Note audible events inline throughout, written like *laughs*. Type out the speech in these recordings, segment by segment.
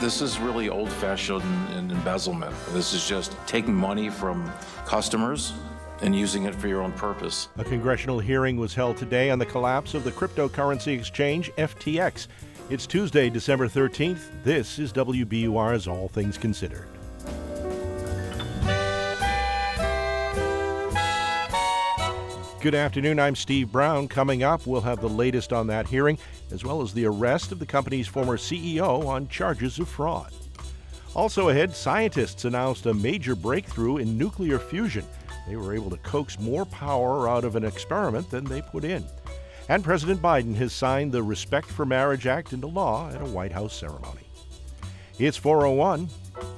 This is really old fashioned embezzlement. This is just taking money from customers and using it for your own purpose. A congressional hearing was held today on the collapse of the cryptocurrency exchange FTX. It's Tuesday, December 13th. This is WBUR's All Things Considered. Good afternoon. I'm Steve Brown. Coming up, we'll have the latest on that hearing, as well as the arrest of the company's former CEO on charges of fraud. Also ahead, scientists announced a major breakthrough in nuclear fusion. They were able to coax more power out of an experiment than they put in. And President Biden has signed the Respect for Marriage Act into law at a White House ceremony. It's 401.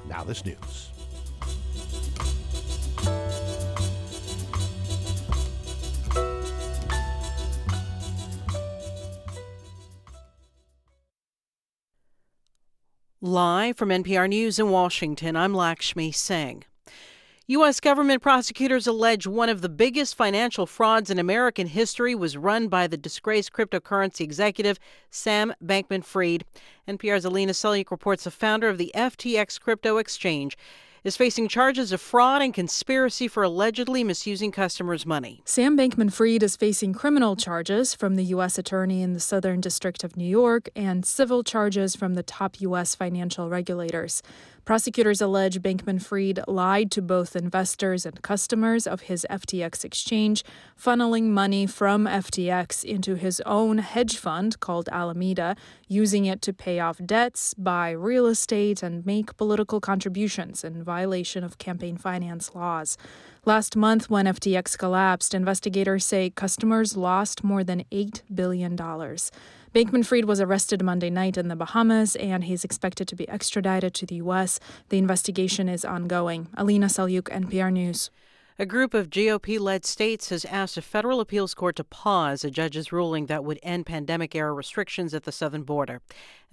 Now this news. Live from NPR News in Washington, I'm Lakshmi Singh. U.S. government prosecutors allege one of the biggest financial frauds in American history was run by the disgraced cryptocurrency executive Sam Bankman Fried. NPR's Alina Selyukh reports the founder of the FTX crypto exchange is facing charges of fraud and conspiracy for allegedly misusing customers' money. Sam Bankman Fried is facing criminal charges from the U.S. Attorney in the Southern District of New York and civil charges from the top U.S. financial regulators. Prosecutors allege Bankman Fried lied to both investors and customers of his FTX exchange, funneling money from FTX into his own hedge fund called Alameda, using it to pay off debts, buy real estate, and make political contributions in violation of campaign finance laws. Last month, when FTX collapsed, investigators say customers lost more than $8 billion. Bankman Fried was arrested Monday night in the Bahamas and he's expected to be extradited to the U.S. The investigation is ongoing. Alina Selyukh, NPR News. A group of GOP led states has asked a federal appeals court to pause a judge's ruling that would end pandemic era restrictions at the southern border.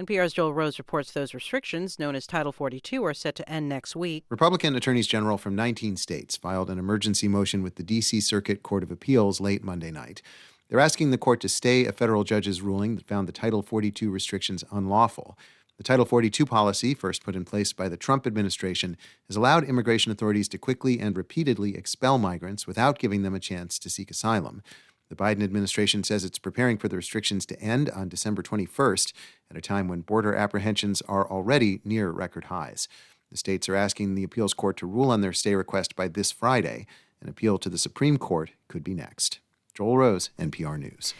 NPR's Joel Rose reports those restrictions, known as Title 42, are set to end next week. Republican attorneys general from 19 states filed an emergency motion with the D.C. Circuit Court of Appeals late Monday night. They're asking the court to stay a federal judge's ruling that found the Title 42 restrictions unlawful. The Title 42 policy, first put in place by the Trump administration, has allowed immigration authorities to quickly and repeatedly expel migrants without giving them a chance to seek asylum. The Biden administration says it's preparing for the restrictions to end on December 21st, at a time when border apprehensions are already near record highs. The states are asking the appeals court to rule on their stay request by this Friday. An appeal to the Supreme Court could be next. Joel Rose, NPR News.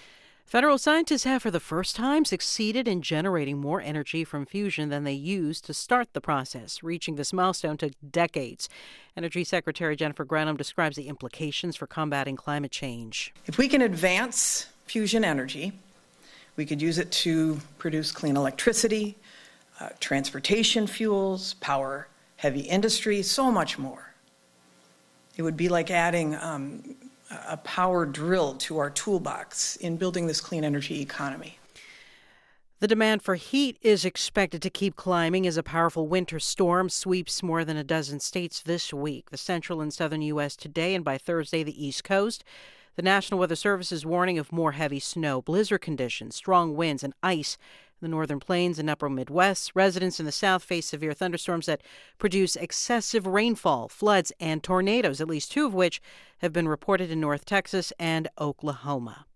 Federal scientists have for the first time succeeded in generating more energy from fusion than they used to start the process. Reaching this milestone took decades. Energy Secretary Jennifer Granholm describes the implications for combating climate change. If we can advance fusion energy, we could use it to produce clean electricity, uh, transportation fuels, power heavy industry, so much more. It would be like adding um, a power drill to our toolbox in building this clean energy economy. The demand for heat is expected to keep climbing as a powerful winter storm sweeps more than a dozen states this week. The central and southern U.S. today, and by Thursday, the East Coast. The National Weather Service is warning of more heavy snow, blizzard conditions, strong winds, and ice the northern plains and upper Midwest. Residents in the south face severe thunderstorms that produce excessive rainfall, floods, and tornadoes, at least two of which have been reported in North Texas and Oklahoma.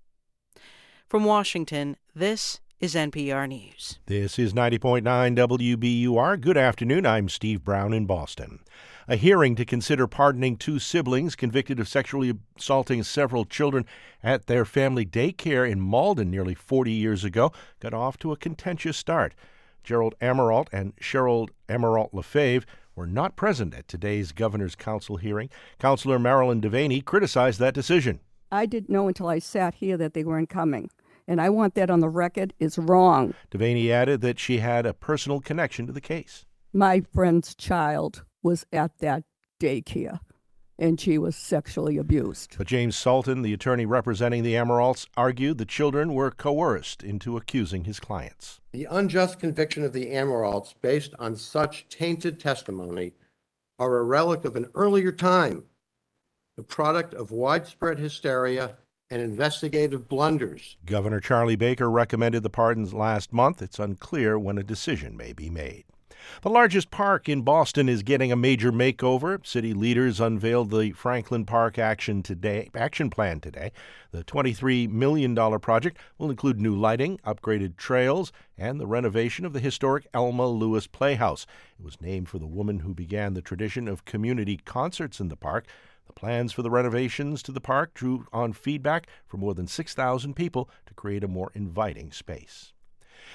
From Washington, this is NPR News. This is 90.9 WBUR. Good afternoon. I'm Steve Brown in Boston. A hearing to consider pardoning two siblings convicted of sexually assaulting several children at their family daycare in Malden nearly 40 years ago got off to a contentious start. Gerald Amirault and Cheryl Amirault Lefebvre were not present at today's Governor's Council hearing. Councilor Marilyn Devaney criticized that decision. I didn't know until I sat here that they weren't coming and I want that on the record, is wrong. Devaney added that she had a personal connection to the case. My friend's child was at that daycare and she was sexually abused. But James Sultan, the attorney representing the Amiraults, argued the children were coerced into accusing his clients. The unjust conviction of the Amiraults, based on such tainted testimony, are a relic of an earlier time, the product of widespread hysteria and investigative blunders. Governor Charlie Baker recommended the pardons last month. It's unclear when a decision may be made. The largest park in Boston is getting a major makeover. City leaders unveiled the Franklin Park Action today action plan today. The $23 million project will include new lighting, upgraded trails, and the renovation of the historic Elma Lewis Playhouse. It was named for the woman who began the tradition of community concerts in the park. The plans for the renovations to the park drew on feedback from more than 6,000 people to create a more inviting space.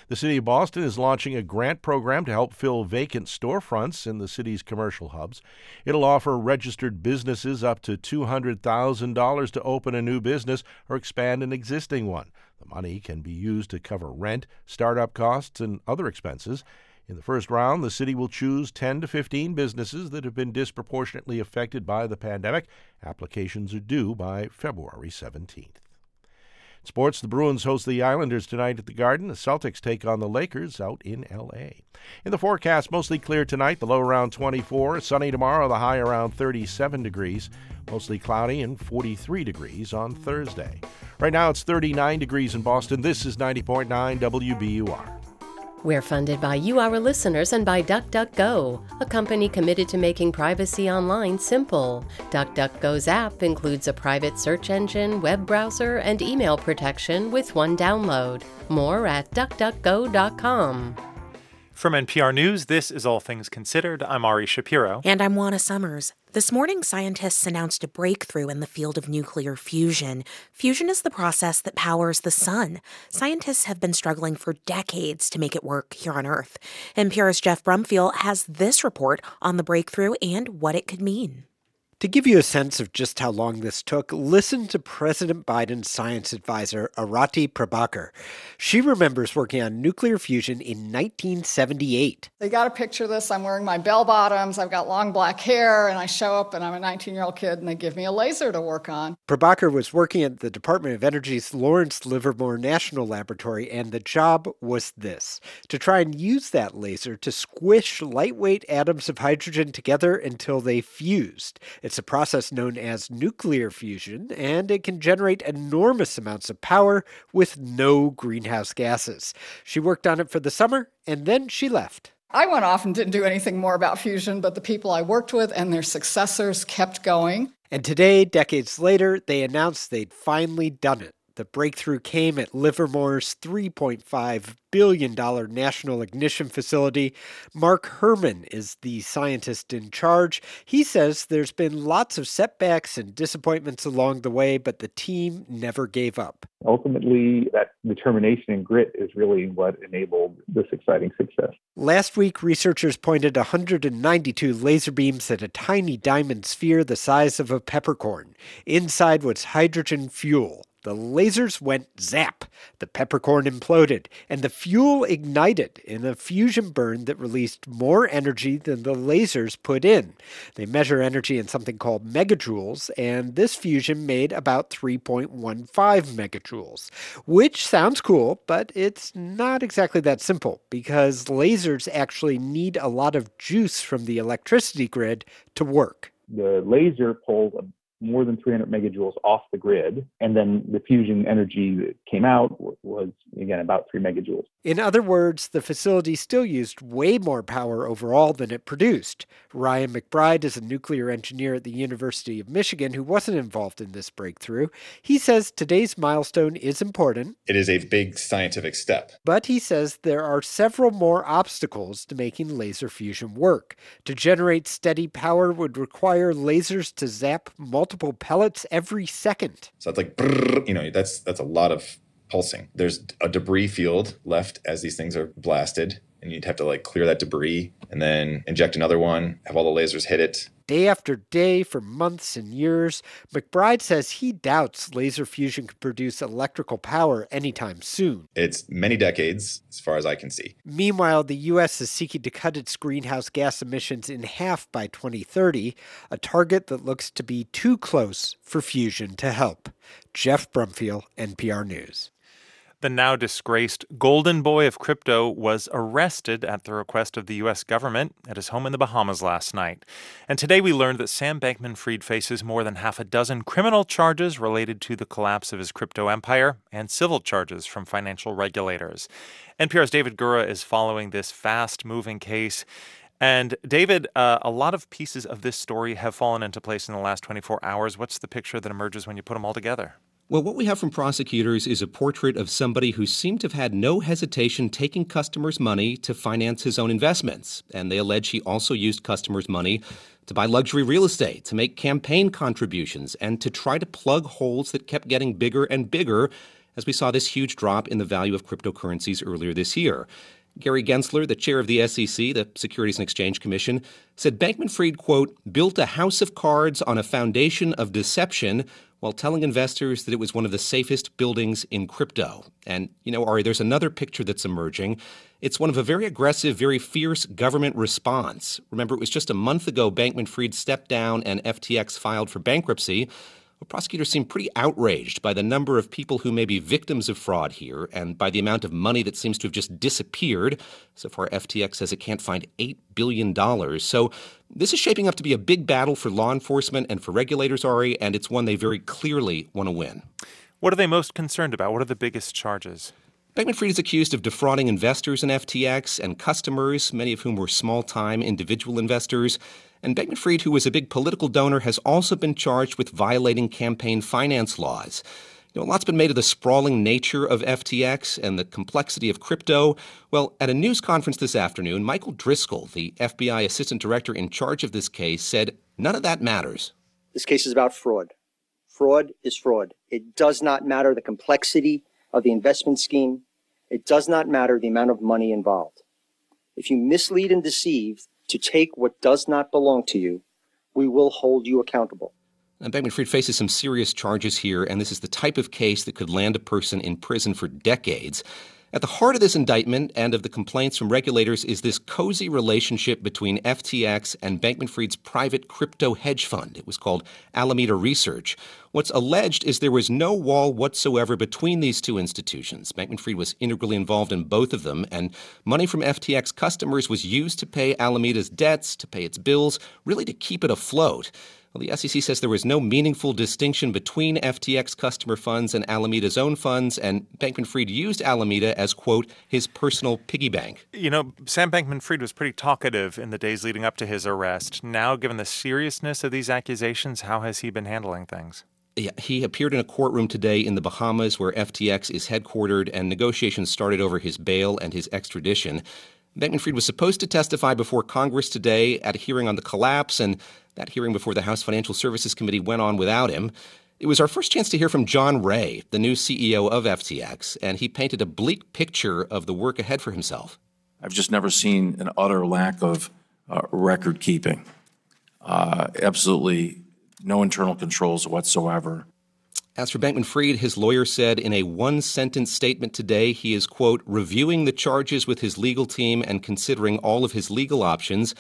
The City of Boston is launching a grant program to help fill vacant storefronts in the city's commercial hubs. It'll offer registered businesses up to $200,000 to open a new business or expand an existing one. The money can be used to cover rent, startup costs, and other expenses. In the first round, the city will choose 10 to 15 businesses that have been disproportionately affected by the pandemic. Applications are due by February 17th. Sports, the Bruins host the Islanders tonight at the Garden. The Celtics take on the Lakers out in L.A. In the forecast, mostly clear tonight, the low around 24. Sunny tomorrow, the high around 37 degrees. Mostly cloudy and 43 degrees on Thursday. Right now, it's 39 degrees in Boston. This is 90.9 WBUR. We're funded by you, our listeners, and by DuckDuckGo, a company committed to making privacy online simple. DuckDuckGo's app includes a private search engine, web browser, and email protection with one download. More at duckduckgo.com. From NPR News, this is All Things Considered. I'm Ari Shapiro. And I'm Juana Summers. This morning, scientists announced a breakthrough in the field of nuclear fusion. Fusion is the process that powers the sun. Scientists have been struggling for decades to make it work here on Earth. NPR's Jeff Brumfiel has this report on the breakthrough and what it could mean. To give you a sense of just how long this took, listen to President Biden's science advisor, Arati Prabhakar. She remembers working on nuclear fusion in 1978. They got to picture of this. I'm wearing my bell bottoms, I've got long black hair, and I show up and I'm a 19 year old kid and they give me a laser to work on. Prabhakar was working at the Department of Energy's Lawrence Livermore National Laboratory, and the job was this to try and use that laser to squish lightweight atoms of hydrogen together until they fused. It's a process known as nuclear fusion, and it can generate enormous amounts of power with no greenhouse gases. She worked on it for the summer, and then she left. I went off and didn't do anything more about fusion, but the people I worked with and their successors kept going. And today, decades later, they announced they'd finally done it. The breakthrough came at Livermore's $3.5 billion National Ignition Facility. Mark Herrmann is the scientist in charge. He says there's been lots of setbacks and disappointments along the way, but the team never gave up. Ultimately, that determination and grit is really what enabled this exciting success. Last week, researchers pointed 192 laser beams at a tiny diamond sphere the size of a peppercorn. Inside was hydrogen fuel. The lasers went zap. The peppercorn imploded, and the fuel ignited in a fusion burn that released more energy than the lasers put in. They measure energy in something called megajoules, and this fusion made about 3.15 megajoules, which sounds cool, but it's not exactly that simple because lasers actually need a lot of juice from the electricity grid to work. The laser pulls more than 300 megajoules off the grid. And then the fusion energy that came out was, again, about 3 megajoules. In other words, the facility still used way more power overall than it produced. Ryan McBride is a nuclear engineer at the University of Michigan who wasn't involved in this breakthrough. He says today's milestone is important. It is a big scientific step. But he says there are several more obstacles to making laser fusion work. To generate steady power would require lasers to zap multiple multiple pellets every second. So that's like, brrr, you know, that's that's a lot of pulsing. There's a debris field left as these things are blasted, and you'd have to like clear that debris and then inject another one, have all the lasers hit it. Day after day for months and years, McBride says he doubts laser fusion could produce electrical power anytime soon. It's many decades, as far as I can see. Meanwhile, the U.S. is seeking to cut its greenhouse gas emissions in half by 2030, a target that looks to be too close for fusion to help. Jeff Brumfiel, NPR News. The now disgraced golden boy of crypto was arrested at the request of the U.S. government at his home in the Bahamas last night. And today we learned that Sam Bankman Fried faces more than half a dozen criminal charges related to the collapse of his crypto empire and civil charges from financial regulators. NPR's David Gura is following this fast moving case. And David, uh, a lot of pieces of this story have fallen into place in the last 24 hours. What's the picture that emerges when you put them all together? Well, what we have from prosecutors is a portrait of somebody who seemed to have had no hesitation taking customers' money to finance his own investments. And they allege he also used customers' money to buy luxury real estate, to make campaign contributions, and to try to plug holes that kept getting bigger and bigger as we saw this huge drop in the value of cryptocurrencies earlier this year. Gary Gensler, the chair of the SEC, the Securities and Exchange Commission, said Bankman Fried, quote, built a house of cards on a foundation of deception while telling investors that it was one of the safest buildings in crypto. And, you know, Ari, there's another picture that's emerging. It's one of a very aggressive, very fierce government response. Remember, it was just a month ago Bankman Fried stepped down and FTX filed for bankruptcy. Well, prosecutors seem pretty outraged by the number of people who may be victims of fraud here and by the amount of money that seems to have just disappeared. So far, FTX says it can't find $8 billion. So this is shaping up to be a big battle for law enforcement and for regulators, Ari, and it's one they very clearly want to win. What are they most concerned about? What are the biggest charges? Bankman Fried is accused of defrauding investors in FTX and customers, many of whom were small time individual investors. And Bankman Fried, who was a big political donor, has also been charged with violating campaign finance laws. You know, a lot's been made of the sprawling nature of FTX and the complexity of crypto. Well, at a news conference this afternoon, Michael Driscoll, the FBI assistant director in charge of this case, said none of that matters. This case is about fraud. Fraud is fraud. It does not matter the complexity of the investment scheme. It does not matter the amount of money involved. If you mislead and deceive, to take what does not belong to you, we will hold you accountable. And Bankman Fried faces some serious charges here, and this is the type of case that could land a person in prison for decades. At the heart of this indictment and of the complaints from regulators is this cozy relationship between FTX and Bankman Fried's private crypto hedge fund. It was called Alameda Research. What's alleged is there was no wall whatsoever between these two institutions. Bankman Fried was integrally involved in both of them, and money from FTX customers was used to pay Alameda's debts, to pay its bills, really to keep it afloat. Well, the SEC says there was no meaningful distinction between FTX customer funds and Alameda's own funds, and Bankman Fried used Alameda as, quote, his personal piggy bank. You know, Sam Bankman Fried was pretty talkative in the days leading up to his arrest. Now, given the seriousness of these accusations, how has he been handling things? Yeah, he appeared in a courtroom today in the Bahamas where FTX is headquartered, and negotiations started over his bail and his extradition. Bankman Fried was supposed to testify before Congress today at a hearing on the collapse, and that hearing before the House Financial Services Committee went on without him. It was our first chance to hear from John Ray, the new CEO of FTX, and he painted a bleak picture of the work ahead for himself. I've just never seen an utter lack of uh, record keeping. Uh, absolutely no internal controls whatsoever. As for Bankman Fried, his lawyer said in a one sentence statement today he is, quote, reviewing the charges with his legal team and considering all of his legal options.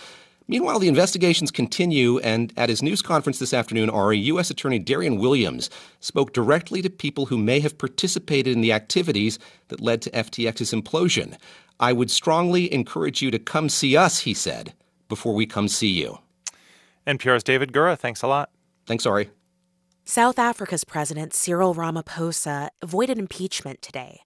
Meanwhile, the investigations continue, and at his news conference this afternoon, Ari, U.S. Attorney Damian Williams spoke directly to people who may have participated in the activities that led to FTX's implosion. I would strongly encourage you to come see us, he said, before we come see you. NPR's David Gura, thanks a lot. Thanks, Ari. South Africa's President Cyril Ramaphosa avoided impeachment today.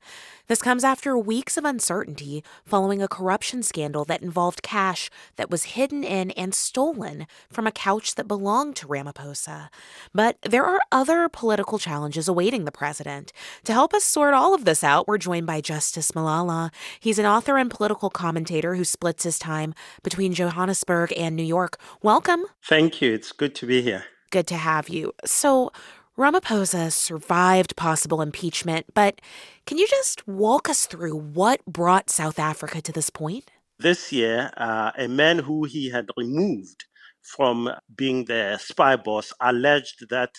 This comes after weeks of uncertainty following a corruption scandal that involved cash that was hidden in and stolen from a couch that belonged to Ramaphosa. But there are other political challenges awaiting the president. To help us sort all of this out, we're joined by Justice Malala. He's an author and political commentator who splits his time between Johannesburg and New York. Welcome. Thank you. It's good to be here. Good to have you. So, Ramaphosa survived possible impeachment, but can you just walk us through what brought South Africa to this point? This year, uh, a man who he had removed from being the spy boss alleged that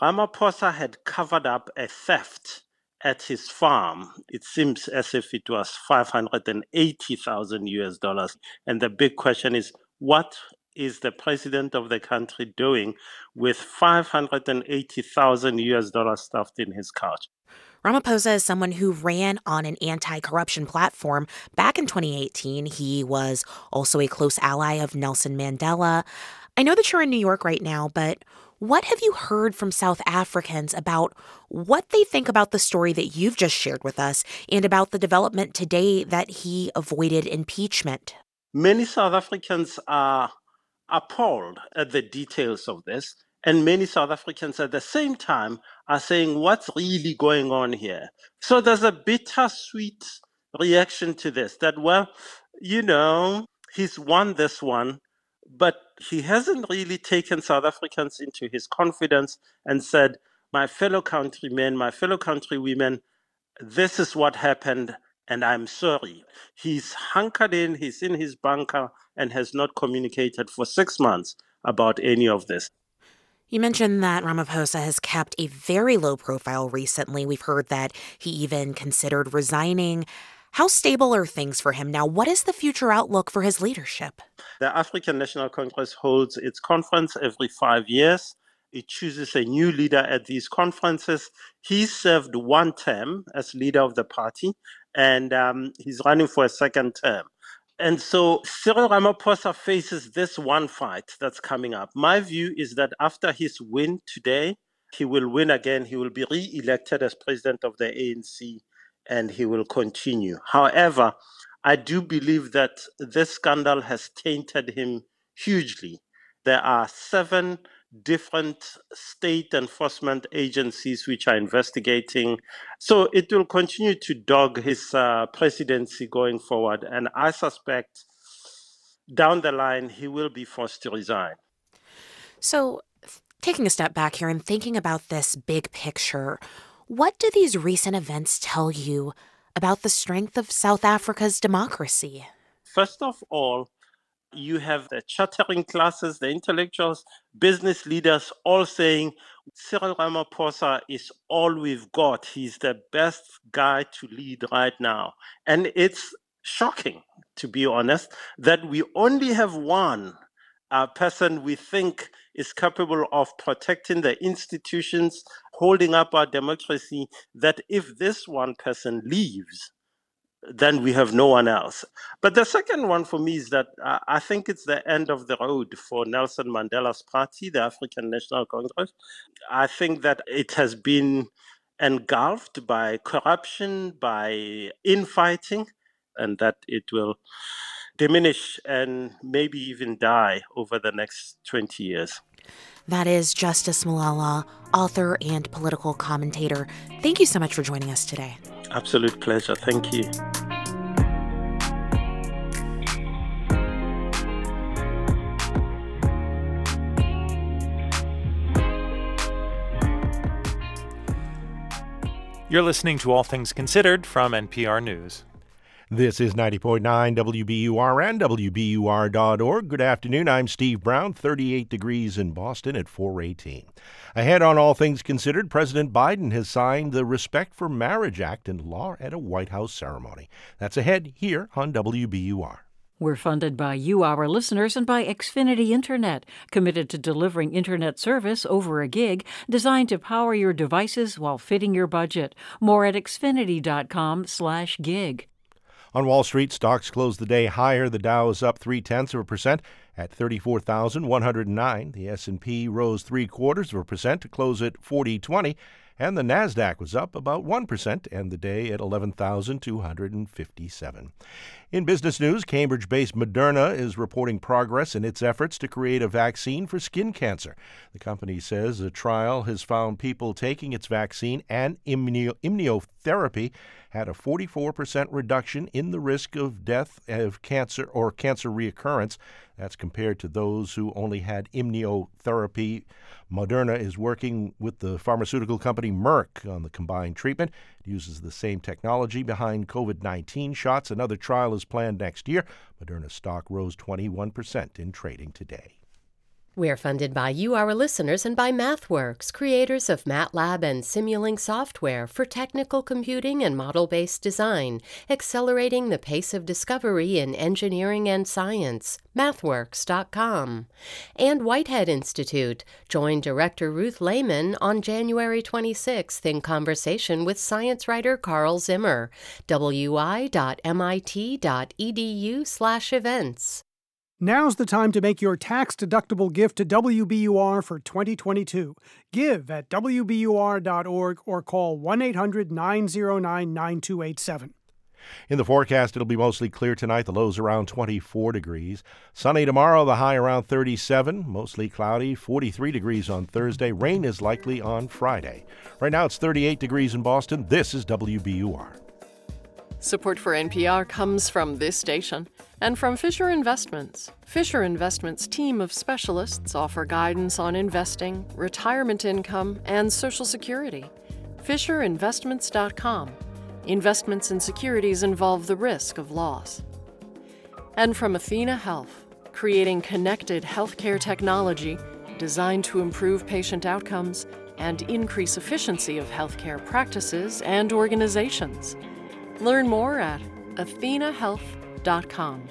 Ramaphosa had covered up a theft at his farm. It seems as if it was 580,000 US dollars. And the big question is what is the president of the country doing with 580,000 US dollars stuffed in his couch? Ramaphosa is someone who ran on an anti corruption platform back in 2018. He was also a close ally of Nelson Mandela. I know that you're in New York right now, but what have you heard from South Africans about what they think about the story that you've just shared with us and about the development today that he avoided impeachment? Many South Africans are appalled at the details of this. And many South Africans at the same time are saying, what's really going on here? So there's a bittersweet reaction to this that, well, you know, he's won this one, but he hasn't really taken South Africans into his confidence and said, my fellow countrymen, my fellow countrywomen, this is what happened and I'm sorry. He's hunkered in, he's in his bunker, and has not communicated for six months about any of this. You mentioned that Ramaphosa has kept a very low profile recently. We've heard that he even considered resigning. How stable are things for him now? What is the future outlook for his leadership? The African National Congress holds its conference every five years. It chooses a new leader at these conferences. He served one term as leader of the party, and um, he's running for a second term. And so Cyril Ramaphosa faces this one fight that's coming up. My view is that after his win today, he will win again. He will be re elected as president of the ANC and he will continue. However, I do believe that this scandal has tainted him hugely. There are seven different state enforcement agencies which are investigating. So it will continue to dog his uh, presidency going forward. And I suspect down the line he will be forced to resign. So, taking a step back here and thinking about this big picture, what do these recent events tell you about the strength of South Africa's democracy? First of all, you have the chattering classes, the intellectuals, business leaders all saying Cyril Ramaphosa is all we've got. He's the best guy to lead right now. And it's shocking, to be honest, that we only have one uh, person we think is capable of protecting the institutions, holding up our democracy, that if this one person leaves, then we have no one else. But the second one for me is that uh, I think it's the end of the road for Nelson Mandela's party, the African National Congress. I think that it has been engulfed by corruption, by infighting, and that it will diminish and maybe even die over the next 20 years. That is Justice Malala, author and political commentator. Thank you so much for joining us today. Absolute pleasure. Thank you. You're listening to All Things Considered from NPR News. This is 90.9 WBUR and WBUR.org. Good afternoon. I'm Steve Brown, 38 degrees in Boston at 418. Ahead on All Things Considered, President Biden has signed the Respect for Marriage Act into law at a White House ceremony. That's ahead here on WBUR. We're funded by you, our listeners, and by Xfinity Internet, committed to delivering internet service over a gig designed to power your devices while fitting your budget. More at xfinity.com/gig. On Wall Street, stocks closed the day higher. The Dow is up three tenths of a percent at 34,109. The S&P rose three quarters of a percent to close at 4020, and the Nasdaq was up about one percent and the day at 11,257. In business news, Cambridge-based Moderna is reporting progress in its efforts to create a vaccine for skin cancer. The company says a trial has found people taking its vaccine and immuno- immunotherapy had a 44% reduction in the risk of death of cancer or cancer reoccurrence. That's compared to those who only had immunotherapy. Moderna is working with the pharmaceutical company Merck on the combined treatment. It uses the same technology behind COVID 19 shots. Another trial is planned next year. Moderna stock rose 21% in trading today. We're funded by you, our listeners, and by MathWorks, creators of MATLAB and Simulink software for technical computing and model based design, accelerating the pace of discovery in engineering and science. MathWorks.com. And Whitehead Institute. Join director Ruth Lehmann on January 26th in conversation with science writer Carl Zimmer. wi.mit.edu/slash events. Now's the time to make your tax-deductible gift to WBUR for 2022. Give at WBUR.org or call 1-800-909-9287. In the forecast, it'll be mostly clear tonight. The lows around 24 degrees. Sunny tomorrow, the high around 37. Mostly cloudy, 43 degrees on Thursday. Rain is likely on Friday. Right now, it's 38 degrees in Boston. This is WBUR. Support for NPR comes from this station and from Fisher Investments. Fisher Investments' team of specialists offer guidance on investing, retirement income, and Social Security. FisherInvestments.com. Investments in securities involve the risk of loss. And from Athena Health, creating connected healthcare technology designed to improve patient outcomes and increase efficiency of healthcare practices and organizations. Learn more at athenahealth.com.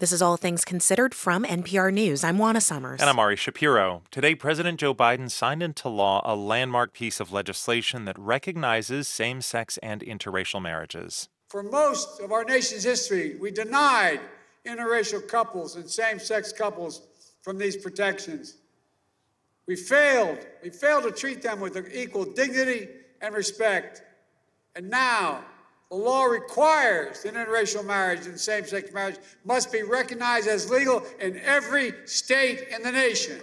This is All Things Considered from NPR News. I'm Juana Summers. And I'm Ari Shapiro. Today, President Joe Biden signed into law a landmark piece of legislation that recognizes same sex and interracial marriages. For most of our nation's history, we denied interracial couples and same sex couples from these protections. We failed. We failed to treat them with equal dignity and respect. And now, the law requires that interracial marriage and same sex marriage must be recognized as legal in every state in the nation.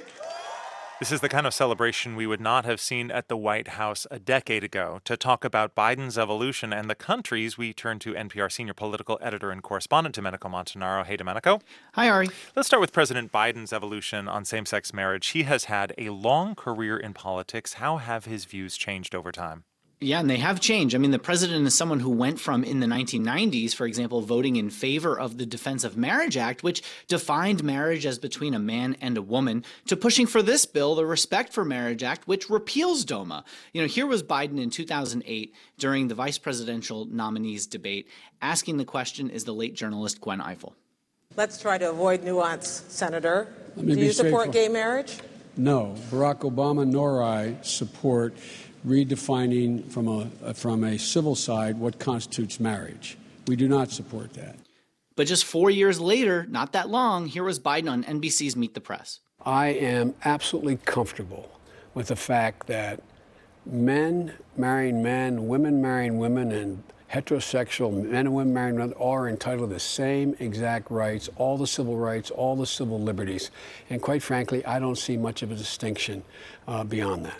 This is the kind of celebration we would not have seen at the White House a decade ago. To talk about Biden's evolution and the countries, we turn to NPR senior political editor and correspondent Domenico Montanaro. Hey, Domenico. Hi, Ari. Let's start with President Biden's evolution on same sex marriage. He has had a long career in politics. How have his views changed over time? Yeah, and they have changed. I mean, the president is someone who went from in the 1990s, for example, voting in favor of the Defense of Marriage Act, which defined marriage as between a man and a woman, to pushing for this bill, the Respect for Marriage Act, which repeals DOMA. You know, here was Biden in 2008 during the vice presidential nominees debate, asking the question Is the late journalist Gwen Ifill? Let's try to avoid nuance, Senator. Do you support gay marriage? No. Barack Obama nor I support redefining from a, from a civil side what constitutes marriage. We do not support that. But just four years later, not that long, here was Biden on NBC's Meet the Press. I am absolutely comfortable with the fact that men marrying men, women marrying women, and heterosexual men and women marrying men are entitled to the same exact rights, all the civil rights, all the civil liberties. And quite frankly, I don't see much of a distinction uh, beyond that.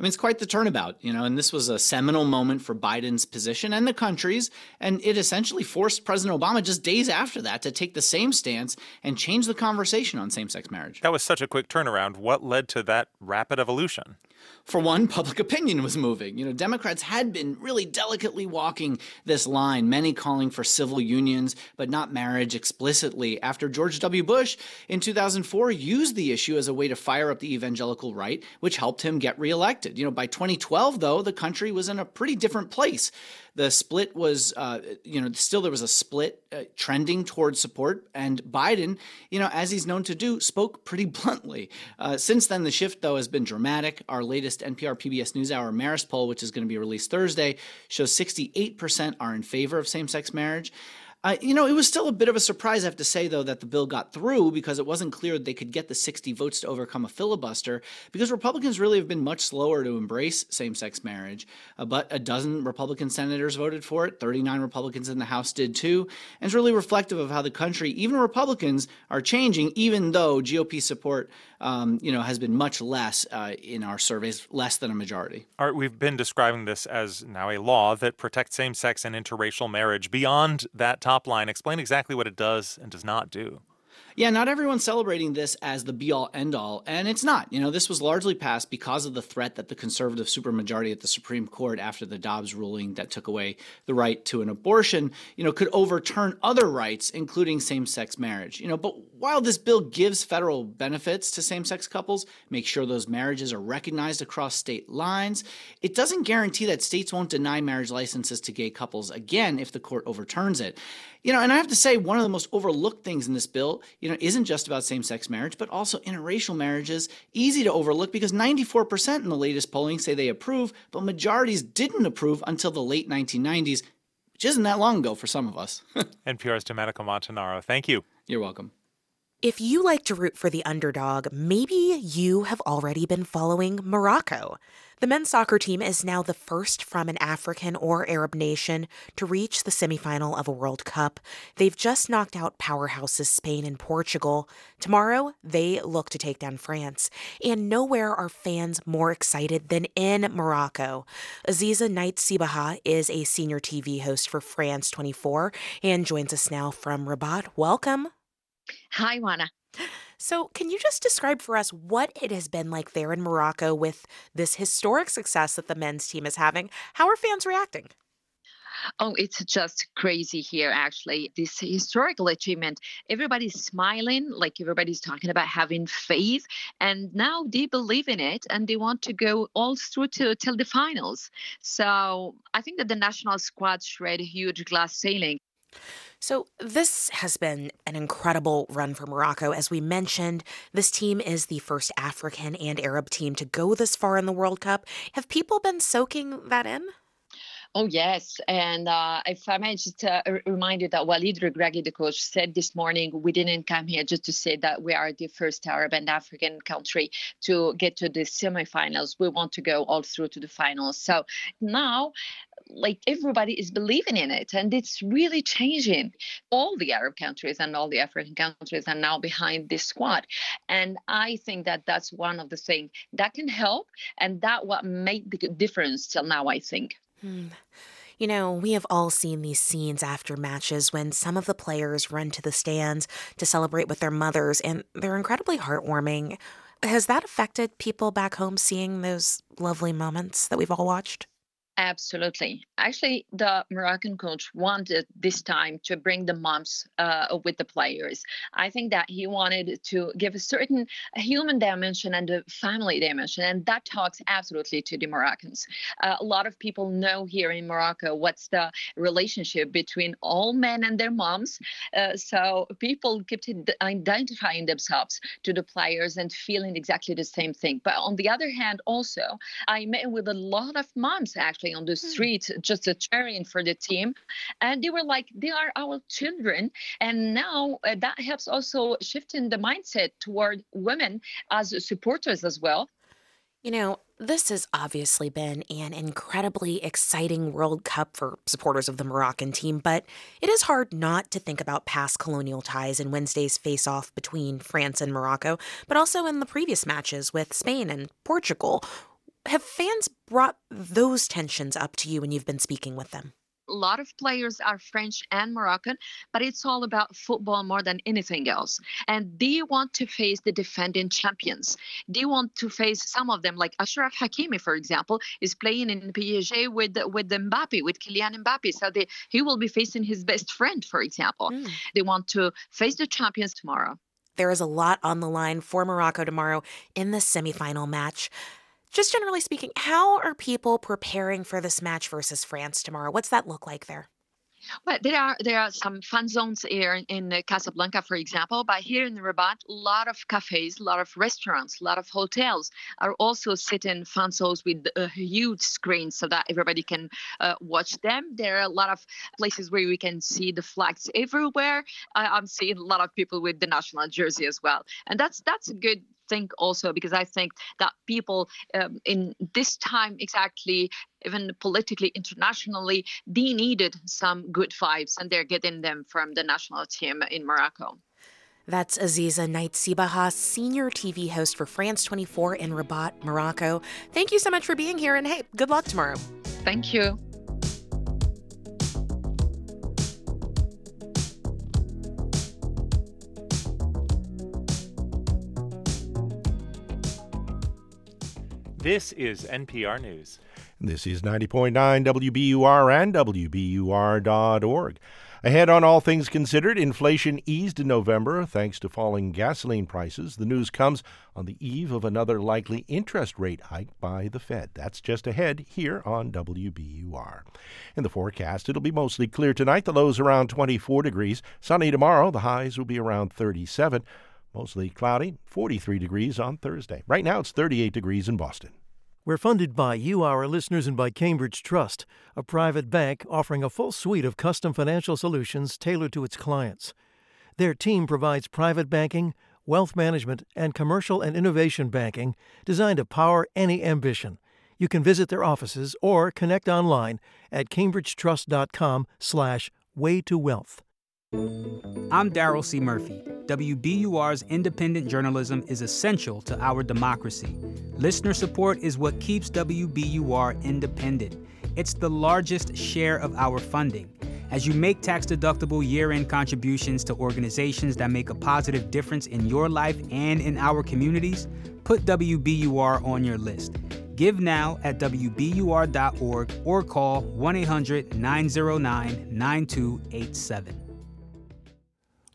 I mean, it's quite the turnabout, you know, and this was a seminal moment for Biden's position and the country's, and it essentially forced President Obama just days after that to take the same stance and change the conversation on same sex marriage. That was such a quick turnaround. What led to that rapid evolution? For one, public opinion was moving. You know, Democrats had been really delicately walking this line, many calling for civil unions, but not marriage explicitly, after George W. Bush in 2004 used the issue as a way to fire up the evangelical right, which helped him get reelected. You know, by 2012, though, the country was in a pretty different place. The split was, uh, you know, still there was a split uh, trending towards support. And Biden, you know, as he's known to do, spoke pretty *laughs* bluntly. Uh, since then, the shift, though, has been dramatic. Our latest NPR PBS NewsHour Marist poll, which is going to be released Thursday, shows 68% are in favor of same sex marriage. Uh, you know, it was still a bit of a surprise, I have to say, though, that the bill got through because it wasn't clear they could get the 60 votes to overcome a filibuster because Republicans really have been much slower to embrace same sex marriage. Uh, but a dozen Republican senators voted for it, 39 Republicans in the House did too. And it's really reflective of how the country, even Republicans, are changing, even though GOP support, um, you know, has been much less uh, in our surveys, less than a majority. Art, we've been describing this as now a law that protects same sex and interracial marriage beyond that time top line. Explain exactly what it does and does not do. Yeah, not everyone's celebrating this as the be all end all, and it's not. You know, this was largely passed because of the threat that the conservative supermajority at the Supreme Court after the Dobbs ruling that took away the right to an abortion, you know, could overturn other rights, including same sex marriage. You know, but while this bill gives federal benefits to same sex couples, make sure those marriages are recognized across state lines, it doesn't guarantee that states won't deny marriage licenses to gay couples again if the court overturns it. You know, and I have to say, one of the most overlooked things in this bill, you know, isn't just about same sex marriage, but also interracial marriages. Easy to overlook because 94% in the latest polling say they approve, but majorities didn't approve until the late 1990s, which isn't that long ago for some of us. *laughs* NPR's Domenico Montanaro. Thank you. You're welcome. If you like to root for the underdog, maybe you have already been following Morocco. The men's soccer team is now the first from an African or Arab nation to reach the semifinal of a World Cup. They've just knocked out powerhouses Spain and Portugal. Tomorrow, they look to take down France. And nowhere are fans more excited than in Morocco. Aziza Nait Sibaha is a senior TV host for France 24 and joins us now from Rabat. Welcome. Hi, Juana. So, can you just describe for us what it has been like there in Morocco with this historic success that the men's team is having? How are fans reacting? Oh, it's just crazy here, actually. This historical achievement, everybody's smiling, like everybody's talking about having faith. And now they believe in it and they want to go all through to till the finals. So I think that the national squad shred a huge glass ceiling. So, this has been an incredible run for Morocco. As we mentioned, this team is the first African and Arab team to go this far in the World Cup. Have people been soaking that in? Oh, yes. And uh, if I may just uh, remind you that Walid Regragui, the coach, said this morning, we didn't come here just to say that we are the first Arab and African country to get to the semifinals. We want to go all through to the finals. So now like everybody is believing in it and it's really changing all the arab countries and all the african countries are now behind this squad and i think that that's one of the things that can help and that what made the difference till now i think Hmm. You know, we have all seen these scenes after matches when some of the players run to the stands to celebrate with their mothers, and they're incredibly heartwarming. Has that affected people back home seeing those lovely moments that we've all watched? Absolutely. Actually, the Moroccan coach wanted this time to bring the moms uh, with the players. I think that he wanted to give a certain human dimension and a family dimension, and that talks absolutely to the Moroccans. Uh, a lot of people know here in Morocco what's the relationship between all men and their moms. Uh, so people kept identifying themselves to the players and feeling exactly the same thing. But on the other hand, also, I met with a lot of moms actually on the Hmm. street just cheering for the team and they were like they are our children and now uh, that helps also shifting the mindset toward women as supporters as well You know, this has obviously been an incredibly exciting World Cup for supporters of the Moroccan team, but it is hard not to think about past colonial ties in Wednesday's face off between France and Morocco, but also in the previous matches with Spain and Portugal. Have fans brought those tensions up to you when you've been speaking with them? a lot of players are French and Moroccan, but it's all about football more than anything else. And they want to face the defending champions. They want to face some of them, like Ashraf Hakimi, for example, is playing in PSG with with Mbappe, with Kylian Mbappe. So they, he will be facing his best friend, for example. Hmm. They want to face the champions tomorrow. There is a lot on the line for Morocco tomorrow in the semifinal match. Just generally speaking, how are people preparing for this match versus France tomorrow? What's that look like there? Well, there are there are some fun zones here in, in uh, Casablanca, for example. But here in Rabat, a lot of cafes, a lot of restaurants, a lot of hotels are also sitting fun zones with a huge screens so that everybody can uh, watch them. There are a lot of places where we can see the flags everywhere. I, I'm seeing a lot of people with the national jersey as well, and that's that's a good think also because I think that people um, in this time exactly, even politically, internationally, they needed some good vibes, and they're getting them from the national team in Morocco. That's Aziza Nait Sibaha, senior TV host for France 24 in Rabat, Morocco. Thank you so much for being here, and hey, good luck tomorrow. Thank you. This is NPR News. This is 90.9 WBUR and WBUR.org. Ahead on All Things Considered, inflation eased in November thanks to falling gasoline prices. The news comes on the eve of another likely interest rate hike by the Fed. That's just ahead here on WBUR. In the forecast, it'll be mostly clear tonight, the lows around 24 degrees. Sunny tomorrow, the highs will be around 37. Mostly cloudy, 43 degrees on Thursday. Right now, it's 38 degrees in Boston. We're funded by you, our listeners, and by Cambridge Trust, a private bank offering a full suite of custom financial solutions tailored to its clients. Their team provides private banking, wealth management, and commercial and innovation banking designed to power any ambition. You can visit their offices or connect online at cambridgetrust.com slash way to wealth. I'm Daryl C. Murphy. WBUR's independent journalism is essential to our democracy. Listener support is what keeps WBUR independent. It's the largest share of our funding. As you make tax deductible year end contributions to organizations that make a positive difference in your life and in our communities, put WBUR on your list. Give now at WBUR.org or call 1 800 909 9287.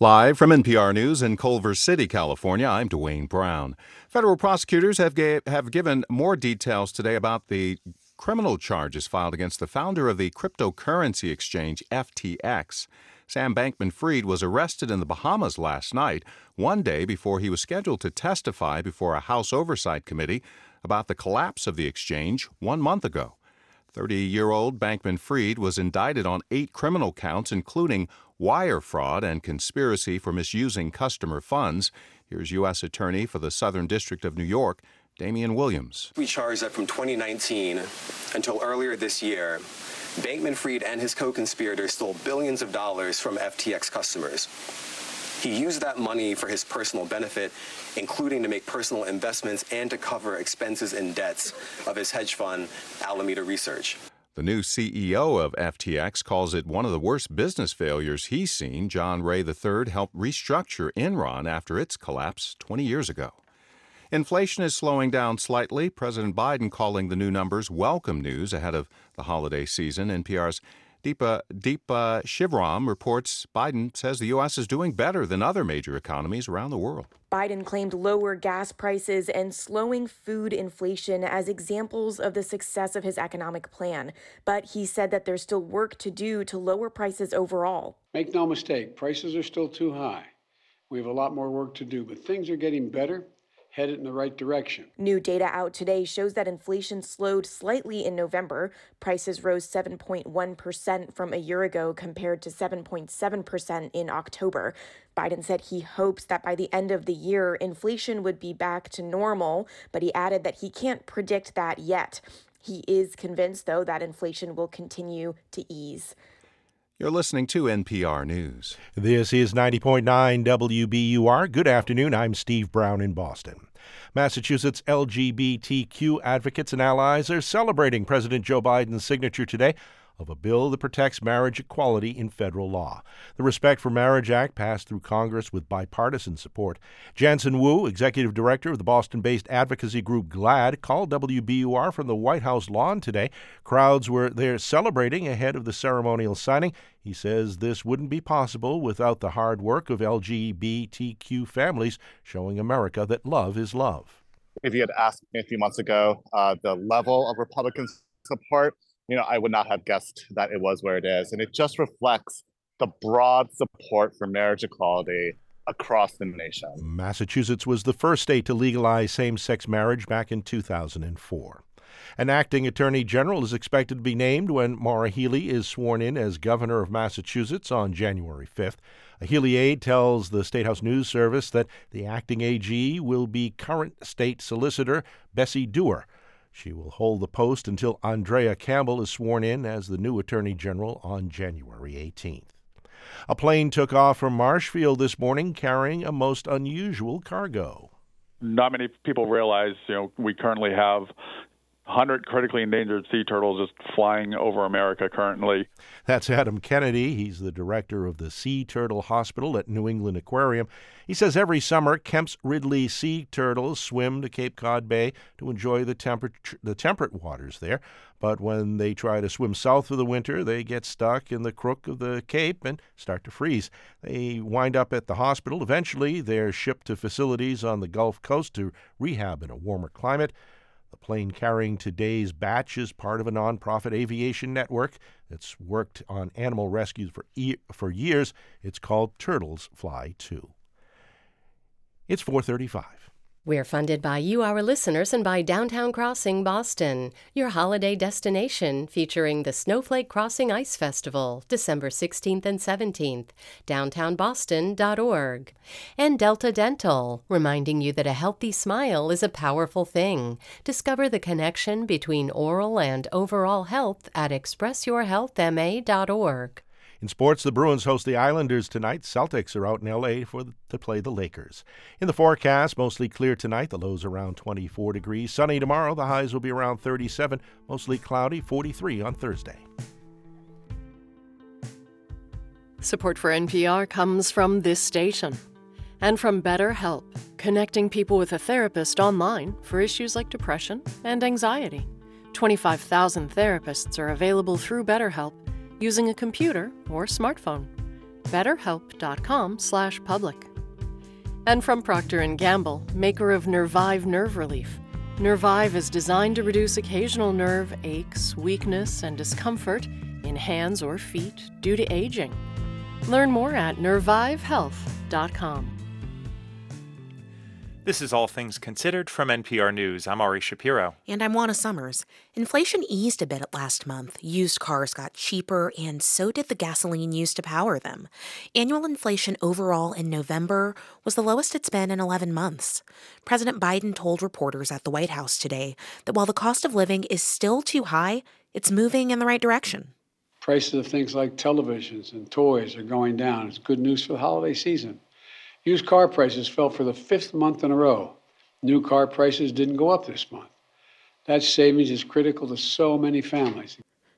Live from NPR News in Culver City, California, I'm Dwane Brown. Federal prosecutors have, gave, have given more details today about the criminal charges filed against the founder of the cryptocurrency exchange FTX. Sam Bankman Fried was arrested in the Bahamas last night, one day before he was scheduled to testify before a House Oversight Committee about the collapse of the exchange one month ago. 30 year old Bankman Fried was indicted on eight criminal counts, including wire fraud and conspiracy for misusing customer funds. Here's U.S. Attorney for the Southern District of New York, Damian Williams. We charge that from 2019 until earlier this year, Bankman Fried and his co conspirators stole billions of dollars from FTX customers. He used that money for his personal benefit, including to make personal investments and to cover expenses and debts of his hedge fund, Alameda Research. The new CEO of FTX calls it one of the worst business failures he's seen. John Ray III helped restructure Enron after its collapse 20 years ago. Inflation is slowing down slightly. President Biden calling the new numbers welcome news ahead of the holiday season. NPR's Deepa, Deepa Shivram reports Biden says the U.S. is doing better than other major economies around the world. Biden claimed lower gas prices and slowing food inflation as examples of the success of his economic plan. But he said that there's still work to do to lower prices overall. Make no mistake, prices are still too high. We have a lot more work to do, but things are getting better headed in the right direction. New data out today shows that inflation slowed slightly in November. Prices rose 7.1% from a year ago compared to 7.7% in October. Biden said he hopes that by the end of the year, inflation would be back to normal, but he added that he can't predict that yet. He is convinced, though, that inflation will continue to ease. You're listening to NPR News. This is 90.9 WBUR. Good afternoon. I'm Steve Brown in Boston. Massachusetts LGBTQ advocates and allies are celebrating President Joe Biden's signature today of a bill that protects marriage equality in federal law. The Respect for Marriage Act passed through Congress with bipartisan support. Janson Wu, executive director of the Boston based advocacy group GLAD, called WBUR from the White House lawn today. Crowds were there celebrating ahead of the ceremonial signing. He says this wouldn't be possible without the hard work of LGBTQ families showing America that love is love. If you had asked me a few months ago, uh, the level of Republican support you know, I would not have guessed that it was where it is. And it just reflects the broad support for marriage equality across the nation. Massachusetts was the first state to legalize same sex marriage back in 2004. An acting attorney general is expected to be named when Maura Healey is sworn in as governor of Massachusetts on January 5th. A Healey aide tells the State House News Service that the acting AG will be current state solicitor Bessie Dewar. She will hold the post until Andrea Campbell is sworn in as the new Attorney General on January 18th. A plane took off from Marshfield this morning carrying a most unusual cargo. Not many people realize, you know, we currently have 100 critically endangered sea turtles just flying over America currently. That's Adam Kennedy. He's the director of the Sea Turtle Hospital at New England Aquarium. He says every summer, Kemp's Ridley sea turtles swim to Cape Cod Bay to enjoy the, temper- the temperate waters there. But when they try to swim south for the winter, they get stuck in the crook of the Cape and start to freeze. They wind up at the hospital. Eventually, they're shipped to facilities on the Gulf Coast to rehab in a warmer climate. The plane carrying today's batch is part of a nonprofit aviation network that's worked on animal rescues for, e- for years. It's called Turtles Fly Too. It's 435. We're funded by you, our listeners, and by Downtown Crossing Boston, your holiday destination featuring the Snowflake Crossing Ice Festival, December 16th and 17th, downtownboston.org. And Delta Dental, reminding you that a healthy smile is a powerful thing. Discover the connection between oral and overall health at expressyourhealthma.org. In sports, the Bruins host the Islanders tonight. Celtics are out in LA for to play the Lakers. In the forecast, mostly clear tonight. The lows around 24 degrees. Sunny tomorrow. The highs will be around 37. Mostly cloudy. 43 on Thursday. Support for NPR comes from this station and from BetterHelp, connecting people with a therapist online for issues like depression and anxiety. 25,000 therapists are available through BetterHelp using a computer or smartphone. betterhelp.com/public. And from Procter & Gamble, maker of Nervive Nerve Relief. Nervive is designed to reduce occasional nerve aches, weakness, and discomfort in hands or feet due to aging. Learn more at nervivehealth.com. This is All Things Considered from NPR News. I'm Ari Shapiro. And I'm Juana Summers. Inflation eased a bit last month. Used cars got cheaper, and so did the gasoline used to power them. Annual inflation overall in November was the lowest it's been in 11 months. President Biden told reporters at the White House today that while the cost of living is still too high, it's moving in the right direction. Prices of things like televisions and toys are going down. It's good news for the holiday season. Used car prices fell for the fifth month in a row. New car prices didn't go up this month. That savings is critical to so many families.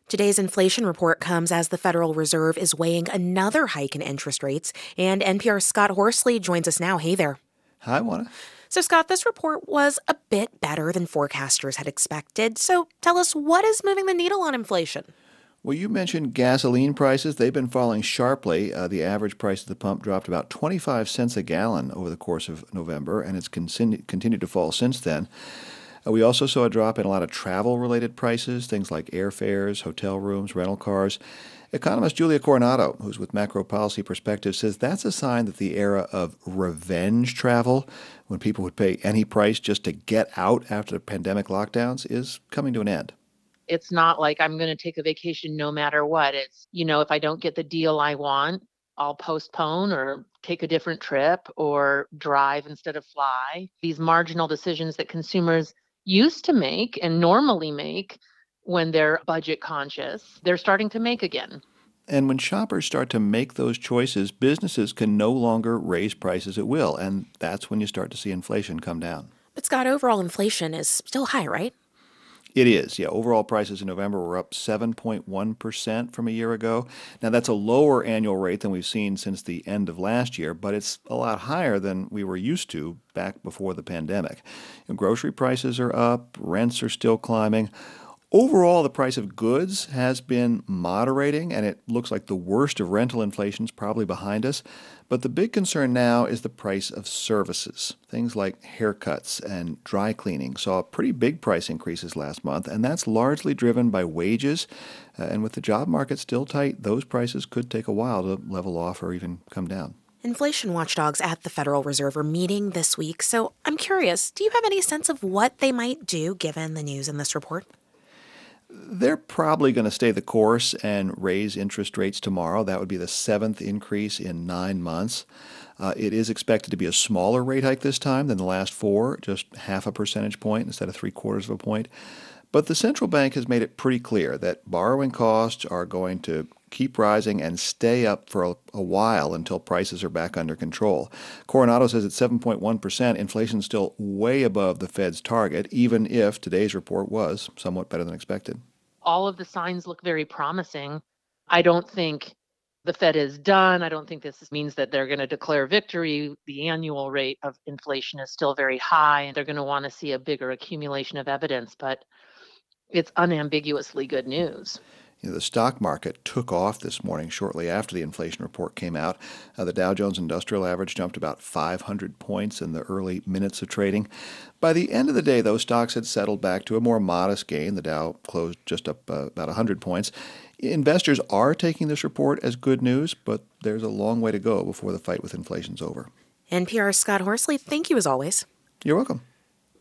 Today's inflation report comes as the Federal Reserve is weighing another hike in interest rates, and NPR's Scott Horsley joins us now. Hey there. Hi, Juana. So, Scott, this report was a bit better than forecasters had expected. So, tell us what is moving the needle on inflation? Well, you mentioned gasoline prices. They've been falling sharply. Uh, the average price at the pump dropped about 25 cents a gallon over the course of November, and it's continued to fall since then. Uh, we also saw a drop in a lot of travel related prices, things like airfares, hotel rooms, rental cars. Economist Julia Coronado, who's with Macro Policy Perspective, says that's a sign that the era of revenge travel, when people would pay any price just to get out after the pandemic lockdowns, is coming to an end it's not like I'm going to take a vacation no matter what. It's, you know, if I don't get the deal I want, I'll postpone or take a different trip or drive instead of fly. These marginal decisions that consumers used to make and normally make when they're budget conscious, they're starting to make again. And when shoppers start to make those choices, businesses can no longer raise prices at will. And that's when you start to see inflation come down. But, Scott, overall inflation is still high, right? It is, yeah. Overall prices in November were up 7.1% from a year ago. Now, that's a lower annual rate than we've seen since the end of last year, but it's a lot higher than we were used to back before the pandemic. grocery prices are up, rents are still climbing. Overall, the price of goods has been moderating, and it looks like the worst of rental inflation is probably behind us. But the big concern now is the price of services. Things like haircuts and dry cleaning saw pretty big price increases last month, and that's largely driven by wages. Uh, and with the job market still tight, those prices could take a while to level off or even come down. Inflation watchdogs at the Federal Reserve are meeting this week, so I'm curious do you have any sense of what they might do given the news in this report? They're probably going to stay the course and raise interest rates tomorrow. That would be the seventh increase in nine months. Uh, it is expected to be a smaller rate hike this time than the last four, just half a percentage point instead of three quarters of a point. But the central bank has made it pretty clear that borrowing costs are going to keep rising and stay up for a, a, while until prices are back under control. Coronado says at 7.1%, inflation is still way above the Fed's target, even if today's report was somewhat better than expected. All of the signs look very promising. I don't think the Fed is done. I don't think this means that they're going to declare victory. The annual rate of inflation is still very high, and they're going to want to see a bigger accumulation of evidence, but it's unambiguously good news. You know, the stock market took off this morning shortly after the inflation report came out. Uh, the Dow Jones Industrial Average jumped about 500 points in the early minutes of trading. By the end of the day, those stocks had settled back to a more modest gain. The Dow closed just up uh, about 100 points. Investors are taking this report as good news, but there's a long way to go before the fight with inflation's over. NPR's Scott Horsley, thank you as always. You're welcome.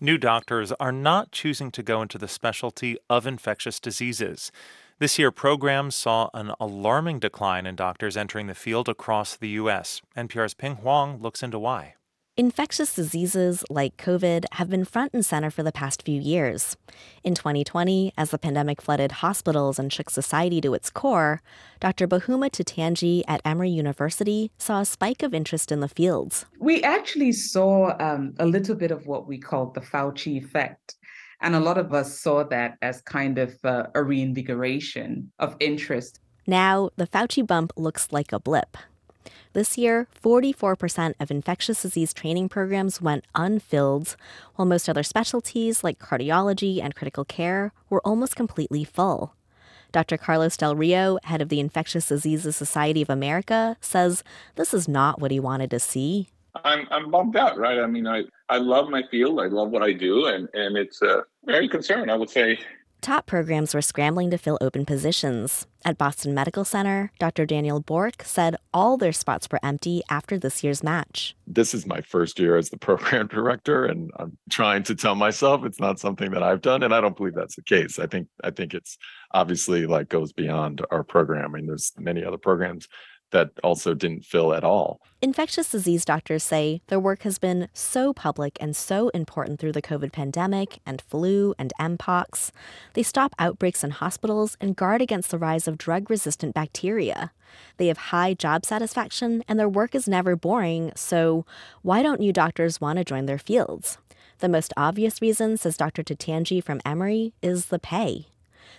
New doctors are not choosing to go into the specialty of infectious diseases. This year, programs saw an alarming decline in doctors entering the field across the U.S. NPR's Pien Huang looks into why. Infectious diseases like COVID have been front and center for the past few years. In 2020, as the pandemic flooded hospitals and shook society to its core, Dr. Boghuma Titanji at Emory University saw a spike of interest in the fields. We actually saw um, a little bit of what we called the Fauci effect. And a lot of us saw that as kind of uh, a reinvigoration of interest. Now, the Fauci bump looks like a blip. This year, 44% of infectious disease training programs went unfilled, while most other specialties like cardiology and critical care were almost completely full. Dr. Carlos Del Rio, head of the Infectious Diseases Society of America, says this is not what he wanted to see. I'm I'm bummed out, right? I mean, I I love my field, I love what I do, and and it's uh, very concerned. I would say Top programs were scrambling to fill open positions. At Boston Medical Center, Dr. Daniel Bourque said all their spots were empty after this year's match. This is my first year as the *laughs* program director, and I'm trying to tell myself it's not something that I've done, and I don't believe that's the case. I think I think it's obviously like goes beyond our program. I mean, there's many other programs that also didn't fill at all. Infectious disease doctors say their work has been so public and so important through the COVID pandemic and flu and Mpox. They stop outbreaks in hospitals and guard against the rise of drug resistant bacteria. They have high job satisfaction and their work is never boring, so why don't new doctors want to join their fields? The most obvious reason, says Dr. Titanji from Emory, is the pay.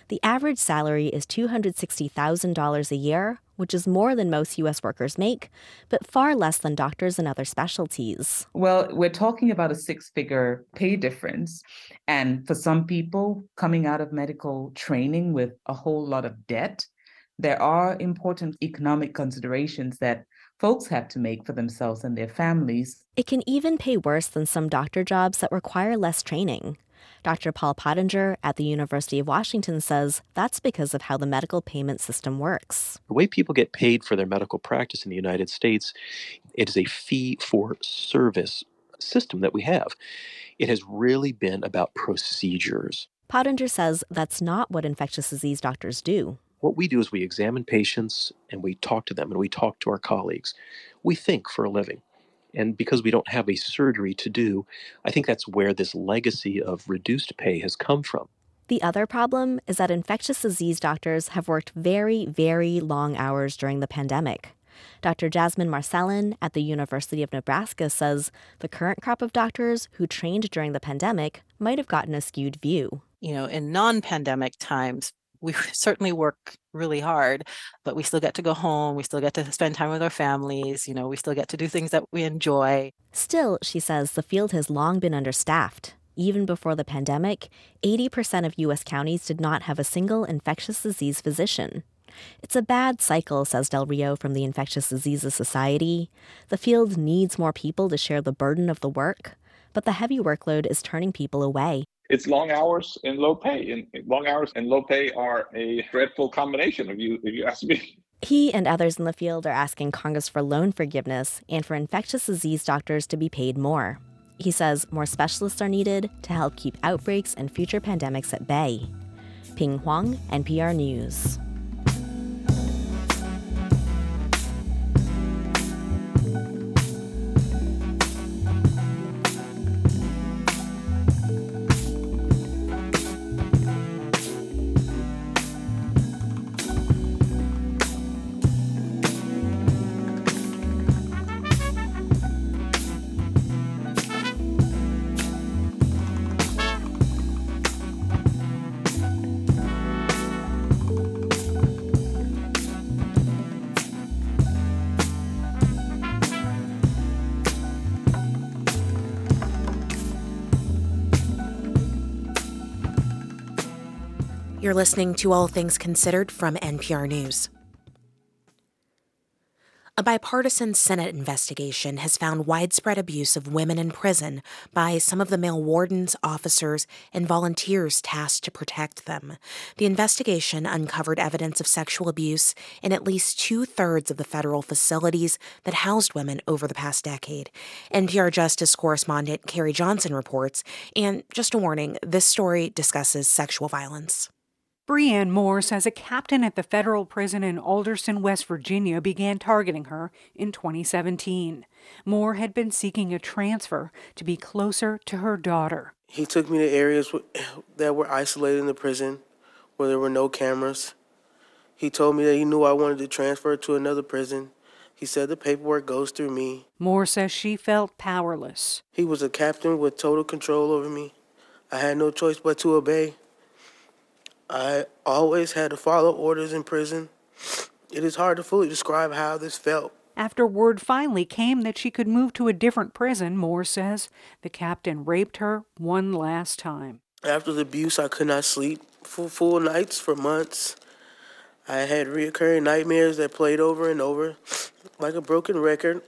The average salary is $260,000 a year, which is more than most U.S. workers make, but far less than doctors and other specialties. Well, we're talking about a six figure pay difference. And for some people coming out of medical training with a whole lot of debt, there are important economic considerations that folks have to make for themselves and their families. It can even pay worse than some doctor jobs that require less training. Dr. Paul Pottinger at the University of Washington says that's because of how the medical payment system works. The way people get paid for their medical practice in the United States, it is a fee for service system that we have. It has really been about procedures. Pottinger says that's not what infectious disease doctors do. What we do is we examine patients and we talk to them and we talk to our colleagues. We think for a living. And because we don't have a surgery to do, I think that's where this legacy of reduced pay has come from. The other problem is that infectious disease doctors have worked very, very long hours during the pandemic. Dr. Jasmine Marcelin at the University of Nebraska says the current crop of doctors who trained during the pandemic might have gotten a skewed view. You know, in non pandemic times, we *laughs* certainly work really hard, but we still get to go home. We still get to spend time with our families. You know, we still get to do things that we enjoy. Still, she says the field has long been understaffed. Even before the pandemic, 80% of U.S. counties did not have a single infectious disease physician. It's a bad cycle, says Del Rio from the Infectious Diseases Society. The field needs more people to share the burden of the work, but the heavy workload is turning people away it's long hours and low pay. And long hours and low pay are a dreadful combination, if you if you ask me. He and others in the field are asking Congress for loan forgiveness and for infectious disease doctors to be paid more. He says more specialists are needed to help keep outbreaks and future pandemics at bay. Pien Huang, NPR News. Listening to All Things Considered from NPR News. A bipartisan Senate investigation has found widespread abuse of women in prison by some of the male wardens, officers, and volunteers tasked to protect them. The investigation uncovered evidence of sexual abuse in at least two thirds of the federal facilities that housed women over the past decade. NPR Justice correspondent Carrie Johnson reports, and just a warning this story discusses sexual violence. Briane Moore says a captain at the federal prison in Alderson, West Virginia began targeting her in 2017. Moore had been seeking a transfer to be closer to her daughter. He took me to areas *laughs* that were isolated in the prison where there were no cameras. He told me that he knew I wanted to transfer to another prison. He said the paperwork goes through me. Moore says she felt powerless. He was a captain with total control over me. I had no choice but to obey. I always had to follow orders in prison. It is hard to fully describe how this felt. After word finally came that she could move to a different prison, Moore says the captain raped her one last time. After the abuse, I could not sleep for full nights for months. I had reoccurring nightmares that played over and over, like a broken record.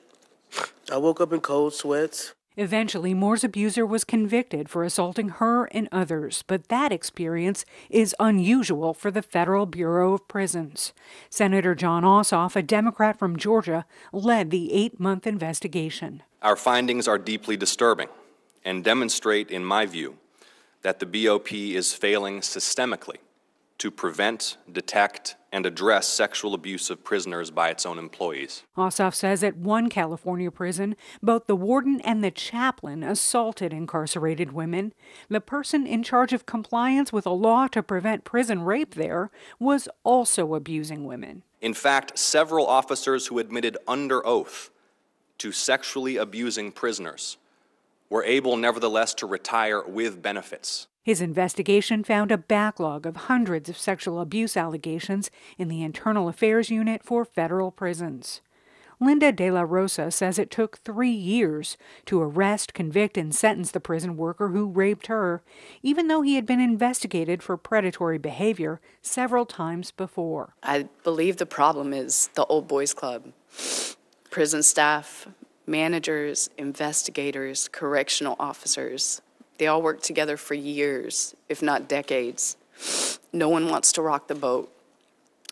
I woke up in cold sweats. Eventually, Moore's abuser was convicted for assaulting her and others, but that experience is unusual for the Federal Bureau of Prisons. Senator Jon Ossoff, a Democrat from Georgia, led the eight month investigation. Our findings are deeply disturbing and demonstrate, in my view, that the BOP is failing systemically to prevent, detect, and address sexual abuse of prisoners by its own employees. Ossoff says at one California prison, both the warden and the chaplain assaulted incarcerated women. The person in charge of compliance with a law to prevent prison rape there was also abusing women. In fact, several officers who admitted under oath to sexually abusing prisoners were able nevertheless to retire with benefits. His investigation found a backlog of hundreds of sexual abuse allegations in the Internal Affairs Unit for federal prisons. Linda De La Rosa says it took three years to arrest, convict, and sentence the prison worker who raped her, even though he had been investigated for predatory behavior several times before. I believe the problem is the old boys club. Prison staff, managers, investigators, correctional officers, they all worked together for years, if not decades. No one wants to rock the boat,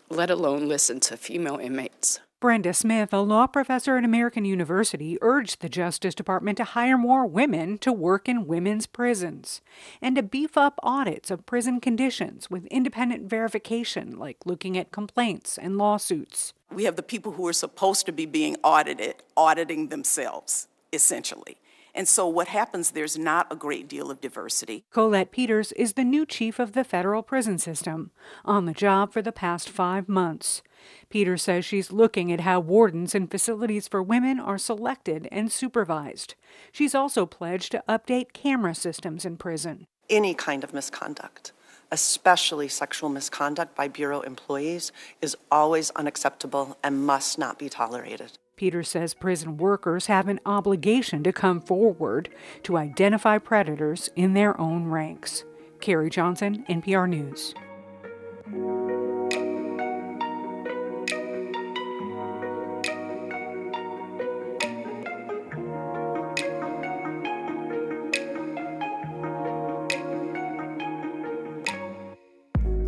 let alone listen to female inmates. Brenda Smith, a law professor at American University, urged the Justice Department to hire more women to work in women's prisons and to beef up audits of prison conditions with independent verification, like looking at complaints and lawsuits. We have the people who are supposed to be being audited auditing themselves, essentially. And so what happens, there's not a great deal of diversity. Colette Peters is the new chief of the federal prison system, on the job for the past five months. Peters says she's looking at how wardens and facilities for women are selected and supervised. She's also pledged to update camera systems in prison. Any kind of misconduct, especially sexual misconduct by Bureau employees, is always unacceptable and must not be tolerated. Peters says prison workers have an obligation to come forward to identify predators in their own ranks. Carrie Johnson, NPR News.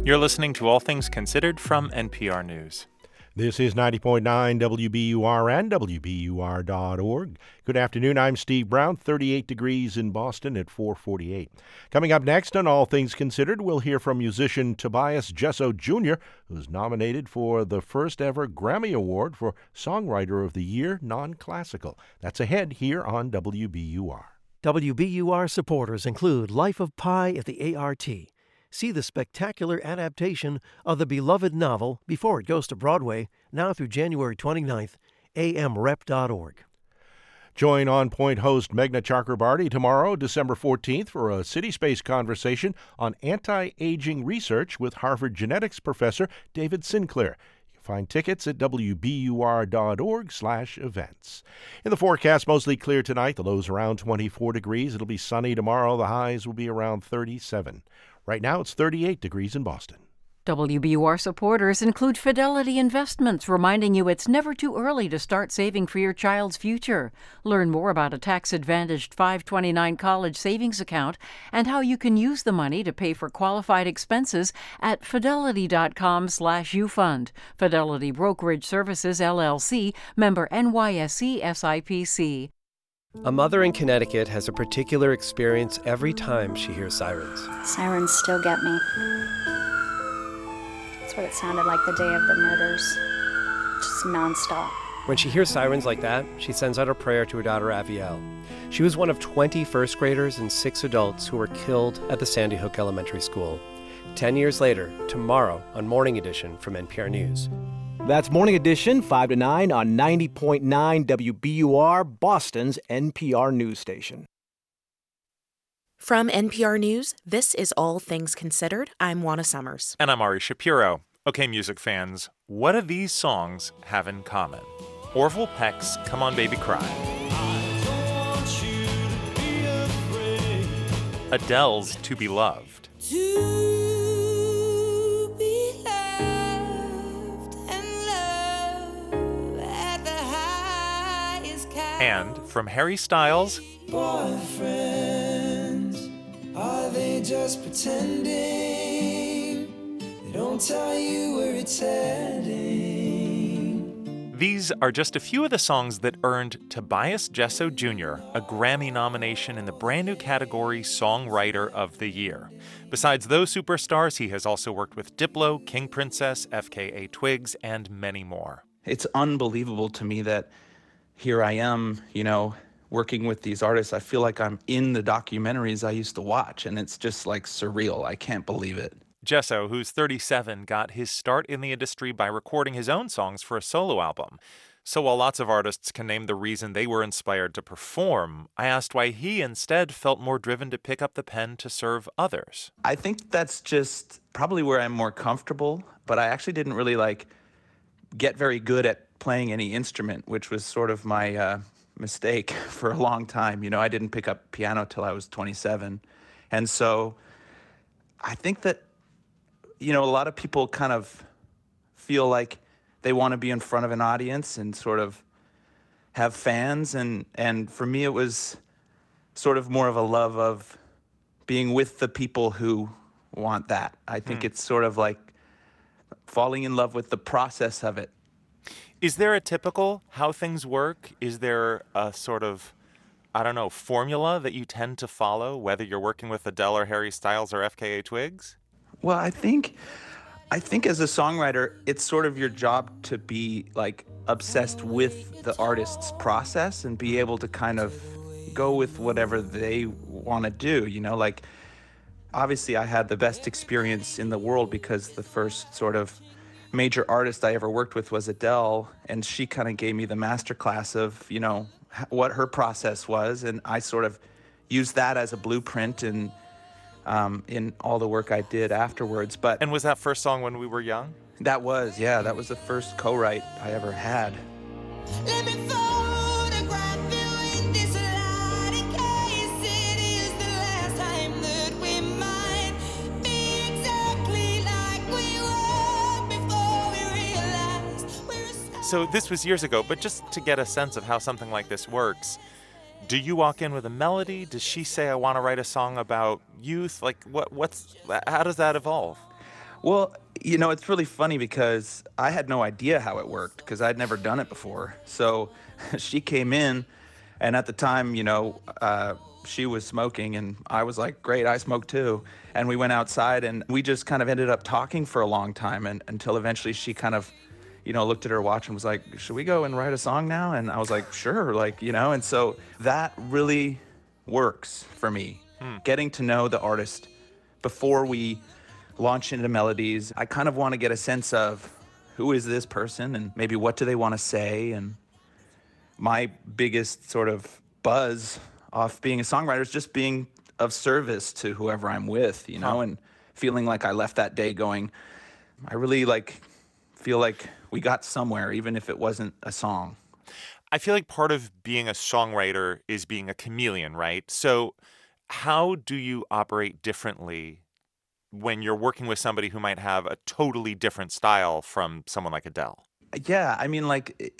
You're listening to All Things Considered from NPR News. This is 90.9 WBUR and WBUR.org. Good afternoon. I'm Steve Brown. 38 degrees in Boston at 448. Coming up next on All Things Considered, we'll hear from musician Tobias Jesso Jr., who's nominated for the first ever Grammy Award for Songwriter of the Year Non Classical. That's ahead here on WBUR. WBUR supporters include Life of Pi at the ART see the spectacular adaptation of the beloved novel before it goes to Broadway, now through January 29th, amrep.org. Join On Point host Meghna Chakrabarti tomorrow, December 14th, for a City Space conversation on anti aging research with Harvard genetics professor David Sinclair. You can Find tickets at wbur.org slash events. In the forecast, mostly clear tonight. The lows around 24 degrees. It'll be sunny tomorrow. The highs will be around 37. Right now, it's 38 degrees in Boston. WBUR supporters include Fidelity Investments, reminding you it's never too early to start saving for your child's future. Learn more about a tax advantaged 529 college savings account and how you can use the money to pay for qualified expenses at fidelity.com/slash ufund. Fidelity Brokerage Services LLC, member NYSE SIPC. A mother in Connecticut has a particular experience every time she hears sirens. Sirens still get me. That's what it sounded like the day of the murders. Just nonstop. When she hears sirens like that, she sends out a prayer to her daughter Avielle. She was one of 20 first graders and six adults who were killed at the Sandy Hook Elementary School. Ten years later, tomorrow on Morning Edition from NPR News. That's Morning Edition, 5 to 9 on 90.9 WBUR, Boston's NPR news station. From NPR News, this is All Things Considered. I'm Juana Summers. And I'm Ari Shapiro. Okay, music fans, what do these songs have in common? Orville Peck's Come On Baby Cry. Adele's To Be Loved. To And from Harry Styles, Boyfriends, are they just pretending? They don't tell you where it's heading. These are just a few of the songs that earned Tobias Jesso Jr. a Grammy nomination in the brand new category Songwriter of the Year. Besides those superstars, he has also worked with Diplo, King Princess, FKA Twigs, and many more. It's unbelievable to me that here I am, you know, working with these artists. I feel like I'm in the documentaries I used to watch, and it's just like surreal. I can't believe it. Jesso, who's 37, got his start in the industry by recording his own songs for a solo album. So while lots of artists can name the reason they were inspired to perform, I asked why he instead felt more driven to pick up the pen to serve others. I think that's just probably where I'm more comfortable, but I actually didn't really like get very good at playing any instrument, which was sort of my uh, mistake *laughs* for a long time. You know, I didn't pick up piano till I was 27. And so I think that, you know, a lot of people kind of feel like they want to be in front of an audience and sort of have fans. And, and for me, it was sort of more of a love of being with the people who want that. I think Hmm. it's sort of like falling in love with the process of it. Is there a typical how things work? Is there a sort of, I don't know, formula that you tend to follow, whether you're working with Adele or Harry Styles or FKA Twigs? Well, I think I think as a songwriter, it's sort of your job to be like obsessed with the artist's process and be able to kind of go with whatever they want to do, you know, like obviously I had the best experience in the world because the first sort of major artist I ever worked with was Adele and she kind of gave me the masterclass of, you know, what her process was and I sort of used that as a blueprint and um, in all the work I did afterwards. But and was that first song when we were young? That was, yeah, that was the first co-write I ever had. So this was years ago, but just to get a sense of how something like this works, do you walk in with a melody? Does she say, "I want to write a song about youth"? Like, what? What's? How does that evolve? Well, you know, it's really funny because I had no idea how it worked because I'd never done it before. So *laughs* she came in, and at the time, you know, uh, she was smoking, and I was like, great, I smoke too. And we went outside, and we just kind of ended up talking for a long time, and until eventually she kind of, you know, looked at her watch and was like, should we go and write a song now? And I was like, sure, like, you know, and so that really works for me. Hmm. Getting to know the artist before we launch into melodies. I kind of want to get a sense of who is this person and maybe what do they want to say. And my biggest sort of buzz off being a songwriter is just being of service to whoever I'm with, you know, Huh. and feeling like I left that day going, I really like feel like we got somewhere, even if it wasn't a song. I feel like part of being a songwriter is being a chameleon, right? So, how do you operate differently when you're working with somebody who might have a totally different style from someone like Adele. Yeah, I mean, like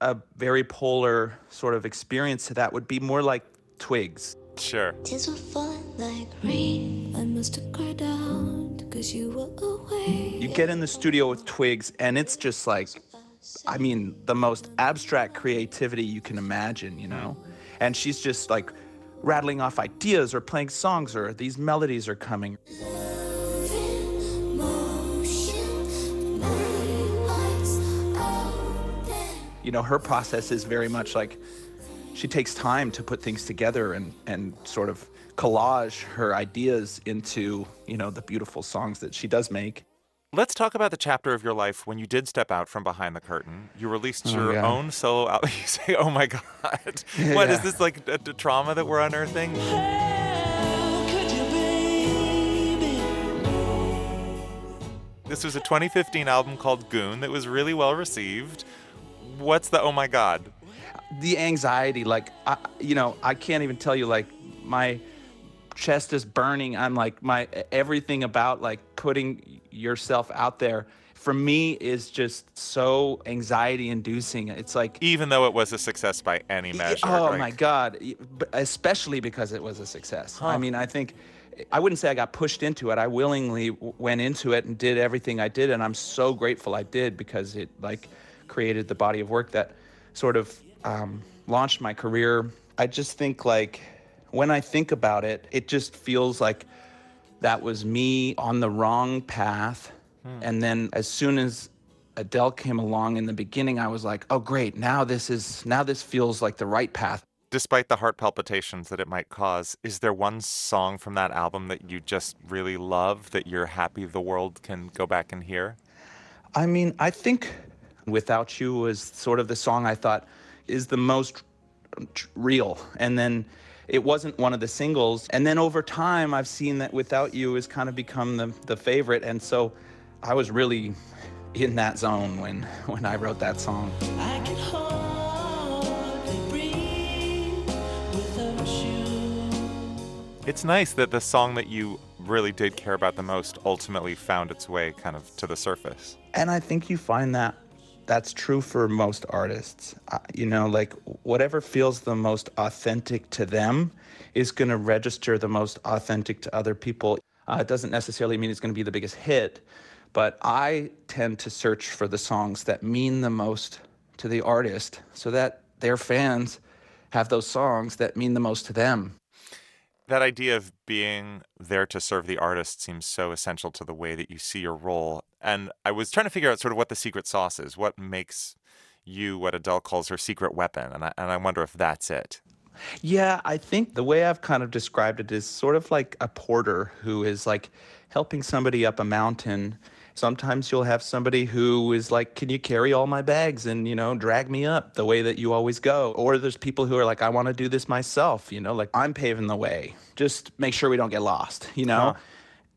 a very polar sort of experience to that would be more like Twigs. Sure. Tears were falling like rain. I must have cried out because you were away. You get in the studio with Twigs, and it's just like, I mean, the most abstract creativity you can imagine, you know? And she's just like rattling off ideas or playing songs, or these melodies are coming. You know, her process is very much like she takes time to put things together and, and sort of collage her ideas into, you know, the beautiful songs that she does make. Let's talk about the chapter of your life when you did step out from behind the curtain. You released Oh, your yeah. own solo album. *laughs* You say, "Oh my God, *laughs* what is Yeah. this like a, a trauma that we're unearthing?" This was a 2015 album called Goon that was really well received. What's the oh my God? the anxiety like I, you know i can't even tell you like my chest is burning. I'm like my everything about like putting yourself out there for me is just so anxiety inducing it's like Even though it was a success by any measure. oh like- my god. Especially because it was a success. I mean i think i wouldn't say i got pushed into it. I willingly went into it and did everything i did and i'm so grateful i did because it like created the body of work that sort of um, launched my career. I just think like when i think about it it just feels like that was me on the wrong path hmm. and then as soon as adele came along in the beginning i was like oh great now this is now this feels like the right path Despite the heart palpitations that it might cause, is there one song from that album that you just really love that you're happy the world can go back and hear? I mean, I think Without You was sort of the song I thought is the most real. And then it wasn't one of the singles. And then over time, I've seen that Without You has kind of become the, the favorite. And so I was really in that zone when, when I wrote that song. I can hardly breathe without you. It's nice that the song that you really did care about the most ultimately found its way kind of to the surface. And I think you find that that's true for most artists. Uh, you know, like whatever feels the most authentic to them is going to register the most authentic to other people. Uh, it doesn't necessarily mean it's going to be the biggest hit, but I tend to search for the songs that mean the most to the artist so that their fans have those songs that mean the most to them. That idea of being there to serve the artist seems so essential to the way that you see your role. And I was trying to figure out sort of what the secret sauce is. What makes you what Adele calls her secret weapon? And I, and I wonder if that's it. Yeah, I think the way I've kind of described it is sort of like a porter who is like helping somebody up a mountain. Sometimes you'll have somebody who is like, Can you carry all my bags and, you know, drag me up the way that you always go? Or there's people who are like, I want to do this myself, you know, like I'm paving the way. Just make sure we don't get lost, you know? Uh-huh.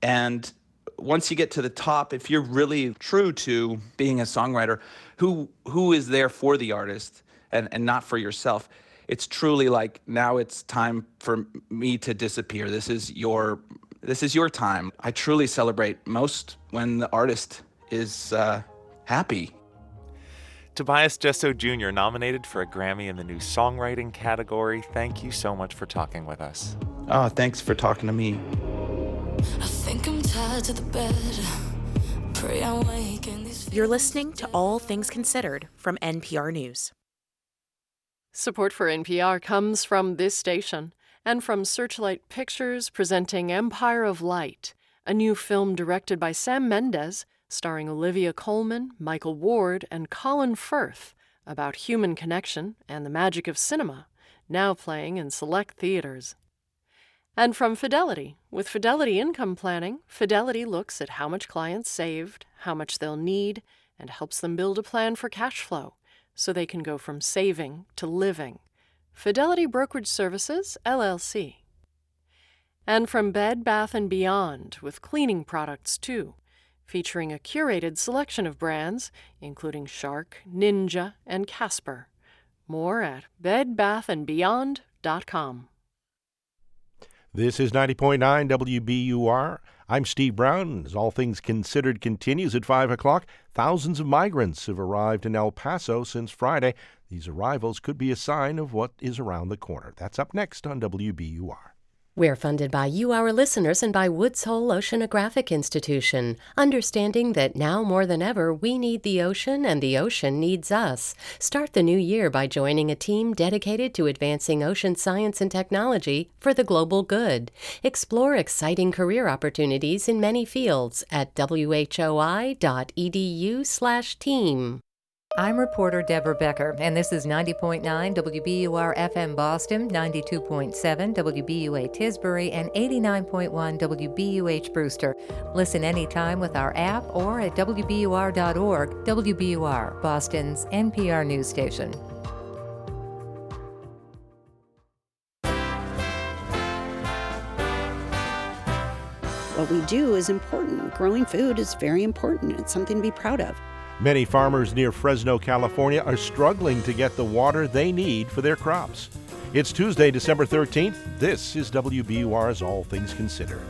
And once you get to the top, if you're really true to being a songwriter, who who is there for the artist and, and not for yourself, it's truly like now it's time for me to disappear. This is your this is your time. I truly celebrate most when the artist is uh, happy. Tobias Jesso Jr., nominated for a Grammy in the new songwriting category. Thank you so much for talking with us. Oh, thanks for talking to me. I think I'm tired to the bed. Pray I wake in You're listening to All Things Considered from NPR News. Support for NPR comes from this station and from Searchlight Pictures presenting Empire of Light, a new film directed by Sam Mendes, starring Olivia Colman, Michael Ward, and Colin Firth, about human connection and the magic of cinema, now playing in select theaters. And from Fidelity. With Fidelity Income Planning, Fidelity looks at how much clients saved, how much they'll need, and helps them build a plan for cash flow so they can go from saving to living. Fidelity Brokerage Services, LLC. And from Bed Bath & Beyond with cleaning products too, featuring a curated selection of brands including Shark, Ninja, and Casper. More at bedbathandbeyond.com. This is 90.9 WBUR. I'm Steve Brown. As All Things Considered continues at 5 o'clock, thousands of migrants have arrived in El Paso since Friday. These arrivals could be a sign of what is around the corner. That's up next on WBUR. We're funded by you, our listeners, and by Woods Hole Oceanographic Institution, understanding that now more than ever we need the ocean and the ocean needs us. Start the new year by joining a team dedicated to advancing ocean science and technology for the global good. Explore exciting career opportunities in many fields at whoi.edu/team. I'm reporter Deborah Becker, and this is 90.9 WBUR FM Boston, 92.7 WBUA Tisbury, and 89.1 WBUH Brewster. Listen anytime with our app or at WBUR.org. WBUR, Boston's NPR news station. What we do is important. Growing food is very important. It's something to be proud of. Many farmers near Fresno, California are struggling to get the water they need for their crops. It's Tuesday, December 13th. This is WBUR's All Things Considered.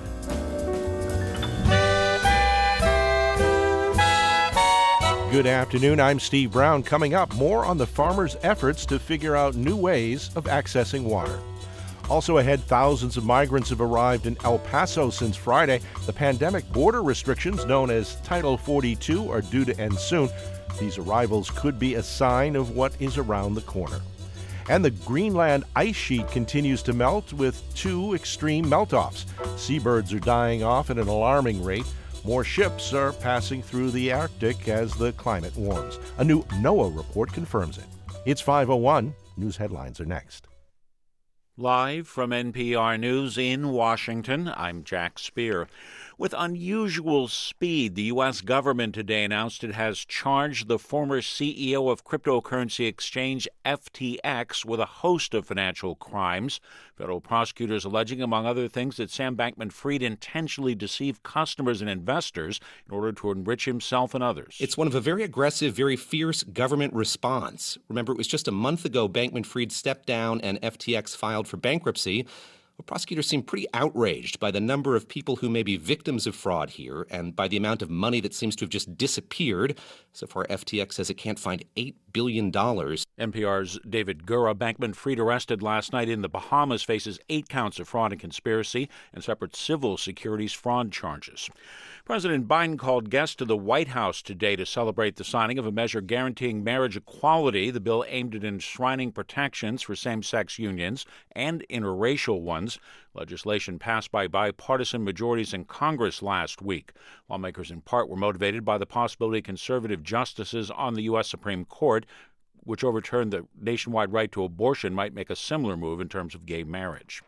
Good afternoon. I'm Steve Brown. Coming up, more on the farmers' efforts to figure out new ways of accessing water. Also ahead, thousands of migrants have arrived in El Paso since Friday. The pandemic border restrictions, known as Title 42, are due to end soon. These arrivals could be a sign of what is around the corner. And the Greenland ice sheet continues to melt with two extreme melt-offs. Seabirds are dying off at an alarming rate. More ships are passing through the Arctic as the climate warms. A new NOAA report confirms it. It's 501. News headlines are next. Live from NPR News in Washington, I'm Jack Speer. With unusual speed, the U.S. government today announced it has charged the former CEO of cryptocurrency exchange FTX with a host of financial crimes. Federal prosecutors alleging, among other things, that Sam Bankman Fried intentionally deceived customers and investors in order to enrich himself and others. It's one of a very aggressive, very fierce government response. Remember, it was just a month ago Bankman Fried stepped down and FTX filed for bankruptcy. Well, prosecutors seem pretty outraged by the number of people who may be victims of fraud here and by the amount of money that seems to have just disappeared. So far, FTX says it can't find $8 billion. NPR's David Gura, Bankman Fried, arrested last night in the Bahamas, faces eight counts of fraud and conspiracy and separate civil securities fraud charges. President Biden called guests to the White House today to celebrate the signing of a measure guaranteeing marriage equality. The bill aimed at enshrining protections for same sex unions and interracial ones. Legislation passed by bipartisan majorities in Congress last week. Lawmakers, in part, were motivated by the possibility conservative justices on the U.S. Supreme Court which overturned the nationwide right to abortion, might make a similar move in terms of gay marriage.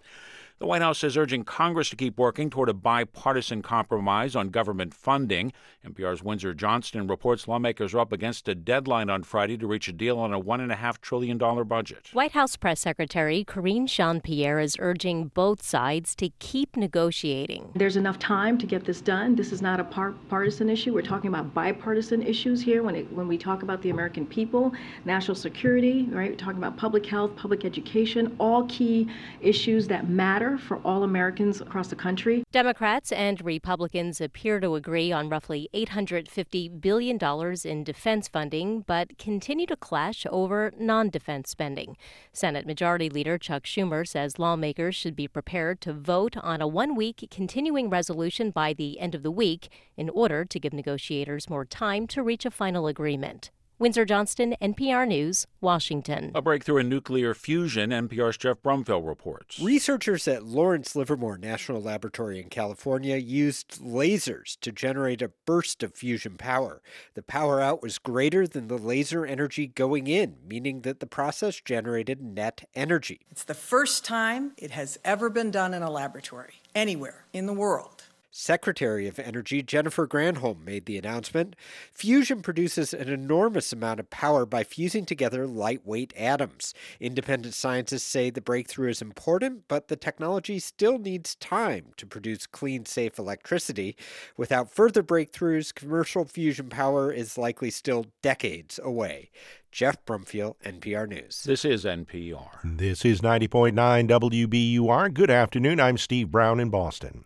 The White House is urging Congress to keep working toward a bipartisan compromise on government funding. NPR's Windsor Johnston reports lawmakers are up against a deadline on Friday to reach a deal on a $1.5 trillion budget. White House Press Secretary Karine Jean Pierre is urging both sides to keep negotiating. There's enough time to get this done. This is not a par- partisan issue. We're talking about bipartisan issues here when, it, when we talk about the American people, national security, right? We're talking about public health, public education, all key issues that matter for all Americans across the country. Democrats and Republicans appear to agree on roughly $850 billion in defense funding, but continue to clash over non defense spending. Senate Majority Leader Chuck Schumer says lawmakers should be prepared to vote on a one week continuing resolution by the end of the week in order to give negotiators more time to reach a final agreement. Windsor Johnston, NPR News, Washington. A breakthrough in nuclear fusion, NPR's Jeff Brumfiel reports. Researchers at Lawrence Livermore National Laboratory in California used lasers to generate a burst of fusion power. The power out was greater than the laser energy going in, meaning that the process generated net energy. It's the first time it has ever been done in a laboratory, anywhere in the world. Secretary of Energy Jennifer Granholm made the announcement. Fusion produces an enormous amount of power by fusing together lightweight atoms. Independent scientists say the breakthrough is important, but the technology still needs time to produce clean, safe electricity. Without further breakthroughs, commercial fusion power is likely still decades away. Jeff Brumfiel, NPR News. This is NPR. This is 90.9 WBUR. Good afternoon. I'm Steve Brown in Boston.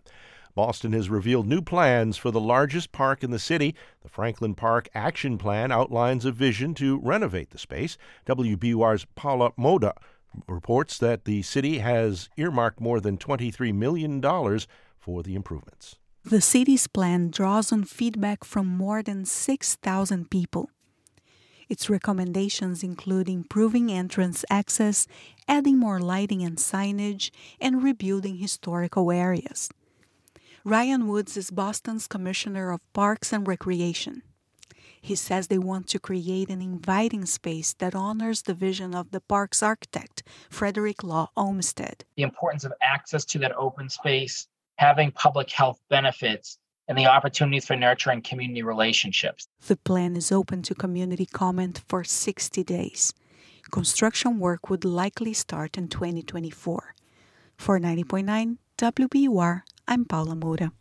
Boston has revealed new plans for the largest park in the city. The Franklin Park Action Plan outlines a vision to renovate the space. WBUR's Paula Moura reports that the city has earmarked more than $23 million for the improvements. The city's plan draws on feedback from more than 6,000 people. Its recommendations include improving entrance access, adding more lighting and signage, and rebuilding historical areas. Ryan Woods is Boston's Commissioner of Parks and Recreation. He says they want to create an inviting space that honors the vision of the park's architect, Frederick Law Olmsted. The importance of access to that open space, having public health benefits, and the opportunities for nurturing community relationships. The plan is open to community comment for 60 days. Construction work would likely start in 2024. For 90.9 WBUR, I'm Paula Moura.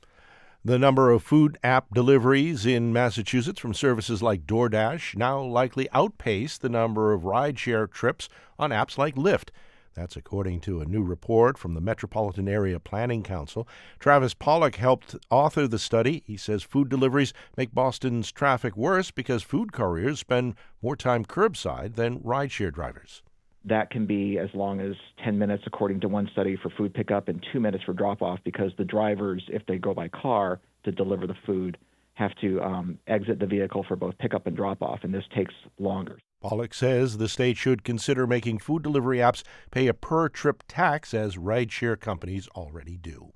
The number of food app deliveries in Massachusetts from services like DoorDash now likely outpace the number of rideshare trips on apps like Lyft. That's according to a new report from the Metropolitan Area Planning Council. Travis Pollock helped author the study. He says food deliveries make Boston's traffic worse because food couriers spend more time curbside than rideshare drivers. That can be as long as 10 minutes, according to one study, for food pickup and two minutes for drop off because the drivers, if they go by car to deliver the food, have to um, exit the vehicle for both pickup and drop off, and this takes longer. Pollock says the state should consider making food delivery apps pay a per trip tax as rideshare companies already do.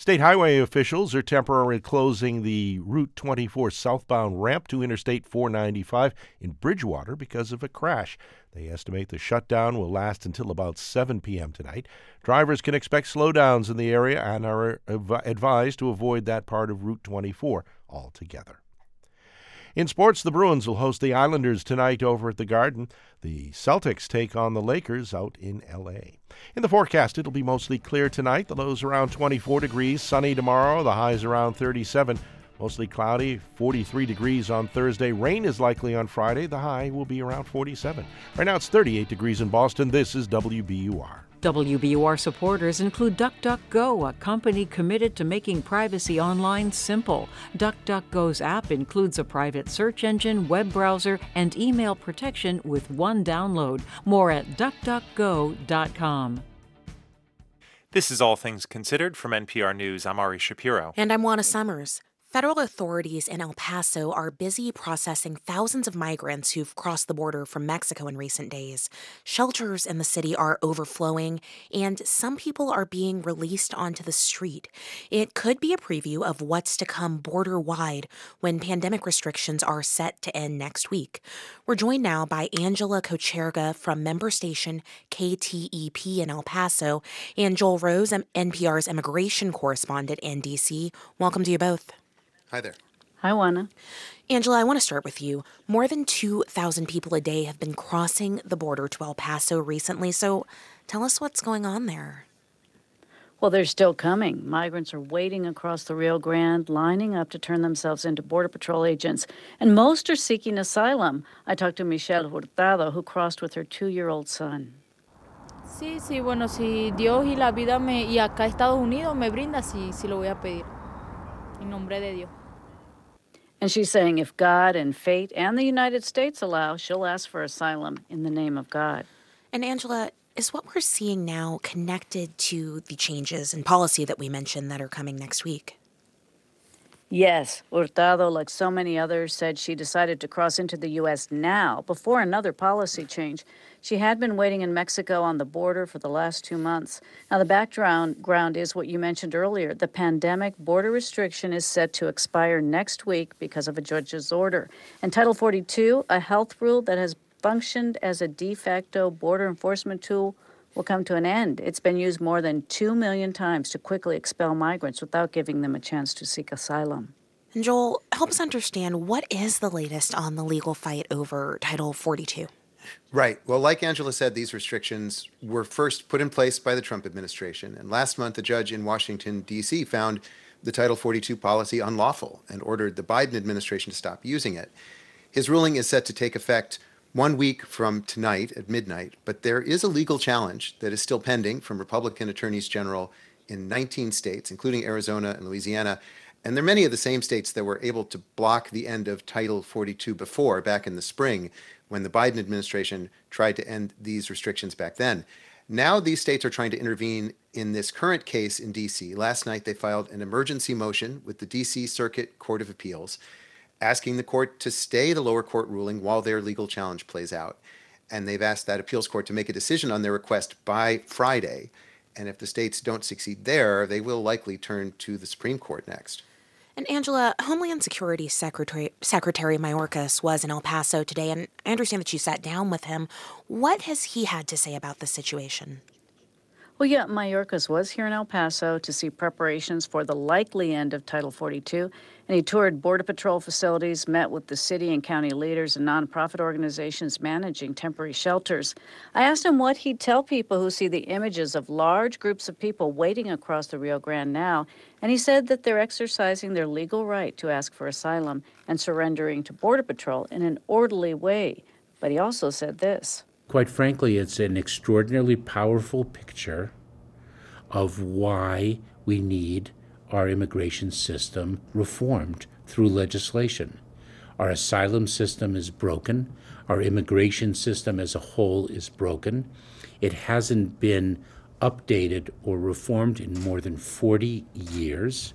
State highway officials are temporarily closing the Route 24 southbound ramp to Interstate 495 in Bridgewater because of a crash. They estimate the shutdown will last until about 7 p.m. tonight. Drivers can expect slowdowns in the area and are advised to avoid that part of Route 24 altogether. In sports, the Bruins will host the Islanders tonight over at the Garden. The Celtics take on the Lakers out in L.A. In the forecast, it'll be mostly clear tonight. The lows around 24 degrees, sunny tomorrow, the highs around 37. Mostly cloudy, 43 degrees on Thursday. Rain is likely on Friday. The high will be around 47. Right now it's 38 degrees in Boston. This is WBUR. WBUR supporters include DuckDuckGo, a company committed to making privacy online simple. DuckDuckGo's app includes a private search engine, web browser, and email protection with one download. More at duckduckgo.com. This is All Things Considered from NPR News. I'm Ari Shapiro. And I'm Juana Summers. Federal authorities in El Paso are busy processing thousands of migrants who've crossed the border from Mexico in recent days. Shelters in the city are overflowing, and some people are being released onto the street. It could be a preview of what's to come border wide when pandemic restrictions are set to end next week. We're joined now by Angela Kocherga from member station KTEP in El Paso and Joel Rose, NPR's immigration correspondent in D.C. Welcome to you both. Hi there. Hi, Juana. Angela, I want to start with you. More than 2,000 people a day have been crossing the border to El Paso recently, so tell us what's going on there. Well, they're still coming. Migrants are waiting across the Rio Grande, lining up to turn themselves into Border Patrol agents, and most are seeking asylum. I talked to Michelle Hurtado, who crossed with her two year old son. Sí, sí, bueno, si Dios y la vida me, y acá Estados Unidos me brinda, sí, sí lo voy a pedir. En nombre de Dios. And she's saying if God and fate and the United States allow, she'll ask for asylum in the name of God. And Angela, is what we're seeing now connected to the changes in policy that we mentioned that are coming next week? Yes, Hurtado, like so many others, said she decided to cross into the U.S. now, before another policy change. She had been waiting in Mexico on the border for the last two months. Now, the background ground is what you mentioned earlier. The pandemic border restriction is set to expire next week because of a judge's order. And Title 42, a health rule that has functioned as a de facto border enforcement tool, will come to an end. It's been used more than 2 million times to quickly expel migrants without giving them a chance to seek asylum. And Joel, help us understand what is the latest on the legal fight over Title 42? Right. Well, like Angela said, these restrictions were first put in place by the Trump administration. And last month, a judge in Washington, D.C., found the Title 42 policy unlawful and ordered the Biden administration to stop using it. His ruling is set to take effect one week from tonight at midnight, but there is a legal challenge that is still pending from Republican attorneys general in 19 states, including Arizona and Louisiana. And there are many of the same states that were able to block the end of Title 42 before, back in the spring, when the Biden administration tried to end these restrictions back then. Now these states are trying to intervene in this current case in DC. Last night they filed an emergency motion with the DC Circuit Court of Appeals asking the court to stay the lower court ruling while their legal challenge plays out. And they've asked that appeals court to make a decision on their request by Friday. And if the states don't succeed there, they will likely turn to the Supreme Court next. And Angela, Homeland Security Secretary Secretary Mayorkas was in El Paso today, and I understand that you sat down with him. What has he had to say about the situation? Well, yeah, Mayorkas was here in El Paso to see preparations for the likely end of Title 42, and he toured Border Patrol facilities, met with the city and county leaders and nonprofit organizations managing temporary shelters. I asked him what he'd tell people who see the images of large groups of people waiting across the Rio Grande now, and he said that they're exercising their legal right to ask for asylum and surrendering to Border Patrol in an orderly way. But he also said this. Quite frankly, it's an extraordinarily powerful picture of why we need our immigration system reformed through legislation. Our asylum system is broken. Our immigration system as a whole is broken. It hasn't been updated or reformed in more than 40 years.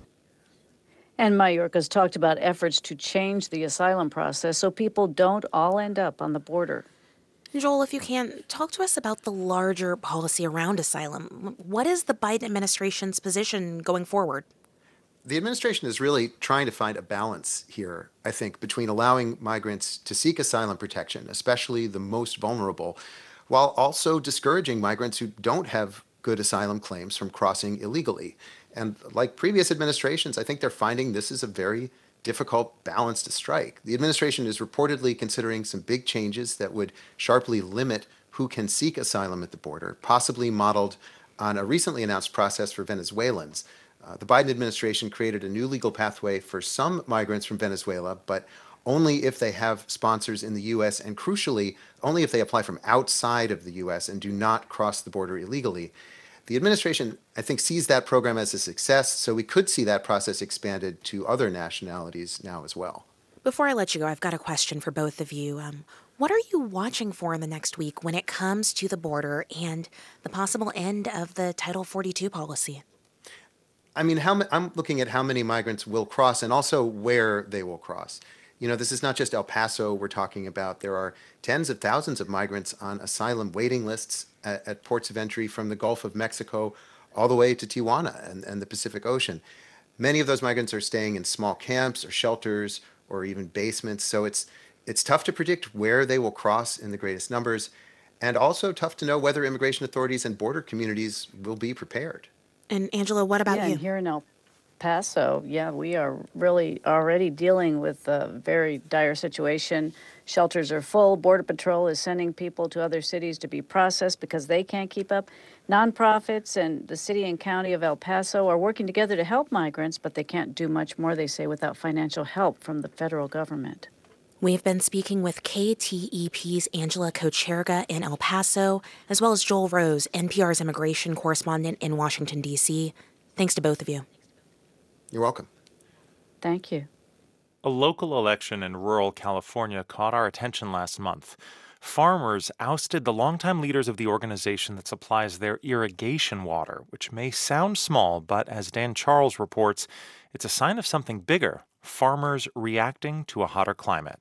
And Mayorkas talked about efforts to change the asylum process so people don't all end up on the border. Joel, if you can, talk to us about the larger policy around asylum. What is the Biden administration's position going forward? The administration is really trying to find a balance here, I think, between allowing migrants to seek asylum protection, especially the most vulnerable, while also discouraging migrants who don't have good asylum claims from crossing illegally. And like previous administrations, I think they're finding this is a very difficult balance to strike. The administration is reportedly considering some big changes that would sharply limit who can seek asylum at the border, possibly modeled on a recently announced process for Venezuelans. Uh, the Biden administration created a new legal pathway for some migrants from Venezuela, but only if they have sponsors in the U.S. and crucially, only if they apply from outside of the U.S. and do not cross the border illegally. The administration, I think, sees that program as a success, so we could see that process expanded to other nationalities now as well. Before I let you go, I've got a question for both of you. Um, what are you watching for in the next week when it comes to the border and the possible end of the Title 42 policy? I mean, how ma- I'm looking at how many migrants will cross and also where they will cross. You know, this is not just El Paso we're talking about. There are tens of thousands of migrants on asylum waiting lists at, at ports of entry from the Gulf of Mexico all the way to Tijuana and, and the Pacific Ocean. Many of those migrants are staying in small camps or shelters or even basements. So it's it's tough to predict where they will cross in the greatest numbers, and also tough to know whether immigration authorities and border communities will be prepared. And Angela, what about yeah, you? here in El Paso, yeah, we are really already dealing with a very dire situation. Shelters are full. Border Patrol is sending people to other cities to be processed because they can't keep up. Nonprofits and the city and county of El Paso are working together to help migrants, but they can't do much more, they say, without financial help from the federal government. We've been speaking with KTEP's Angela Kocherga in El Paso, as well as Joel Rose, NPR's immigration correspondent in Washington, D.C. Thanks to both of you. You're welcome. Thank you. A local election in rural California caught our attention last month. Farmers ousted the longtime leaders of the organization that supplies their irrigation water, which may sound small, but as Dan Charles reports, it's a sign of something bigger farmers reacting to a hotter climate.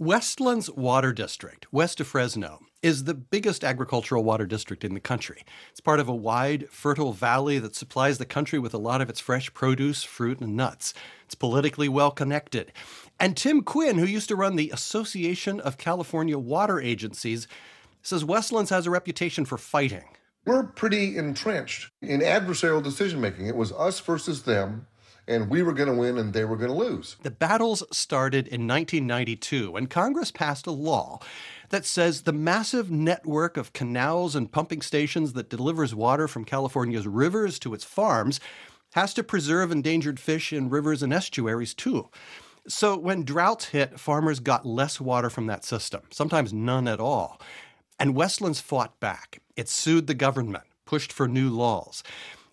Westlands Water District, west of Fresno, is the biggest agricultural water district in the country. It's part of a wide, fertile valley that supplies the country with a lot of its fresh produce, fruit, and nuts. It's politically well connected. And Tim Quinn, who used to run the Association of California Water Agencies, says Westlands has a reputation for fighting. We're pretty entrenched in adversarial decision making. It was us versus them, and we were going to win and they were going to lose. The battles started in 1992 when Congress passed a law that says the massive network of canals and pumping stations that delivers water from California's rivers to its farms has to preserve endangered fish in rivers and estuaries too. So when droughts hit, farmers got less water from that system, sometimes none at all. And Westlands fought back. It sued the government, pushed for new laws.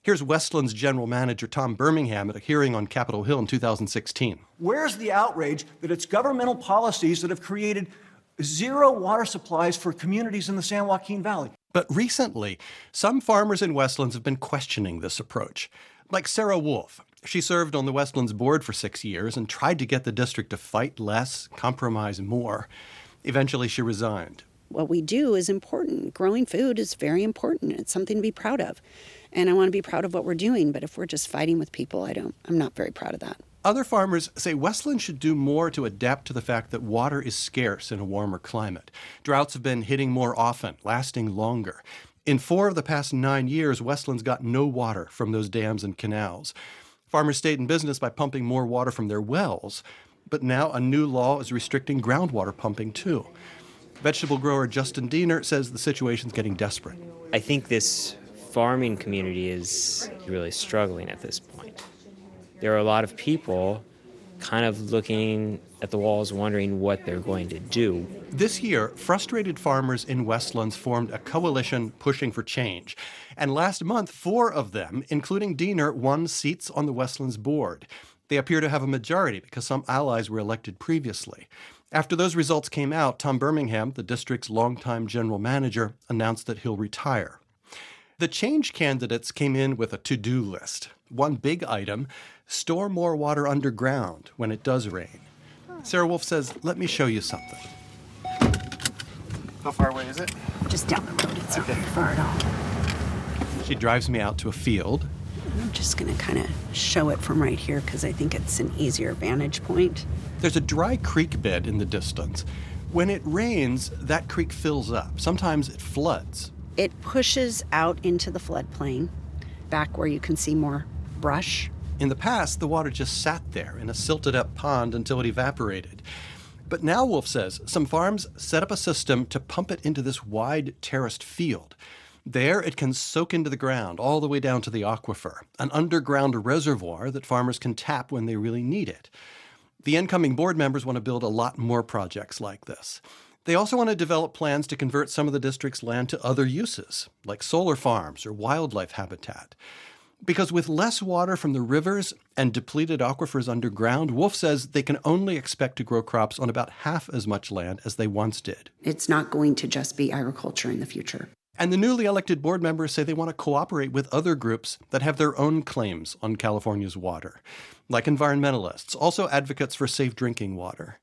Here's Westland's general manager, Tom Birmingham, at a hearing on Capitol Hill in 2016. Where's the outrage that it's governmental policies that have created zero water supplies for communities in the San Joaquin Valley? But recently, some farmers in Westlands have been questioning this approach. Like Sarah Woolf. She served on the Westlands board for six years and tried to get the district to fight less, compromise more. Eventually, she resigned. What we do is important. Growing food is very important. It's something to be proud of. And I want to be proud of what we're doing, but if we're just fighting with people, I don't I'm not very proud of that. Other farmers say Westland should do more to adapt to the fact that water is scarce in a warmer climate. Droughts have been hitting more often, lasting longer. In four of the past nine years, Westland's got no water from those dams and canals. Farmers stayed in business by pumping more water from their wells, but now a new law is restricting groundwater pumping too. Vegetable grower Justin Diener says the situation's getting desperate. I think this farming community is really struggling at this point. There are a lot of people kind of looking at the walls, wondering what they're going to do. This year, frustrated farmers in Westlands formed a coalition pushing for change. And last month, four of them, including Diener, won seats on the Westlands board. They appear to have a majority because some allies were elected previously. After those results came out, Tom Birmingham, the district's longtime general manager, announced that he'll retire. The change candidates came in with a to do list. One big item store more water underground when it does rain. Sarah Woolf says, Let me show you something. How far away is it? Just down the road. It's not very far at all. She drives me out to a field. I'm just going to kind of show it from right here because I think it's an easier vantage point. There's a dry creek bed in the distance. When it rains, that creek fills up. Sometimes it floods. It pushes out into the floodplain, back where you can see more brush. In the past, the water just sat there in a silted up pond until it evaporated. But now, Woolf says, some farms set up a system to pump it into this wide terraced field. There, it can soak into the ground all the way down to the aquifer, an underground reservoir that farmers can tap when they really need it. The incoming board members want to build a lot more projects like this. They also want to develop plans to convert some of the district's land to other uses, like solar farms or wildlife habitat. Because with less water from the rivers and depleted aquifers underground, Woolf says they can only expect to grow crops on about half as much land as they once did. It's not going to just be agriculture in the future. And the newly elected board members say they want to cooperate with other groups that have their own claims on California's water, like environmentalists, also advocates for safe drinking water.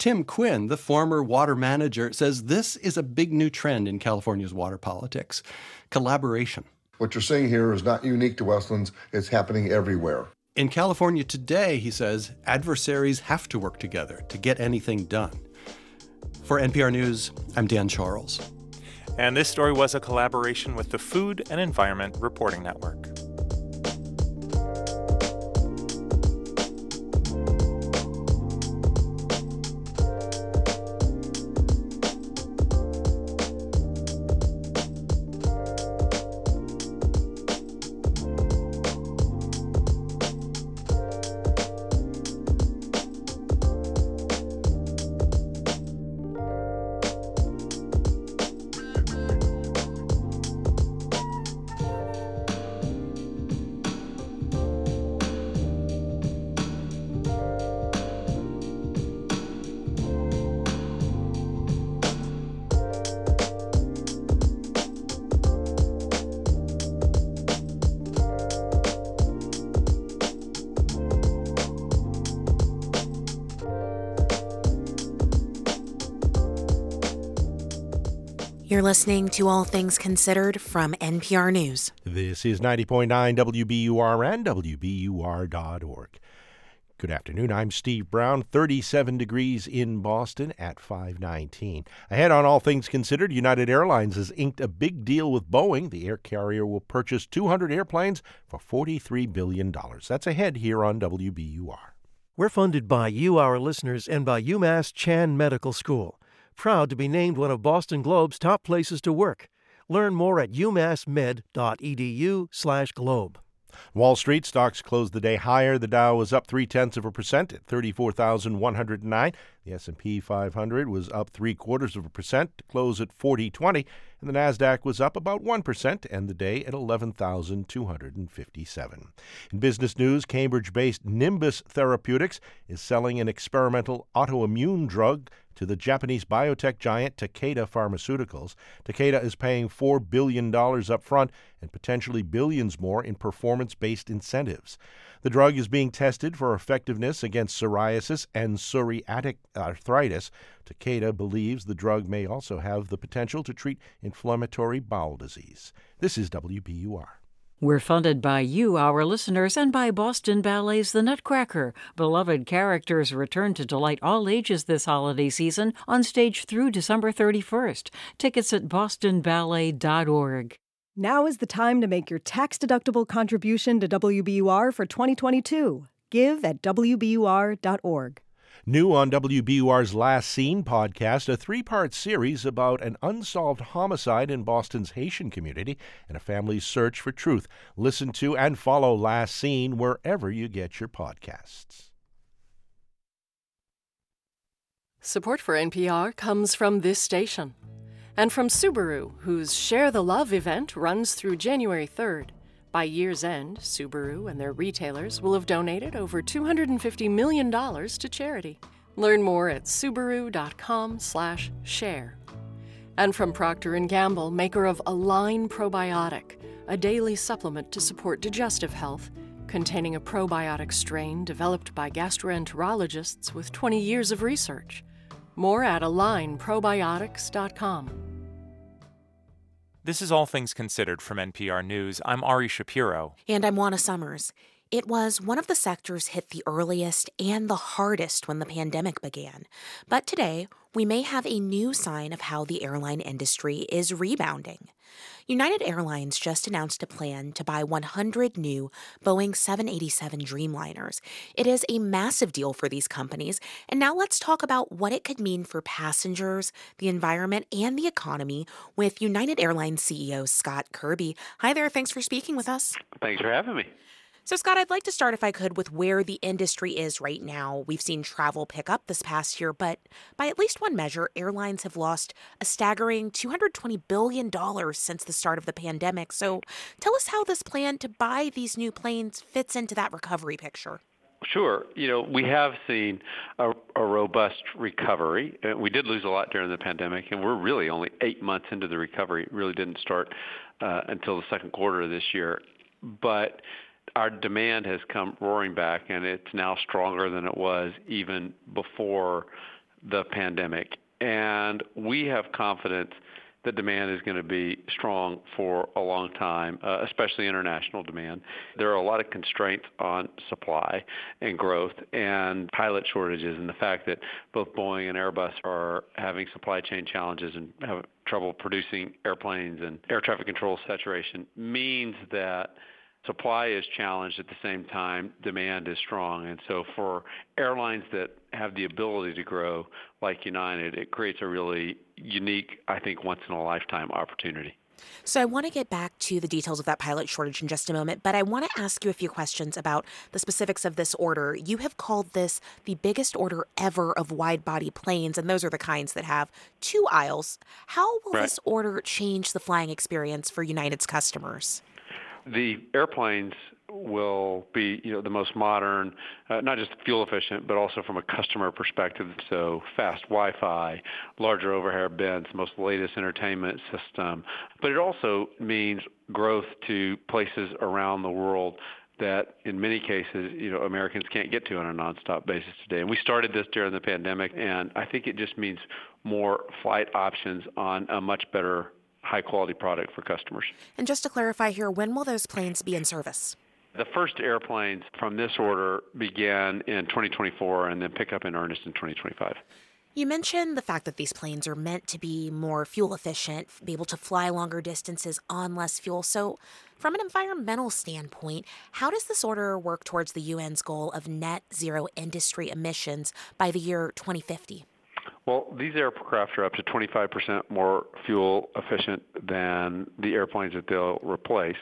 Tim Quinn, the former water manager, says this is a big new trend in California's water politics collaboration. What you're seeing here is not unique to Westlands, it's happening everywhere. In California today, he says, adversaries have to work together to get anything done. For NPR News, I'm Dan Charles. And this story was a collaboration with the Food and Environment Reporting Network. Listening to All Things Considered from NPR News. This is 90.9 WBUR and WBUR.org. Good afternoon. I'm Steve Brown. 37 degrees in Boston at 519. Ahead on All Things Considered, United Airlines has inked a big deal with Boeing. The air carrier will purchase 200 airplanes for $43 billion. That's ahead here on WBUR. We're funded by you, our listeners, and by UMass Chan Medical School proud to be named one of Boston Globe's top places to work. Learn more at umassmed.edu/globe. Wall Street stocks closed the day higher. The Dow was up three tenths of a percent at 34,109. The S&P 500 was up three quarters of a percent to close at 4020, and the Nasdaq was up about one percent to end the day at 11,257. In business news, Cambridge-based Nimbus Therapeutics is selling an experimental autoimmune drug to the Japanese biotech giant Takeda Pharmaceuticals. Takeda is paying $4 billion up front and potentially billions more in performance based incentives. The drug is being tested for effectiveness against psoriasis and psoriatic arthritis. Takeda believes the drug may also have the potential to treat inflammatory bowel disease. This is WBUR. We're funded by you, our listeners, and by Boston Ballet's The Nutcracker. Beloved characters return to delight all ages this holiday season on stage through December 31st. Tickets at bostonballet.org. Now is the time to make your tax-deductible contribution to WBUR for 2022. Give at WBUR.org. New on WBUR's Last Seen podcast, a three part series about an unsolved homicide in Boston's Haitian community and a family's search for truth. Listen to and follow Last Seen wherever you get your podcasts. Support for NPR comes from this station and from Subaru, whose Share the Love event runs through January 3rd. By year's end, Subaru and their retailers will have donated over $250 million to charity. Learn more at subaru.com/share. And from Procter & Gamble, maker of Align Probiotic, a daily supplement to support digestive health, containing a probiotic strain developed by gastroenterologists with 20 years of research. More at alignprobiotics.com. This is All Things Considered from NPR News. I'm Ari Shapiro. And I'm Juana Summers. It was one of the sectors hit the earliest and the hardest when the pandemic began. But today, we may have a new sign of how the airline industry is rebounding. United Airlines just announced a plan to buy 100 new Boeing 787 Dreamliners. It is a massive deal for these companies, and now let's talk about what it could mean for passengers, the environment, and the economy with United Airlines CEO Scott Kirby. Hi there, thanks for speaking with us. Thanks for having me. So, Scott, I'd like to start, if I could, with where the industry is right now. We've seen travel pick up this past year, but by at least one measure, airlines have lost a staggering $220 billion since the start of the pandemic. So, tell us how this plan to buy these new planes fits into that recovery picture. Sure. You know, we have seen a, a, robust recovery. Uh, we did lose a lot during the pandemic, and we're really only eight months into the recovery. It really didn't start uh, until the second quarter of this year. But our demand has come roaring back, and it's now stronger than it was even before the pandemic. And we have confidence that demand is going to be strong for a long time, uh, especially international demand. There are a lot of constraints on supply and growth and pilot shortages, and the fact that both Boeing and Airbus are having supply chain challenges and have trouble producing airplanes and air traffic control saturation means that supply is challenged at the same time demand is strong and so for airlines that have the ability to grow like united it creates a really unique i think once in a lifetime opportunity so I want to get back to the details of that pilot shortage in just a moment, but I want to ask you a few questions about the specifics of this order. You have called this the biggest order ever of wide body planes, and those are the kinds that have two aisles. How will right. this order change the flying experience for United's customers? The airplanes will be you know the most modern, uh, not just fuel efficient, but also from a customer perspective. So fast Wi-Fi, larger overhead bins, most latest entertainment system. But it also means growth to places around the world that in many cases, you know, Americans can't get to on a nonstop basis today. And we started this during the pandemic, and I think it just means more flight options on a much better high quality product for customers. And just to clarify here, when will those planes be in service? The first airplanes from this order began in 2024 and then pick up in earnest in 2025. You mentioned the fact that these planes are meant to be more fuel efficient, be able to fly longer distances on less fuel. So, from an environmental standpoint, how does this order work towards the UN's goal of net zero industry emissions by the year 2050? Well, these aircraft are up to 25% more fuel efficient than the airplanes that they'll replace.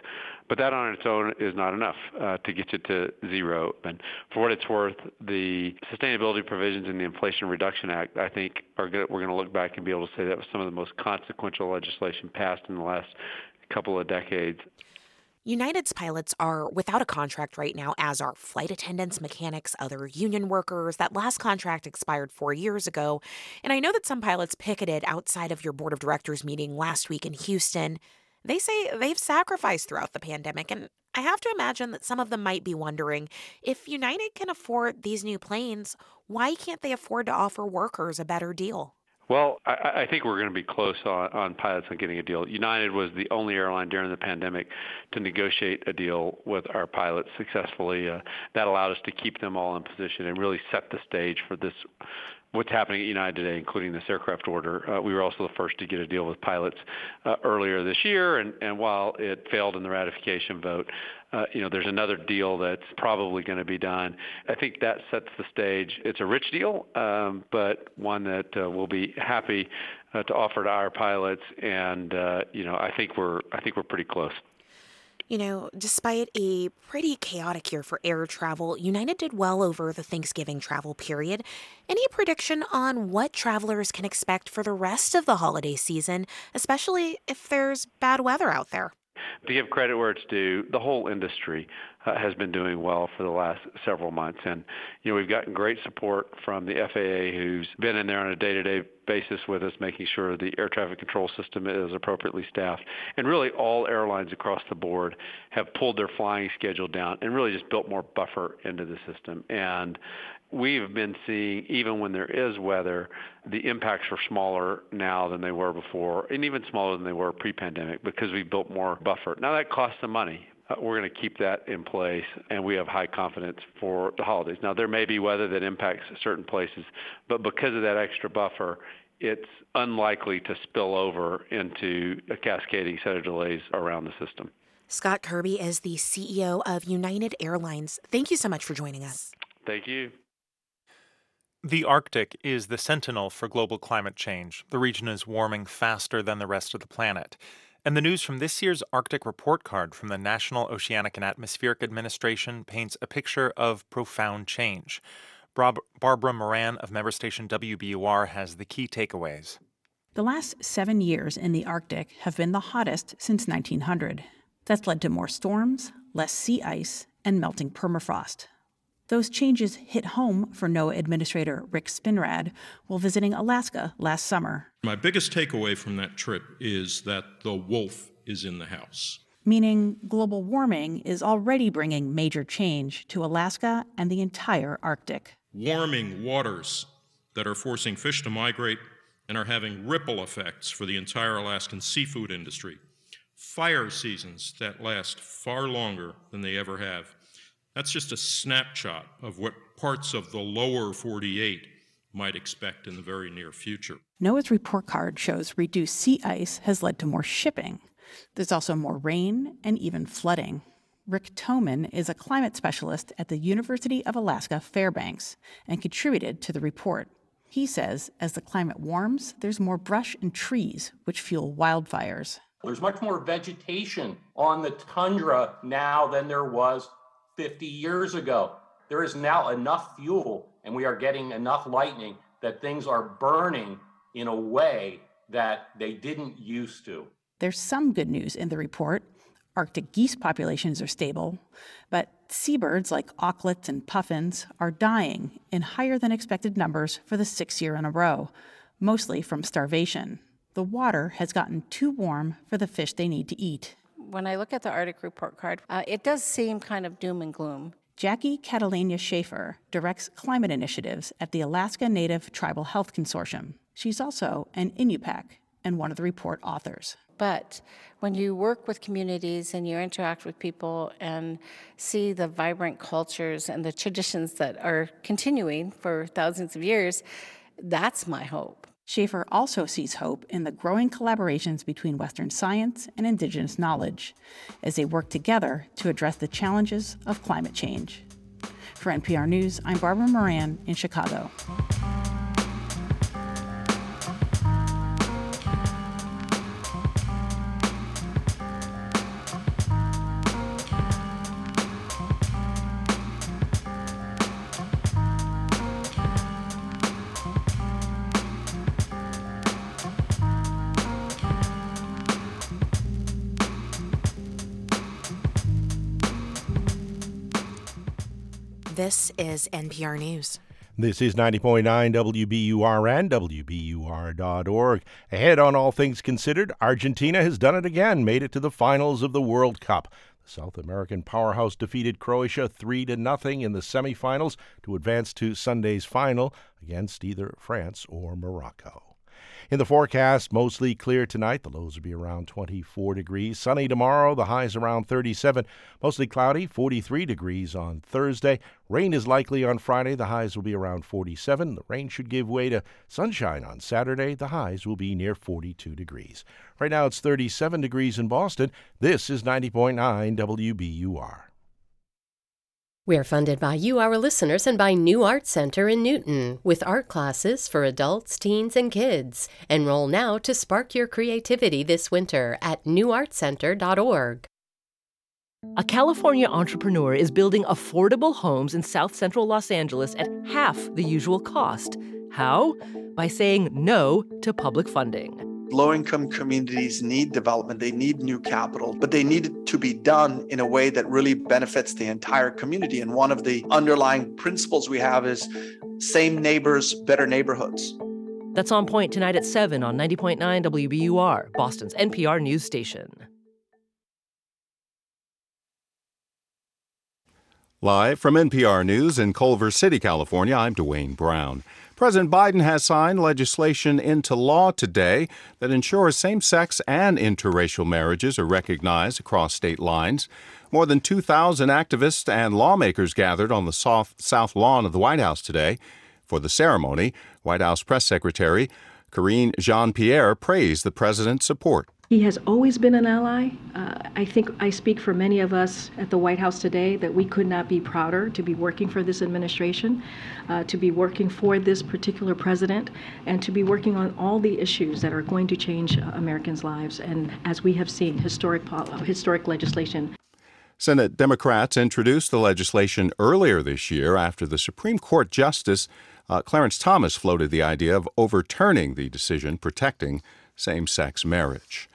But that on its own is not enough uh, to get you to zero. And for what it's worth, the sustainability provisions in the Inflation Reduction Act, I think, are good. we're going to look back and be able to say that was some of the most consequential legislation passed in the last couple of decades. United's pilots are without a contract right now, as are flight attendants, mechanics, other union workers. That last contract expired four years ago. And I know that some pilots picketed outside of your board of directors meeting last week in Houston. They say they've sacrificed throughout the pandemic, and I have to imagine that some of them might be wondering if United can afford these new planes, why can't they afford to offer workers a better deal? Well, I, I think we're going to be close on, on pilots on getting a deal. United was the only airline during the pandemic to negotiate a deal with our pilots successfully. Uh, that allowed us to keep them all in position and really set the stage for this what's happening at United today, including this aircraft order. Uh, we were also the first to get a deal with pilots uh, earlier this year, and, while it failed in the ratification vote, uh, you know, there's another deal that's probably going to be done. I think that sets the stage. It's a rich deal, um, but one that we'll be happy to offer to our pilots, and you know, I think we're I think we're pretty close. You know, despite a pretty chaotic year for air travel, United did well over the Thanksgiving travel period. Any prediction on what travelers can expect for the rest of the holiday season, especially if there's bad weather out there? To give credit where it's due, the whole industry uh, has been doing well for the last several months. And, you know, we've gotten great support from the FAA, who's been in there on a day-to-day basis with us, making sure the air traffic control system is appropriately staffed. And really all airlines across the board have pulled their flying schedule down and really just built more buffer into the system. And, we've been seeing, even when there is weather, the impacts are smaller now than they were before, and even smaller than they were pre-pandemic because we built more buffer. Now that costs some money. Uh, we're going to keep that in place, and we have high confidence for the holidays. Now there may be weather that impacts certain places, but because of that extra buffer, it's unlikely to spill over into a cascading set of delays around the system. Scott Kirby is the CEO of United Airlines. Thank you so much for joining us. Thank you. The Arctic is the sentinel for global climate change. The region is warming faster than the rest of the planet. And the news from this year's Arctic report card from the National Oceanic and Atmospheric Administration paints a picture of profound change. Barbara Moran of member station WBUR has the key takeaways. The last seven years in the Arctic have been the hottest since 1900. That's led to more storms, less sea ice, and melting permafrost. Those changes hit home for NOAA Administrator Rick Spinrad while visiting Alaska last summer. My biggest takeaway from that trip is that the wolf is in the house. Meaning global warming is already bringing major change to Alaska and the entire Arctic. Warming waters that are forcing fish to migrate and are having ripple effects for the entire Alaskan seafood industry. Fire seasons that last far longer than they ever have that's just a snapshot of what parts of the lower 48 might expect in the very near future. NOAA's report card shows reduced sea ice has led to more shipping. There's also more rain and even flooding. Rick Thoman is a climate specialist at the University of Alaska Fairbanks and contributed to the report. He says as the climate warms, there's more brush and trees, which fuel wildfires. There's much more vegetation on the tundra now than there was 50 years ago. There is now enough fuel and we are getting enough lightning that things are burning in a way that they didn't used to. There's some good news in the report. Arctic geese populations are stable, but seabirds like auklets and puffins are dying in higher than expected numbers for the sixth year in a row, mostly from starvation. The water has gotten too warm for the fish they need to eat when I look at the Arctic report card, uh, it does seem kind of doom and gloom. Jackie Qataliña Schaeffer directs climate initiatives at the Alaska Native Tribal Health Consortium. She's also an Inupiaq and one of the report authors. But when you work with communities and you interact with people and see the vibrant cultures and the traditions that are continuing for thousands of years, that's my hope. Schaeffer also sees hope in the growing collaborations between Western science and Indigenous knowledge as they work together to address the challenges of climate change. For NPR News, I'm Barbara Moran in Chicago. This is NPR News. This is 90.9 WBUR and WBUR.org. Ahead on All Things Considered, Argentina has done it again, made it to the finals of the World Cup. The South American powerhouse defeated Croatia 3 to nothing in the semifinals to advance to Sunday's final against either France or Morocco. In the forecast, mostly clear tonight. The lows will be around 24 degrees. Sunny tomorrow, the highs around 37. Mostly cloudy, 43 degrees on Thursday. Rain is likely on Friday. The highs will be around 47. The rain should give way to sunshine on Saturday. The highs will be near 42 degrees. Right now it's 37 degrees in Boston. This is 90.9 WBUR. We are funded by you, our listeners, and by New Art Center in Newton, with art classes for adults, teens, and kids. Enroll now to spark your creativity this winter at newartcenter.org. A California entrepreneur is building affordable homes in South Central Los Angeles at half the usual cost. How? By saying no to public funding. Low income communities need development, they need new capital, but they need it to be done in a way that really benefits the entire community. And one of the underlying principles we have is same neighbors, better neighborhoods. That's on point tonight at 7 on 90.9 WBUR, Boston's NPR news station. Live from NPR News in Culver City, California, I'm Dwane Brown. President Biden has signed legislation into law today that ensures same sex and interracial marriages are recognized across state lines. More than 2,000 activists and lawmakers gathered on the south, lawn of the White House today. For the ceremony, White House Press Secretary Karine Jean Pierre praised the president's support. He has always been an ally. Uh, I think I speak for many of us at the White House today that we could not be prouder to be working for this administration, uh, to be working for this particular president, and to be working on all the issues that are going to change uh, Americans' lives. And as we have seen, historic, historic legislation. Senate Democrats introduced the legislation earlier this year after the Supreme Court Justice uh, Clarence Thomas floated the idea of overturning the decision protecting same sex marriage.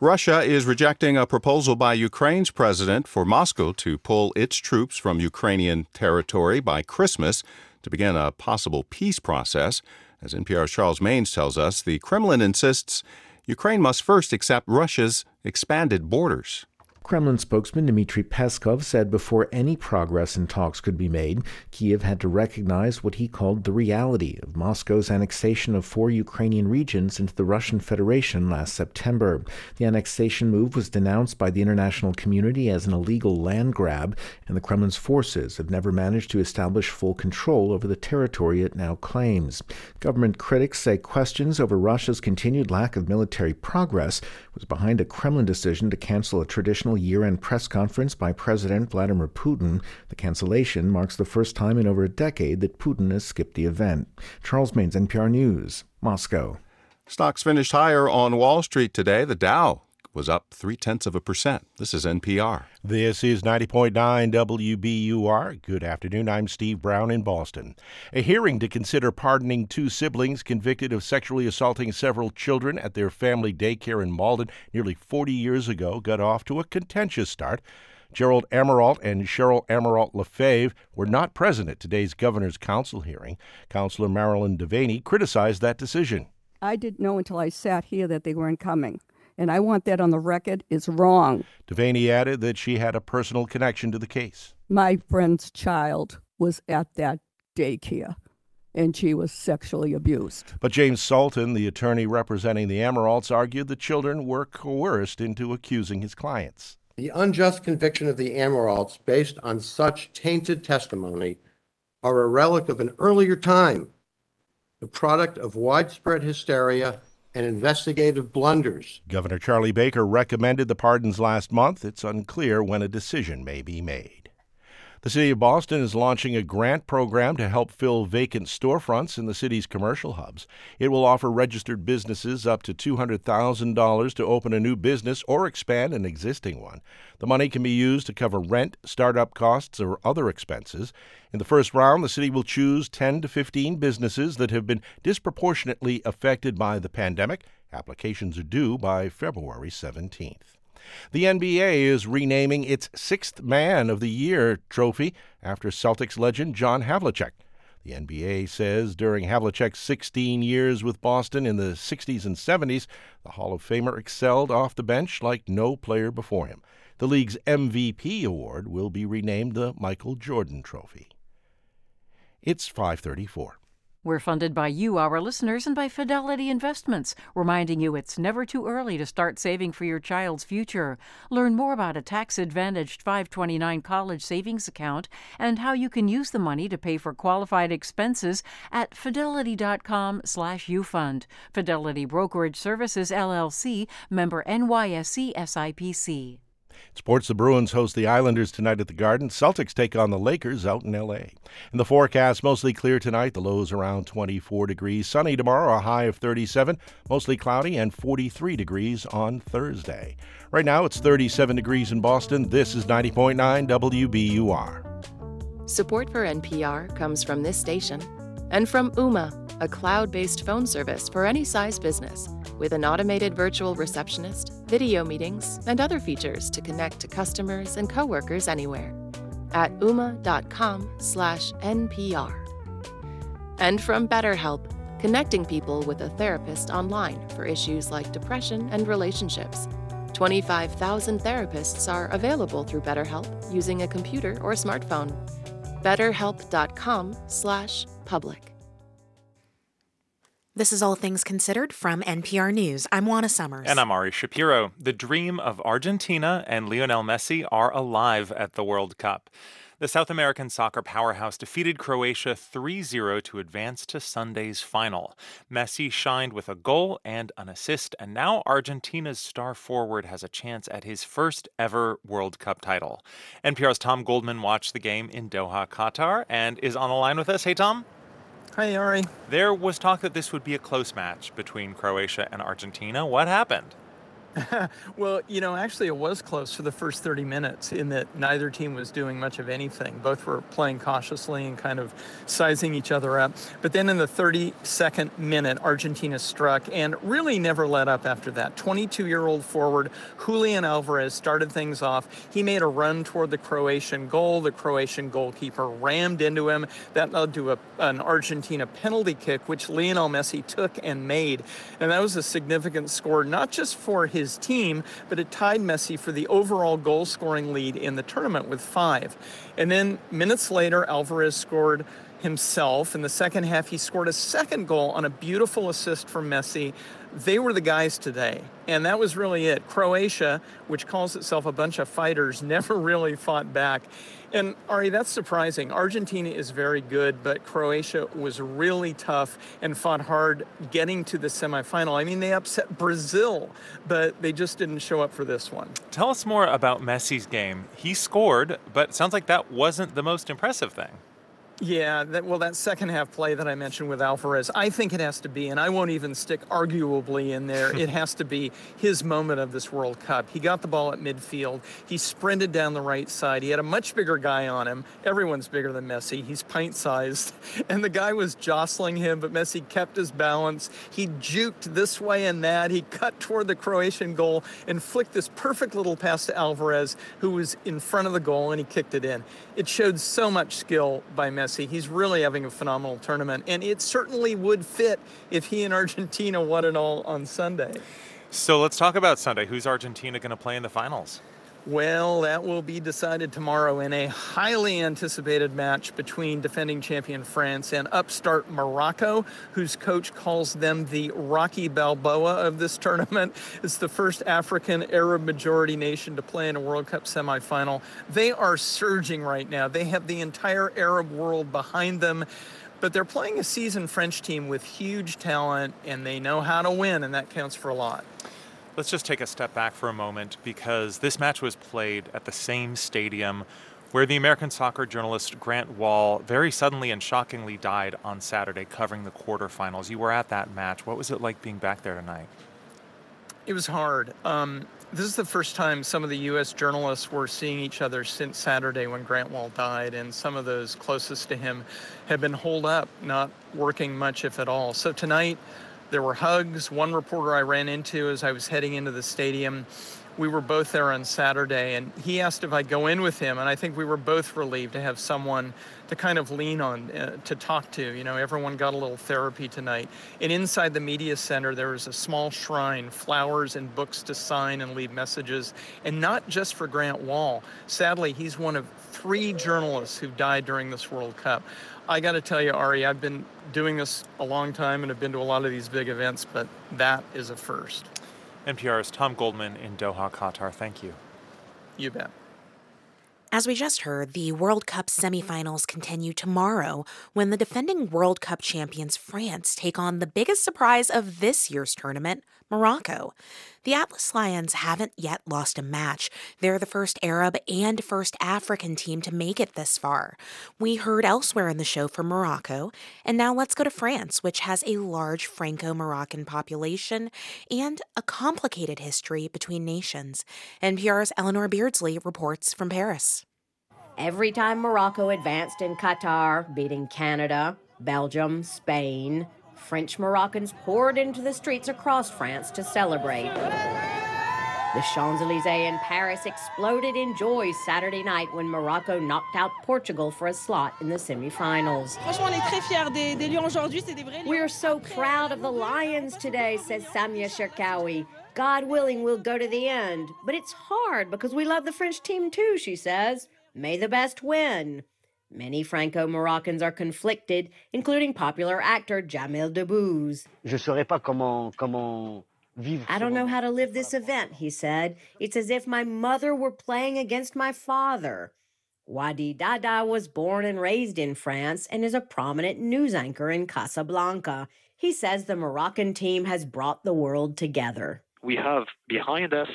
Russia is rejecting a proposal by Ukraine's president for Moscow to pull its troops from Ukrainian territory by Christmas to begin a possible peace process. As NPR's Charles Maynes tells us, the Kremlin insists Ukraine must first accept Russia's expanded borders. Kremlin spokesman Dmitry Peskov said before any progress in talks could be made, Kiev had to recognize what he called the reality of Moscow's annexation of four Ukrainian regions into the Russian Federation last September. The annexation move was denounced by the international community as an illegal land grab, and the Kremlin's forces have never managed to establish full control over the territory it now claims. Government critics say questions over Russia's continued lack of military progress was behind a Kremlin decision to cancel a traditional year end press conference by President Vladimir Putin. The cancellation marks the first time in over a decade that Putin has skipped the event. Charles Maynes, NPR News, Moscow. Stocks finished higher on Wall Street today. The Dow was up three tenths of a percent. This is NPR. This is 90.9 WBUR. Good afternoon. I'm Steve Brown in Boston. A hearing to consider pardoning two siblings convicted of sexually assaulting several children at their family daycare in Malden nearly 40 years ago got off to a contentious start. Gerald Amirault and Cheryl Amirault Lefebvre were not present at today's Governor's Council hearing. Councilor Marilyn Devaney criticized that decision. I didn't know until I sat here that they weren't coming and I want that on the record, is wrong. Devaney added that she had a personal connection to the case. My friend's child was at that daycare and she was sexually abused. But James Sultan, the attorney representing the Amiraults, argued the children were coerced into accusing his clients. The unjust conviction of the Amiraults based on such tainted testimony are a relic of an earlier time, the product of widespread hysteria and investigative blunders. Governor Charlie Baker recommended the pardons last month. It's unclear when a decision may be made. The City of Boston is launching a grant program to help fill vacant storefronts in the city's commercial hubs. It will offer registered businesses up to $200,000 to open a new business or expand an existing one. The money can be used to cover rent, startup costs, or other expenses. In the first round, the city will choose 10 to 15 businesses that have been disproportionately affected by the pandemic. Applications are due by February 17th. The NBA is renaming its Sixth Man of the Year trophy after Celtics legend John Havlicek. The NBA says during Havlicek's 16 years with Boston in the 60s and 70s, the Hall of Famer excelled off the bench like no player before him. The league's MVP award will be renamed the Michael Jordan Trophy. It's 534. We're funded by you, our listeners, and by Fidelity Investments, reminding you it's never too early to start saving for your child's future. Learn more about a tax advantaged 529 college savings account and how you can use the money to pay for qualified expenses at fidelity.com/slash ufund. Fidelity Brokerage Services LLC, member NYSE SIPC. Sports the Bruins host the Islanders tonight at the Garden. Celtics take on the Lakers out in L.A. And the forecast, mostly clear tonight. The lows around 24 degrees. Sunny tomorrow, a high of 37. Mostly cloudy and 43 degrees on Thursday. Right now, it's 37 degrees in Boston. This is 90.9 WBUR. Support for NPR comes from this station and from Ooma, a cloud based phone service for any size business with an automated virtual receptionist, video meetings, and other features to connect to customers and coworkers anywhere at ooma.com/npr. And from BetterHelp, connecting people with a therapist online for issues like depression and relationships. 25,000 therapists are available through BetterHelp using a computer or smartphone. betterhelp.com/public. This is All Things Considered from NPR News. I'm Juana Summers. And I'm Ari Shapiro. The dream of Argentina and Lionel Messi are alive at the World Cup. The South American soccer powerhouse defeated Croatia 3 0 to advance to Sunday's final. Messi shined with a goal and an assist, and now Argentina's star forward has a chance at his first ever World Cup title. NPR's Tom Goldman watched the game in Doha, Qatar, and is on the line with us. Hey, Tom. Hi, Ari. There was talk that this would be a close match between Croatia and Argentina. What happened? *laughs* well, you know, actually, it was close for the first 30 minutes in that neither team was doing much of anything. Both were playing cautiously and kind of sizing each other up. But then in the 32nd minute, Argentina struck and really never let up after that. 22 year old forward Julian Alvarez started things off. He made a run toward the Croatian goal. The Croatian goalkeeper rammed into him. That led to a, an Argentina penalty kick, which Lionel Messi took and made. And that was a significant score, not just for his his team, but it tied Messi for the overall goal scoring lead in the tournament with five. And then minutes later, Alvarez scored himself. In the second half, he scored a second goal on a beautiful assist from Messi. They were the guys today. And that was really it. Croatia, which calls itself a bunch of fighters, *laughs* never really fought back. And Ari, that's surprising. Argentina is very good, but Croatia was really tough and fought hard getting to the semifinal. I mean, they upset Brazil, but they just didn't show up for this one. Tell us more about Messi's game. He scored, but sounds like that wasn't the most impressive thing. Yeah, that, well, that second half play that I mentioned with Alvarez, I think it has to be, and I won't even stick arguably in there, it has to be his moment of this World Cup. He got the ball at midfield. He sprinted down the right side. He had a much bigger guy on him. Everyone's bigger than Messi. He's pint sized. *laughs* And the guy was jostling him, but Messi kept his balance. He juked this way and that. He cut toward the Croatian goal and flicked this perfect little pass to Alvarez, who was in front of the goal, and he kicked it in. It showed so much skill by Messi. Messi. He's really having a phenomenal tournament, and it certainly would fit if he and Argentina won it all on Sunday. So let's talk about Sunday. Who's Argentina going to play in the finals? Well, that will be decided tomorrow in a highly anticipated match between defending champion France and upstart Morocco, whose coach calls them the Rocky Balboa of this *laughs* tournament. It's the first African Arab majority nation to play in a World Cup semifinal. They are surging right now. They have the entire Arab world behind them but they're playing a seasoned French team with huge talent and they know how to win, and that counts for a lot. Let's just take a step back for a moment because this match was played at the same stadium where the American soccer journalist Grant Wahl very suddenly and shockingly died on Saturday covering the quarterfinals. You were at that match. What was it like being back there tonight? It was hard. Um, this is the first time some of the U.S. journalists were seeing each other since Saturday when Grant Wahl died, and some of those closest to him have been holed up, not working much, if at all. So tonight, there were hugs. One reporter I ran into as I was heading into the stadium we were both there on Saturday, and he asked if I'd go in with him, and I think we were both relieved to have someone to kind of lean on, uh, to talk to. You know, everyone got a little therapy tonight. And inside the media center, there was a small shrine, flowers and books to sign and leave messages, and not just for Grant Wahl. Sadly, he's one of three journalists who died during this World Cup. I got to tell you, Ari, I've been doing this a long time and have been to a lot of these big events, but that is a first. NPR's Tom Goldman in Doha, Qatar. Thank you. You bet. As we just heard, the World Cup semifinals continue tomorrow when the defending World Cup champions France take on the biggest surprise of this year's tournament, Morocco. The Atlas Lions haven't yet lost a match. They're the first Arab and first African team to make it this far. We heard elsewhere in the show from Morocco, and now let's go to France, which has a large Franco Moroccan population and a complicated history between nations. NPR's Eleanor Beardsley reports from Paris. Every time Morocco advanced in Qatar, beating Canada, Belgium, Spain, French Moroccans poured into the streets across France to celebrate. The Champs Elysees in Paris exploded in joy Saturday night when Morocco knocked out Portugal for a slot in the semifinals. We're so proud of the Lions today, says Samia Cherkaoui. God willing, we'll go to the end. But it's hard because we love the French team too, she says. May the best win. Many Franco Moroccans are conflicted, including popular actor Jamel Debbouze. I don't know how to live this event, he said. It's as if my mother were playing against my father. Wadi Dada was born and raised in France and is a prominent news anchor in Casablanca. He says the Moroccan team has brought the world together. We have behind us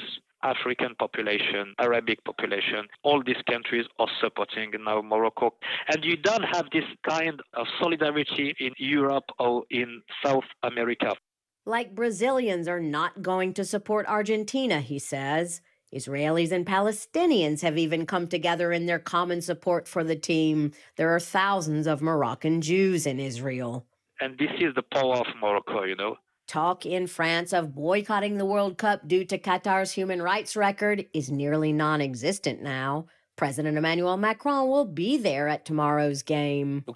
African population, Arabic population. All these countries are supporting now Morocco. And you don't have this kind of solidarity in Europe or in South America. Like Brazilians are not going to support Argentina, he says. Israelis and Palestinians have even come together in their common support for the team. There are thousands of Moroccan Jews in Israel. And this is the power of Morocco, you know. Talk in France of boycotting the World Cup due to Qatar's human rights record is nearly non existent now. President Emmanuel Macron will be there at tomorrow's game. The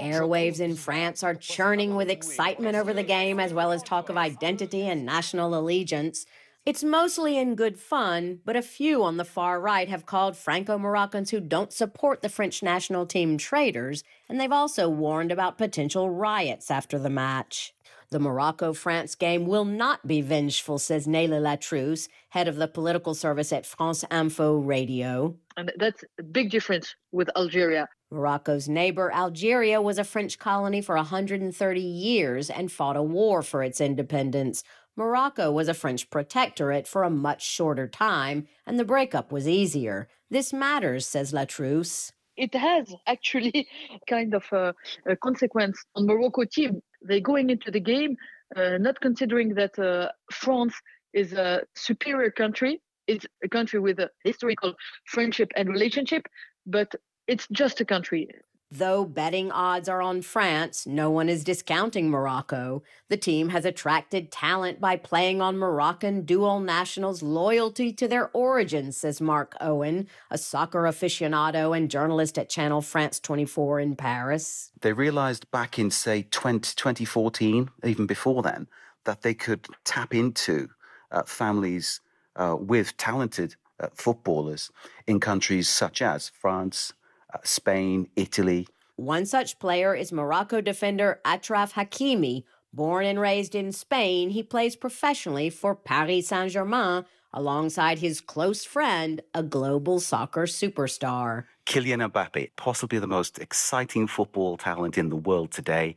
airwaves in France are churning with excitement over the game, as well as talk of identity and national allegiance. It's mostly in good fun, but a few on the far right have called Franco Moroccans who don't support the French national team traitors, and they've also warned about potential riots after the match. The Morocco France game will not be vengeful, says Neila Latrous, head of the political service at France Info Radio. And that's a big difference with Algeria. Morocco's neighbor, Algeria, was a French colony for 130 years and fought a war for its independence. Morocco was a French protectorate for a much shorter time, and the breakup was easier. This matters, says Latrous. It has actually *laughs* kind of a, a consequence on Morocco team. They're going into the game uh, not considering that uh, France is a superior country. It's a country with a historical friendship and relationship, but it's just a country. Though betting odds are on France, no one is discounting Morocco. The team has attracted talent by playing on Moroccan dual nationals' loyalty to their origins, says Mark Owen, a soccer aficionado and journalist at Channel France 24 in Paris. They realized back in, say, 20, 2014, even before then, that they could tap into uh, families uh, with talented uh, footballers in countries such as France, Uh, Spain, Italy. One such player is Morocco defender Achraf Hakimi. Born and raised in Spain, he plays professionally for Paris Saint Germain alongside his close friend, a global soccer superstar. Kylian Mbappe, possibly the most exciting football talent in the world today.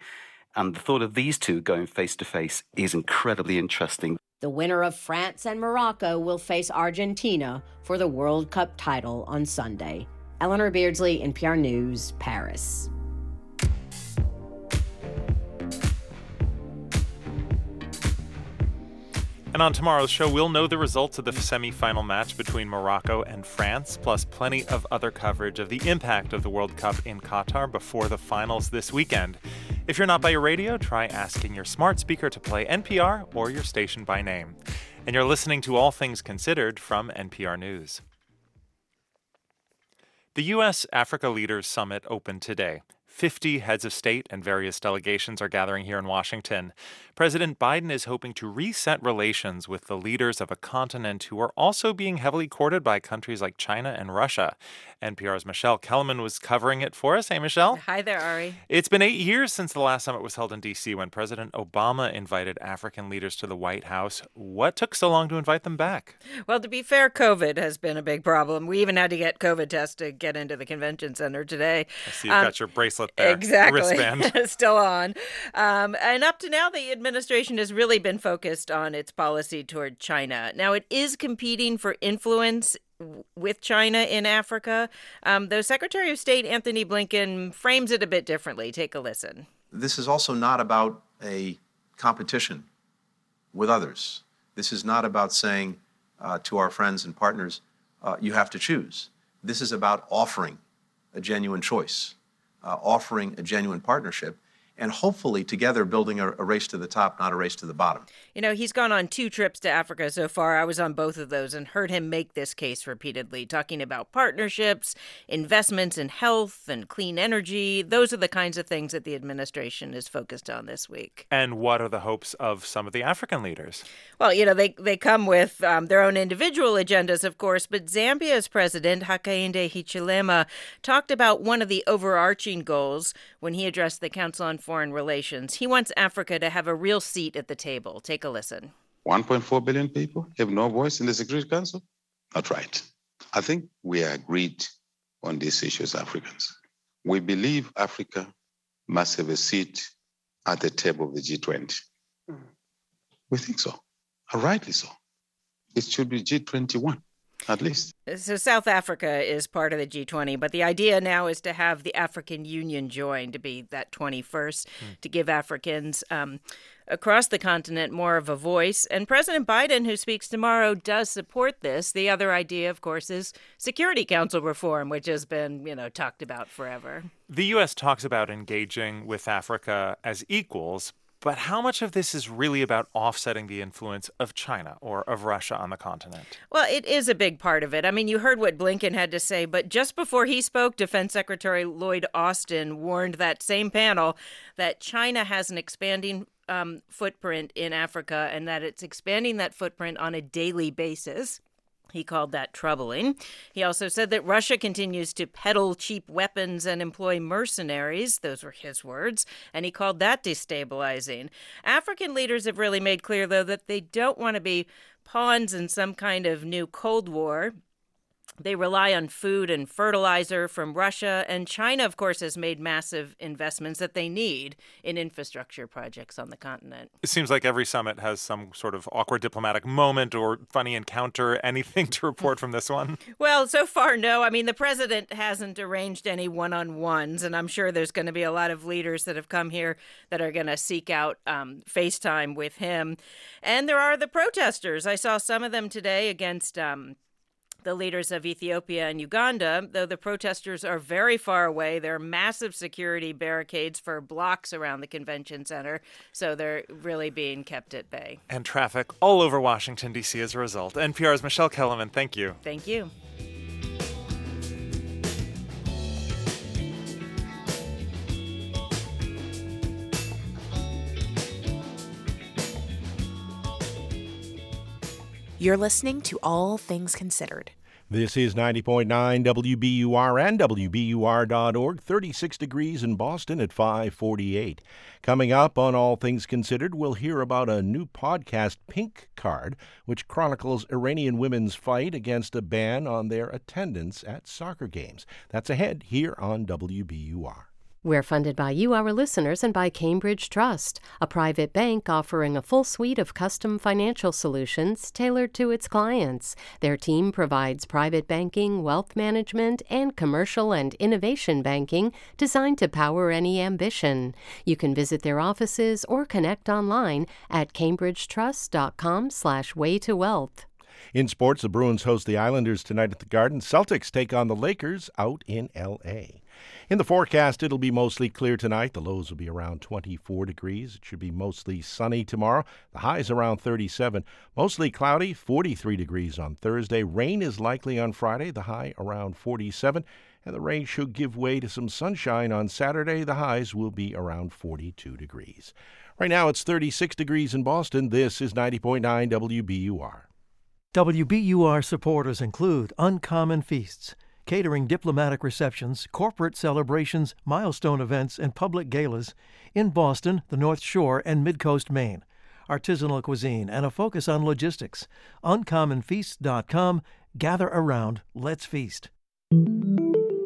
And the thought of these two going face to face is incredibly interesting. The winner of France and Morocco will face Argentina for the World Cup title on Sunday. Eleanor Beardsley, NPR News, Paris. And on tomorrow's show, we'll know the results of the semi-final match between Morocco and France, plus plenty of other coverage of the impact of the World Cup in Qatar before the finals this weekend. If you're not by your radio, try asking your smart speaker to play NPR or your station by name. And you're listening to All Things Considered from NPR News. The U.S. Africa Leaders Summit opened today. 50 heads of state and various delegations are gathering here in Washington. President Biden is hoping to reset relations with the leaders of a continent who are also being heavily courted by countries like China and Russia. NPR's Michele Kelemen was covering it for us. Hey, Michelle. Hi there, Ari. It's been eight years since the last summit was held in D.C. when President Obama invited African leaders to the White House. What took so long to invite them back? Well, to be fair, COVID has been a big problem. We even had to get COVID tests to get into the convention center today. I see you've um, got your bracelet there. Exactly. Wristband. *laughs* Still on. Um, and up to now, the administration has really been focused on its policy toward China. Now, it is competing for influence with China in Africa, um, though Secretary of State Antony Blinken frames it a bit differently. Take a listen. This is also not about a competition with others. This is not about saying uh, to our friends and partners, uh, you have to choose. This is about offering a genuine choice, uh, offering a genuine partnership and hopefully together building a, a, race to the top, not a race to the bottom. You know, he's gone on two trips to Africa so far. I was on both of those and heard him make this case repeatedly, talking about partnerships, investments in health and clean energy. Those are the kinds of things that the administration is focused on this week. And what are the hopes of some of the African leaders? Well, you know, they, they come with um, their own individual agendas, of course, but Zambia's president, Hakainde Hichilema, talked about one of the overarching goals when he addressed the Council on Foreign Relations. He wants Africa to have a real seat at the table. Take a listen. 1.4 billion people have no voice in the Security Council? Not right. I think we are agreed on these issues, Africans. We believe Africa must have a seat at the table of the G20. Mm. We think so, rightly so. It should be G21 at least. So South Africa is part of the G20, but the idea now is to have the African Union join to be that 21st mm. to give Africans um, across the continent more of a voice. And President Biden, who speaks tomorrow, does support this. The other idea, of course, is Security Council reform, which has been, you know, talked about forever. The U.S. talks about engaging with Africa as equals, but how much of this is really about offsetting the influence of China or of Russia on the continent? Well, it is a big part of it. I mean, you heard what Blinken had to say, but just before he spoke, Defense Secretary Lloyd Austin warned that same panel that China has an expanding um, footprint in Africa and that it's expanding that footprint on a daily basis. He called that troubling. He also said that Russia continues to peddle cheap weapons and employ mercenaries. Those were his words. And he called that destabilizing. African leaders have really made clear, though, that they don't want to be pawns in some kind of new Cold War. They rely on food and fertilizer from Russia, and China, of course, has made massive investments that they need in infrastructure projects on the continent. It seems like every summit has some sort of awkward diplomatic moment or funny encounter. *laughs* Anything to report from this one? *laughs* Well, so far, no. I mean, the president hasn't arranged any one on ones, and I'm sure there's going to be a lot of leaders that have come here that are going to seek out um, FaceTime with him. And there are the protesters. I saw some of them today against. Um, the leaders of Ethiopia and Uganda, though the protesters are very far away. There are massive security barricades for blocks around the convention center, so they're really being kept at bay. And traffic all over Washington, D.C. as a result. NPR's Michele Kelemen, thank you. Thank you. You're listening to All Things Considered. This is 90.9 WBUR and WBUR.org, 36 degrees in Boston at 548. Coming up on All Things Considered, we'll hear about a new podcast, Pink Card, which chronicles Iranian women's fight against a ban on their attendance at soccer games. That's ahead here on WBUR. We're funded by you, our listeners, and by Cambridge Trust, a private bank offering a full suite of custom financial solutions tailored to its clients. Their team provides private banking, wealth management, and commercial and innovation banking designed to power any ambition. You can visit their offices or connect online at to wealth. In sports, the Bruins host the Islanders tonight at the Garden. Celtics take on the Lakers out in L.A. In the forecast, it'll be mostly clear tonight. The lows will be around 24 degrees. It should be mostly sunny tomorrow. The highs around 37. Mostly cloudy, 43 degrees on Thursday. Rain is likely on Friday. The high around 47. And the rain should give way to some sunshine on Saturday. The highs will be around 42 degrees. Right now, it's 36 degrees in Boston. This is 90.9 WBUR. WBUR supporters include Uncommon Feasts catering diplomatic receptions, corporate celebrations, milestone events, and public galas in Boston, the North Shore, and Midcoast Maine. Artisanal cuisine and a focus on logistics. UncommonFeasts.com. Gather around. Let's feast.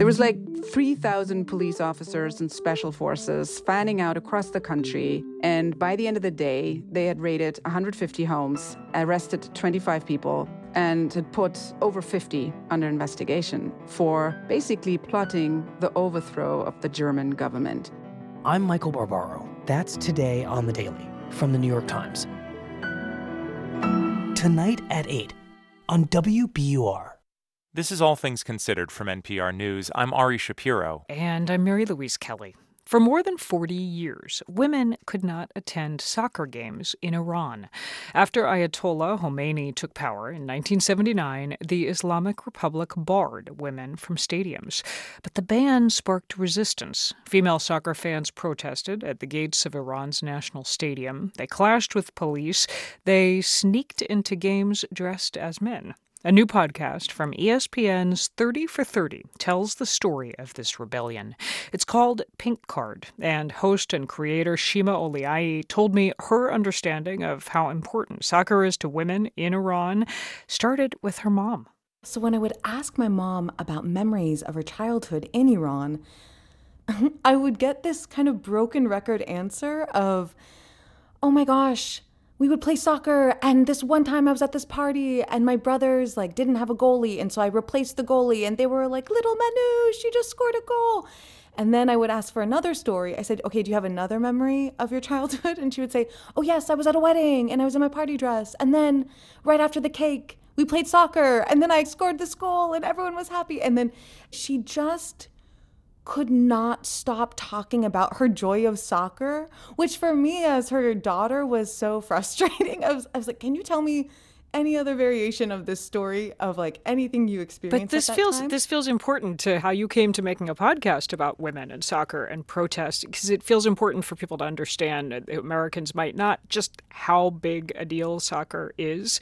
There was like 3,000 police officers and special forces fanning out across the country. And by the end of the day, they had raided 150 homes, arrested 25 people, and had put over 50 under investigation for basically plotting the overthrow of the German government. I'm Michael Barbaro. That's today on the Daily from the New York Times. Tonight at 8 on WBUR. This is All Things Considered from NPR News. I'm Ari Shapiro. And I'm Mary Louise Kelly. For more than 40 years, women could not attend soccer games in Iran. After Ayatollah Khomeini took power in 1979, the Islamic Republic barred women from stadiums. But the ban sparked resistance. Female soccer fans protested at the gates of Iran's national stadium. They clashed with police. They sneaked into games dressed as men. A new podcast from ESPN's 30 for 30 tells the story of this rebellion. It's called Pink Card, and host and creator Shima Oliaee told me her understanding of how important soccer is to women in Iran started with her mom. So when I would ask my mom about memories of her childhood in Iran, *laughs* I would get this kind of broken record answer of, oh my gosh, we would play soccer and this one time I was at this party and my brothers like didn't have a goalie and so I replaced the goalie and they were like little Manouche she just scored a goal. And then I would ask for another story. I said okay do you have another memory of your *laughs* childhood? And she would say oh yes I was at a wedding and I was in my party dress. And then right after the cake we played soccer and then I scored this goal and everyone was happy. And then she just could not stop talking about her joy of soccer, which for me as her daughter was so *laughs* frustrating. I was, I was like, can you tell me any other variation of this story of like anything you experienced? But this feels time? this feels important to how you came to making a podcast about women and soccer and protest because it feels important for people to understand that Americans might not just how big a deal soccer is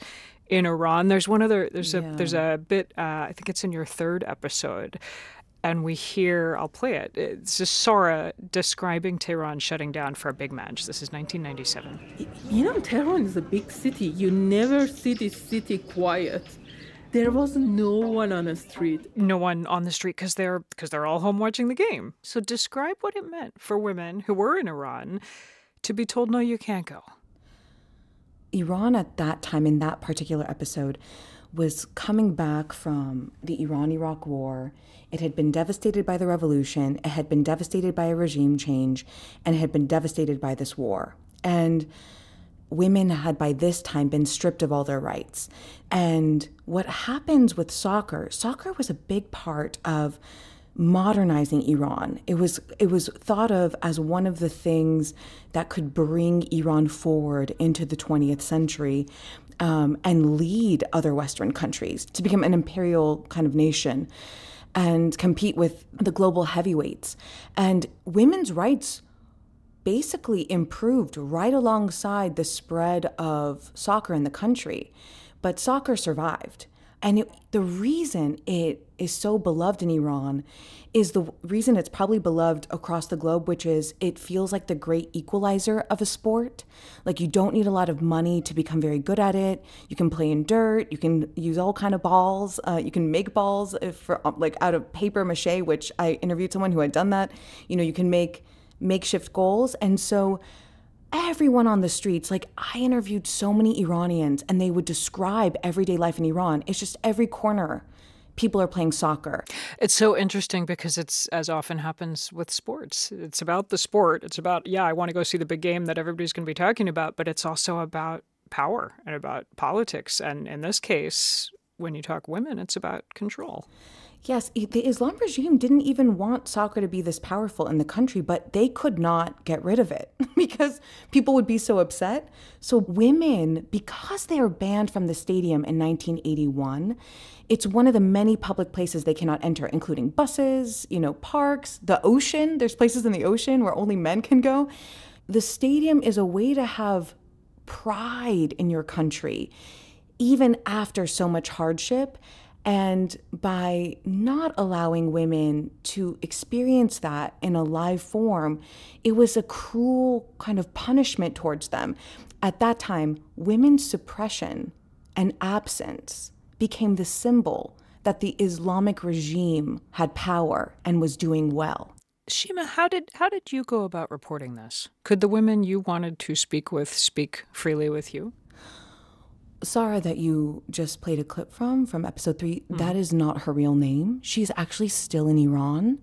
in Iran. There's one other. There's Yeah. a there's a bit. Uh, I think it's in your third episode, and we hear. I'll play it. It's just Sora describing Tehran shutting down for a big match. This is 1997. You know, Tehran is a big city. You never see this city quiet. There was no one on the street. No one on the street because they're because they're all home watching the game. So describe what it meant for women who were in Iran to be told no, you can't go. Iran at that time, in that particular episode, was coming back from the Iran Iraq War. It had been devastated by the revolution, it had been devastated by a regime change, and it had been devastated by this war. And women had by this time been stripped of all their rights. And what happens with soccer, soccer was a big part of modernizing Iran. It was it was thought of as one of the things that could bring Iran forward into the 20th century um, and lead other Western countries to become an imperial kind of nation and compete with the global heavyweights. And women's rights basically improved right alongside the spread of soccer in the country. But soccer survived. And it, the reason it is so beloved in Iran is the reason it's probably beloved across the globe, which is it feels like the great equalizer of a sport. Like you don't need a lot of money to become very good at it. You can play in dirt. You can use all kind of balls. Uh, you can make balls for um, like out of paper mache, which I interviewed someone who had done that. You know, you can make makeshift goals, and so everyone on the streets. Like, I interviewed so many Iranians, and they would describe everyday life in Iran. It's just every corner people are playing soccer. It's so interesting because it's as often happens with sports. It's about the sport. It's about, yeah, I want to go see the big game that everybody's going to be talking about, but it's also about power and about politics. And in this case, when you talk women, it's about control. Yes, the Islam regime didn't even want soccer to be this powerful in the country, but they could not get rid of it *laughs* because people would be so upset. So, women, because they are banned from the stadium in 1981, it's one of the many public places they cannot enter, including buses, you know, parks, the ocean. There's places in the ocean where only men can go. The stadium is a way to have pride in your country, even after so much hardship. And by not allowing women to experience that in a live form, it was a cruel kind of punishment towards them. At that time, women's suppression and absence became the symbol that the Islamic regime had power and was doing well. Shima, how did how did you go about reporting this? Could the women you wanted to speak with speak freely with you? Sarah that you just played a clip from from episode 3, mm. that is not her real name. She's actually still in Iran.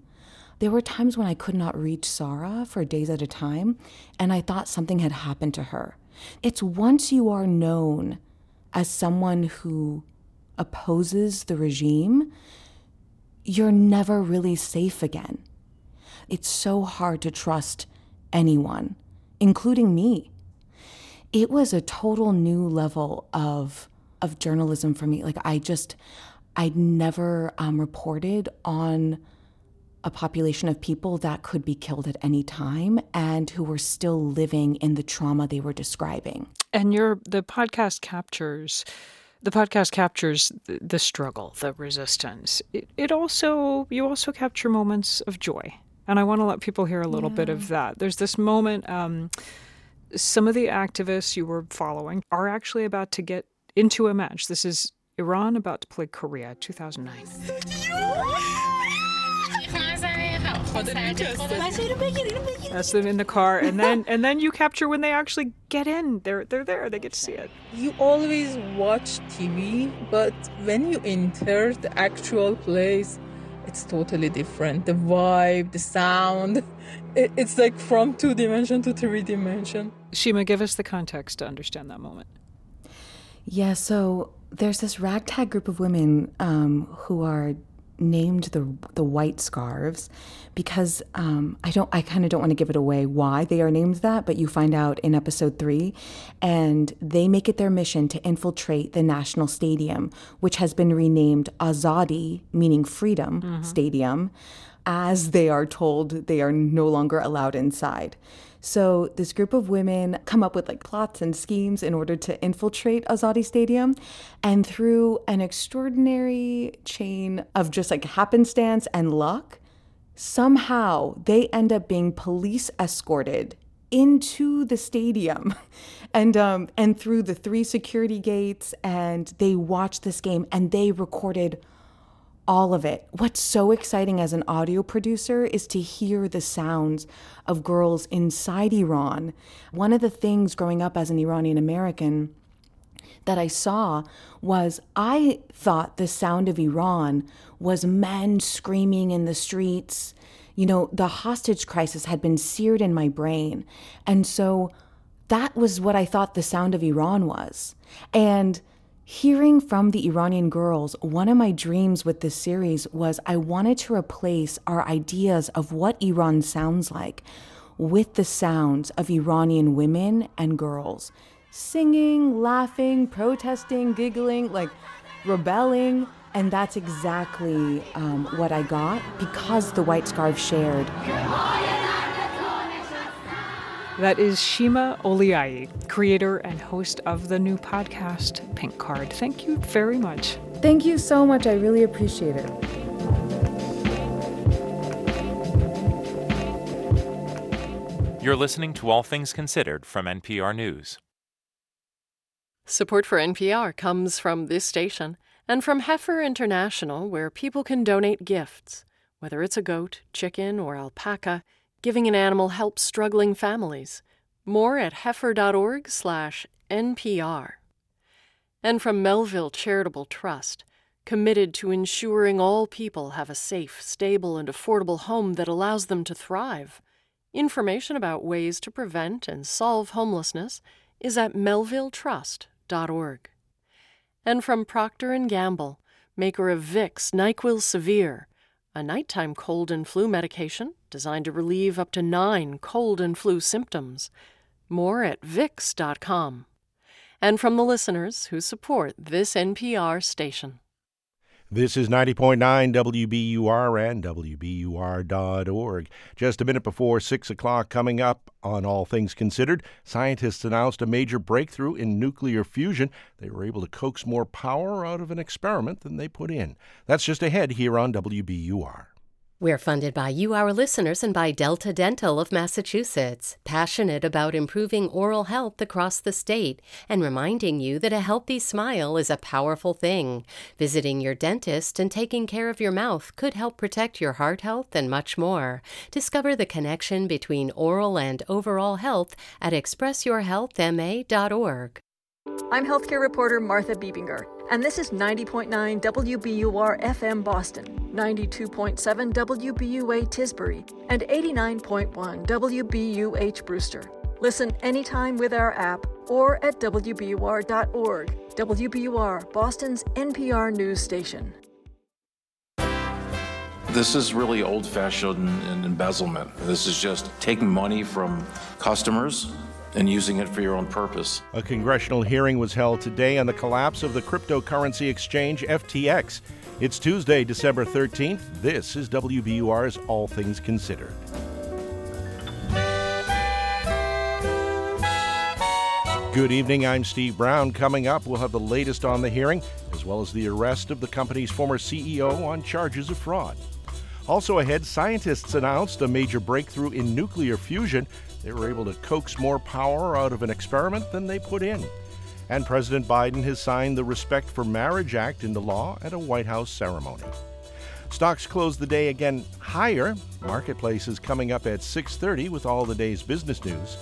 There were times when I could not reach Sarah for days at a time, and I thought something had happened to her. It's once you are known as someone who opposes the regime, you're never really safe again. It's so hard to trust anyone, including me it was a total new level of of journalism for me. Like I just I'd never um, reported on a population of people that could be killed at any time and who were still living in the trauma they were describing. And your the podcast captures the podcast captures the, struggle, the resistance. It, it, also you also capture moments of joy, and I want to let people hear a little yeah. bit of that. There's this moment. Um, some of the activists you were following are actually about to get into a match. This is Iran about to play Korea 2009. That's them in the car, and then *laughs* and then you capture when they actually get in. They're they're there. They get to see it. You always watch TV, but when you enter the actual place, it's totally different. The vibe, the sound, *laughs* it's like from two dimension to three dimension. Shima, give us the context to understand that moment. Yeah, so there's this ragtag group of women um, who are named the the white scarves because um, I don't I kind of don't want to give it away why they are named that, but you find out in episode three, and they make it their mission to infiltrate the national stadium, which has been renamed Azadi, meaning freedom mm-hmm. stadium, as they are told they are no longer allowed inside. So this group of women come up with like plots and schemes in order to infiltrate Azadi Stadium. And through an extraordinary chain of just like happenstance and luck, somehow they end up being police escorted into the stadium *laughs* and um, and through the three security gates and they watched this game and they recorded all of it. What's so exciting as an audio producer is to hear the sounds of girls inside Iran. One of the things growing up as an Iranian American that I saw was I thought the sound of Iran was men screaming in the streets. You know, the hostage crisis had been seared in my brain. And so that was what I thought the sound of Iran was. And Hearing from the Iranian girls, one of my dreams with this series was I wanted to replace our ideas of what Iran sounds like with the sounds of Iranian women and girls singing, laughing, protesting, giggling, like rebelling. And that's exactly um, what I got because the White Scarf shared. That is Shima Oliaee, creator and host of the new podcast, Pink Card. Thank you very much. Thank you so much. I really appreciate it. You're listening to All Things Considered from NPR News. Support for NPR comes from this station and from Heifer International, where people can donate gifts. Whether it's a goat, chicken, or alpaca, giving an animal helps struggling families. More at heifer.org/npr. And from Melville Charitable Trust, committed to ensuring all people have a safe, stable, and affordable home that allows them to thrive. Information about ways to prevent and solve homelessness is at melvilletrust.org. And from Procter & Gamble, maker of Vicks NyQuil Severe, a nighttime cold and flu medication designed to relieve up to 9 cold and flu symptoms. More at vicks.com. And from the listeners who support this NPR station. This is 90.9 WBUR and WBUR.org. Just a minute before 6 o'clock, coming up on All Things Considered, scientists announced a major breakthrough in nuclear fusion. They were able to coax more power out of an experiment than they put in. That's just ahead here on WBUR. We're funded by you, our listeners, and by Delta Dental of Massachusetts, passionate about improving oral health across the state and reminding you that a healthy smile is a powerful thing. Visiting your dentist and taking care of your mouth could help protect your heart health and much more. Discover the connection between oral and overall health at expressyourhealthma.org. I'm healthcare reporter Martha Bebinger, and this is 90.9 WBUR FM Boston, 92.7 WBUA Tisbury, and 89.1 WBUH Brewster. Listen anytime with our app or at WBUR.org. WBUR, Boston's NPR news station. This is really old fashioned embezzlement. This is just taking money from customers and using it for your own purpose. A congressional hearing was held today on the collapse of the cryptocurrency exchange FTX. It's Tuesday, December 13th. This is WBUR's All Things Considered. Good evening. I'm Steve Brown. Coming up, we'll have the latest on the hearing, as well as the arrest of the company's former CEO on charges of fraud. Also ahead, scientists announced a major breakthrough in nuclear fusion. They were able to coax more power out of an experiment than they put in. And President Biden has signed the Respect for Marriage Act into law at a White House ceremony. Stocks closed the day again higher. Marketplace is coming up at 6:30 with all the day's business news.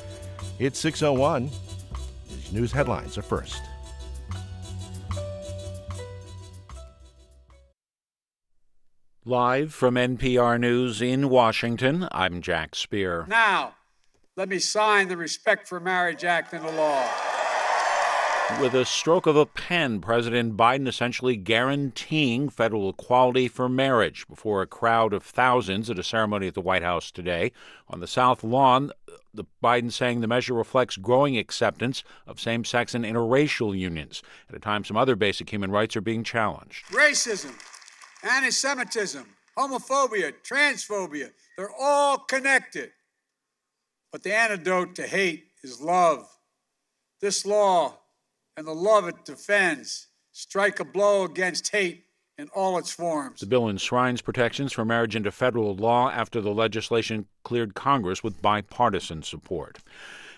It's 6:01. These news headlines are first. Live from NPR News in Washington, I'm Jack Speer. Now, let me sign the Respect for Marriage Act into law. With a stroke of a pen, President Biden essentially guaranteeing federal equality for marriage before a crowd of thousands at a ceremony at the White House today. On the South Lawn, the Biden saying the measure reflects growing acceptance of same-sex and interracial unions at a time some other basic human rights are being challenged. Racism, anti Semitism, homophobia, transphobia, they're all connected. But the antidote to hate is love. This law and the love it defends strike a blow against hate in all its forms. The bill enshrines protections for marriage into federal law after the legislation cleared Congress with bipartisan support.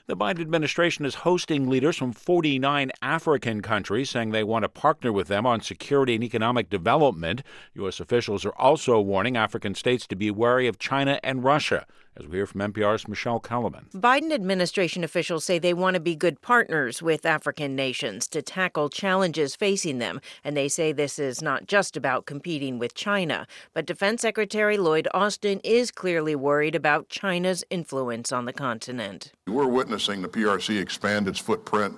The Biden administration is hosting leaders from 49 African countries, saying they want to partner with them on security and economic development. U.S. officials are also warning African states to be wary of China and Russia as we hear from NPR's Michele Kelemen. Biden administration officials say they want to be good partners with African nations to tackle challenges facing them. And they say this is not just about competing with China. But Defense Secretary Lloyd Austin is clearly worried about China's influence on the continent. We're witnessing the PRC expand its footprint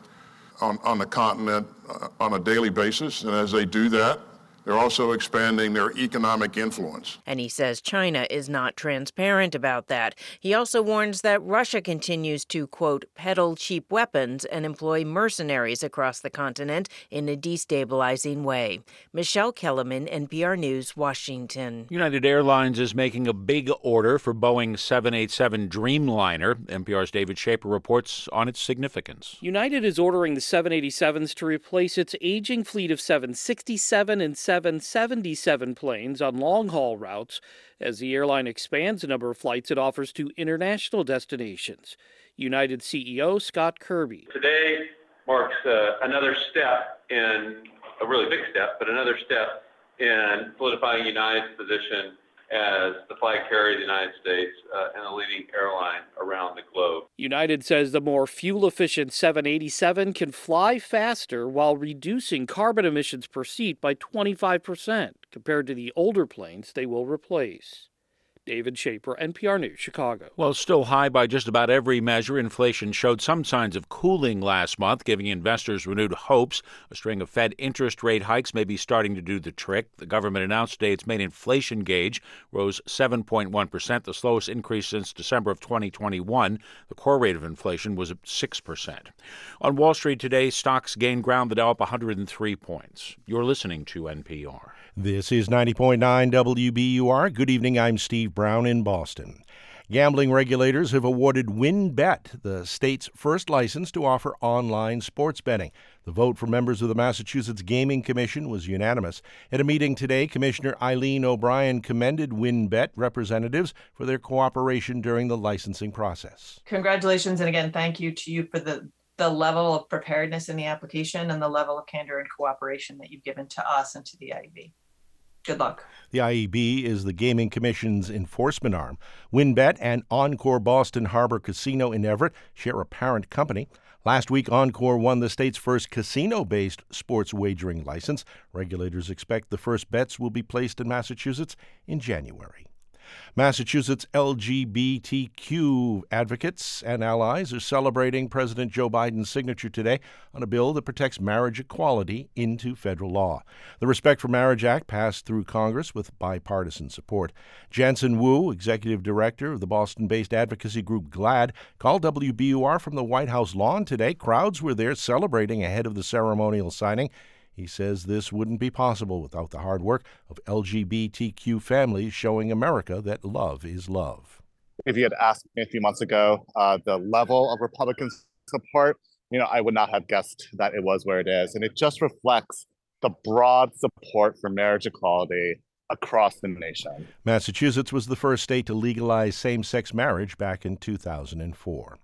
on, on the continent uh, on a daily basis. And as they do that, They're also expanding their economic influence. And he says China is not transparent about that. He also warns that Russia continues to, quote, peddle cheap weapons and employ mercenaries across the continent in a destabilizing way. Michele Kelemen, NPR News, Washington. United Airlines is making a big order for Boeing 787 Dreamliner. NPR's David Schaper reports on its significance. United is ordering the 787s to replace its aging fleet of 767 and 777 planes on long haul routes as the airline expands the number of flights it offers to international destinations. United CEO Scott Kirby. Today marks uh, another step in a really big step, but another step in solidifying United's position as the flag carrier of the United States uh, and a leading airline around the globe. United says the more fuel efficient 787 can fly faster while reducing carbon emissions per seat by 25% compared to the older planes they will replace. David Schaper, NPR News, Chicago. Well, still high by just about every measure, inflation showed some signs of cooling last month, giving investors renewed hopes. A string of Fed interest rate hikes may be starting to do the trick. The government announced today its main inflation gauge rose 7.1%, the slowest increase since December of 2021. The core rate of inflation was 6%. On Wall Street today, stocks gained ground, the Dow up 103 points. You're listening to NPR. This is 90.9 WBUR. Good evening. I'm Steve Brown in Boston. Gambling regulators have awarded WynnBET the state's first license to offer online sports betting. The vote for members of the Massachusetts Gaming Commission was unanimous. At a meeting today, Commissioner Eileen O'Brien commended WynnBET representatives for their cooperation during the licensing process. Congratulations, and again, thank you to you for the the level of preparedness in the application and the level of candor and cooperation that you've given to us and to the IEB. Good luck. The IEB is the Gaming Commission's enforcement arm. WynnBET and Encore Boston Harbor Casino in Everett share a parent company. Last week, Encore won the state's first casino based sports wagering license. Regulators expect the first bets will be placed in Massachusetts in January. Massachusetts LGBTQ advocates and allies are celebrating President Joe Biden's signature today on a bill that protects marriage equality into federal law. The Respect for Marriage Act passed through Congress with bipartisan support. Janson Wu, executive director of the Boston based advocacy group GLAD, called WBUR from the White House lawn today. Crowds were there celebrating ahead of the ceremonial signing. He says this wouldn't be possible without the hard work of LGBTQ families showing America that love is love. If you had asked me a few months ago uh, the level of Republican support, you know, I would not have guessed that it was where it is. And it just reflects the broad support for marriage equality across the nation. Massachusetts was the first state to legalize same sex marriage back in 2004.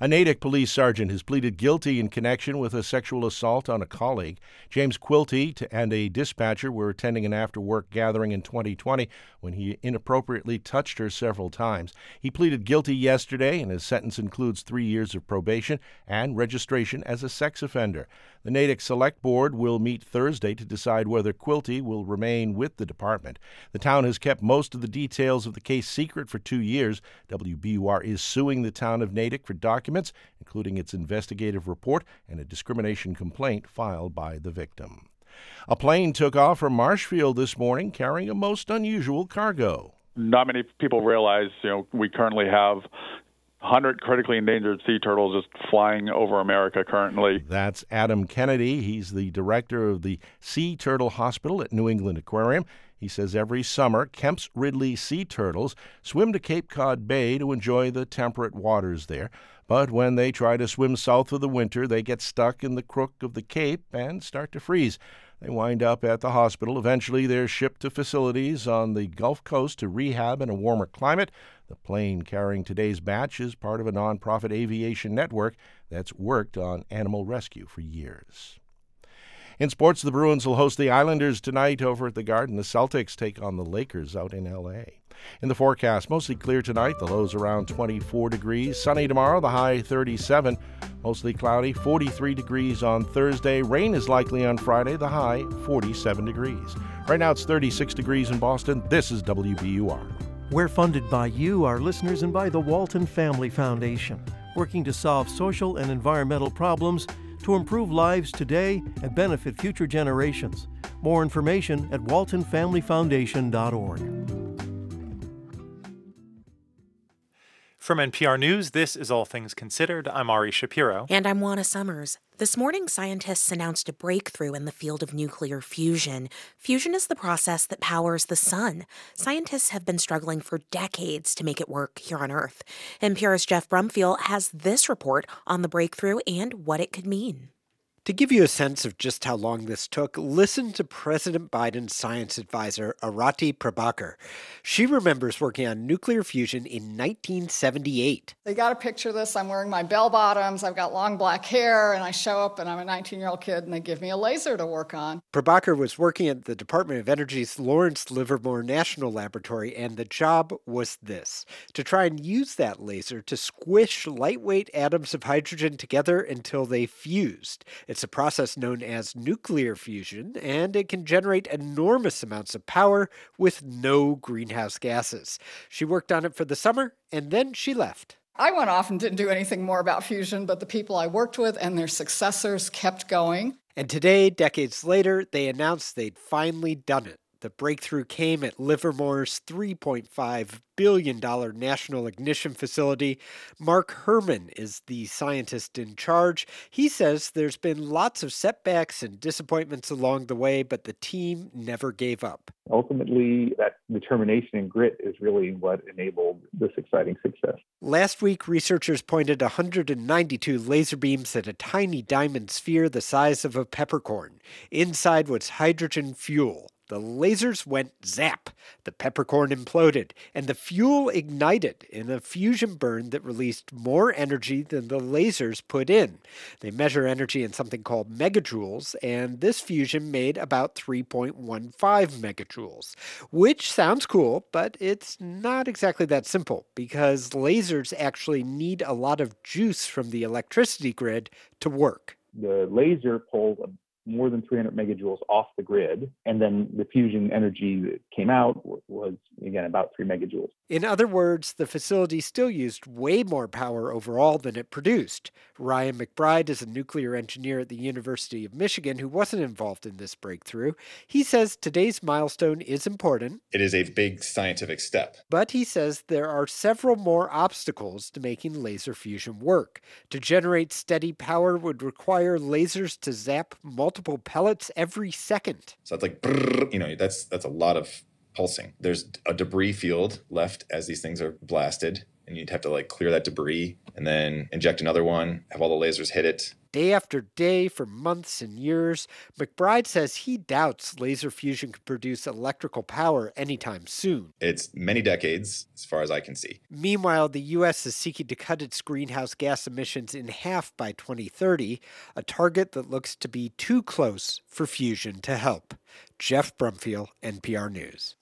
A Natick police sergeant has pleaded guilty in connection with a sexual assault on a colleague. James Quilty and a dispatcher were attending an after work gathering in 2020 when he inappropriately touched her several times. He pleaded guilty yesterday, and his sentence includes three years of probation and registration as a sex offender. The Natick Select Board will meet Thursday to decide whether Quilty will remain with the department. The town has kept most of the details of the case secret for two years. WBUR is suing the town of Natick for documents, including its investigative report and a discrimination complaint filed by the victim. A plane took off from Marshfield this morning carrying a most unusual cargo. Not many people realize, you know, we currently have 100 critically endangered sea turtles just flying over America currently. That's Adam Kennedy. He's the director of the Sea Turtle Hospital at New England Aquarium. He says every summer, Kemp's Ridley sea turtles swim to Cape Cod Bay to enjoy the temperate waters there. But when they try to swim south for the winter, they get stuck in the crook of the Cape and start to freeze. They wind up at the hospital. Eventually, they're shipped to facilities on the Gulf Coast to rehab in a warmer climate. The plane carrying today's batch is part of a nonprofit aviation network that's worked on animal rescue for years. In sports, the Bruins will host the Islanders tonight over at the Garden. The Celtics take on the Lakers out in L.A. In the forecast, mostly clear tonight, the lows around 24 degrees. Sunny tomorrow, the high 37. Mostly cloudy, 43 degrees on Thursday. Rain is likely on Friday, the high 47 degrees. Right now it's 36 degrees in Boston. This is WBUR. We're funded by you, our listeners, and by the Walton Family Foundation, working to solve social and environmental problems to improve lives today and benefit future generations. More information at waltonfamilyfoundation.org. From NPR News, this is All Things Considered. I'm Ari Shapiro. And I'm Juana Summers. This morning, scientists announced a breakthrough in the field of nuclear fusion. Fusion is the process that powers the sun. Scientists have been struggling for decades to make it work here on Earth. NPR's Jeff Brumfiel has this report on the breakthrough and what it could mean. To give you a sense of just how long this took, listen to President Biden's science advisor, Arati Prabhakar. She remembers working on nuclear fusion in 1978. They got a picture of this. I'm wearing my bell bottoms, I've got long black hair, and I show up and I'm a 19 year old kid and they give me a laser to work on. Prabhakar was working at the Department of Energy's Lawrence Livermore National Laboratory, and the job was this to try and use that laser to squish lightweight atoms of hydrogen together until they fused. It's a process known as nuclear fusion, and it can generate enormous amounts of power with no greenhouse gases. She worked on it for the summer, and then she left. I went off and didn't do anything more about fusion, but the people I worked with and their successors kept going. And today, decades later, they announced they'd finally done it. The breakthrough came at Livermore's $3.5 billion National Ignition Facility. Mark Herrmann is the scientist in charge. He says there's been lots of setbacks and disappointments along the way, but the team never gave up. Ultimately, that determination and grit is really what enabled this exciting success. Last week, researchers pointed 192 laser beams at a tiny diamond sphere the size of a peppercorn. Inside was hydrogen fuel. The lasers went zap. The peppercorn imploded, and the fuel ignited in a fusion burn that released more energy than the lasers put in. They measure energy in something called megajoules, and this fusion made about 3.15 megajoules, which sounds cool, but it's not exactly that simple because lasers actually need a lot of juice from the electricity grid to work. The laser pulls more than 300 megajoules off the grid. And then the fusion energy that came out was, again, about 3 megajoules. In other words, the facility still used way more power overall than it produced. Ryan McBride is a nuclear engineer at the University of Michigan who wasn't involved in this breakthrough. He says today's milestone is important. It is a big scientific step. But he says there are several more obstacles to making laser fusion work. To generate steady power would require lasers to zap multiple pellets every second. So that's like, brrr, you know, that's that's a lot of pulsing. There's a debris field left as these things are blasted, and you'd have to like clear that debris and then inject another one, have all the lasers hit it. Day after day for months and years, McBride says he doubts laser fusion could produce electrical power anytime soon. It's many decades, as far as I can see. Meanwhile, the U.S. is seeking to cut its greenhouse gas emissions in half by 2030, a target that looks to be too close for fusion to help. Jeff Brumfiel, NPR News.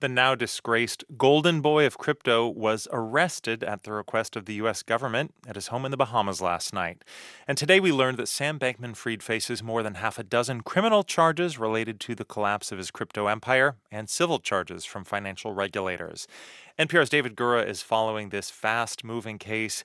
The now disgraced Golden Boy of crypto was arrested at the request of the U.S. government at his home in the Bahamas last night. And today we learned that Sam Bankman Fried faces more than half a dozen criminal charges related to the collapse of his crypto empire and civil charges from financial regulators. NPR's David Gura is following this fast moving case.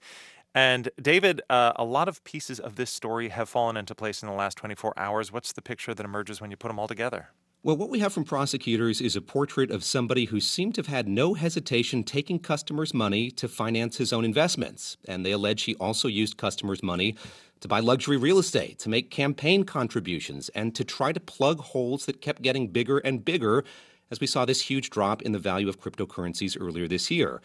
And David, uh, a lot of pieces of this story have fallen into place in the last 24 hours. What's the picture that emerges when you put them all together? Well, what we have from prosecutors is a portrait of somebody who seemed to have had no hesitation taking customers' money to finance his own investments. And they allege he also used customers' money to buy luxury real estate, to make campaign contributions, and to try to plug holes that kept getting bigger and bigger as we saw this huge drop in the value of cryptocurrencies earlier this year.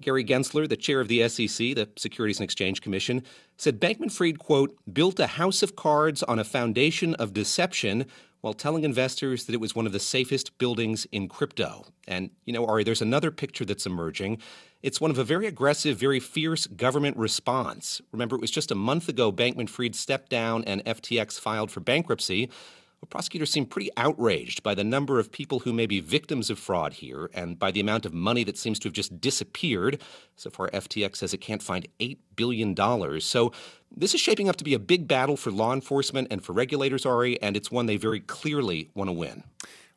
Gary Gensler, the chair of the SEC, the Securities and Exchange Commission, said Bankman Fried, quote, built a house of cards on a foundation of deception while telling investors that it was one of the safest buildings in crypto. And, you know, Ari, there's another picture that's emerging. It's one of a very aggressive, very fierce government response. Remember, it was just a month ago Bankman Fried stepped down and FTX filed for bankruptcy. Well, prosecutors seem pretty outraged by the number of people who may be victims of fraud here and by the amount of money that seems to have just disappeared. So far, FTX says it can't find $8 billion. So this is shaping up to be a big battle for law enforcement and for regulators, Ari, and it's one they very clearly want to win.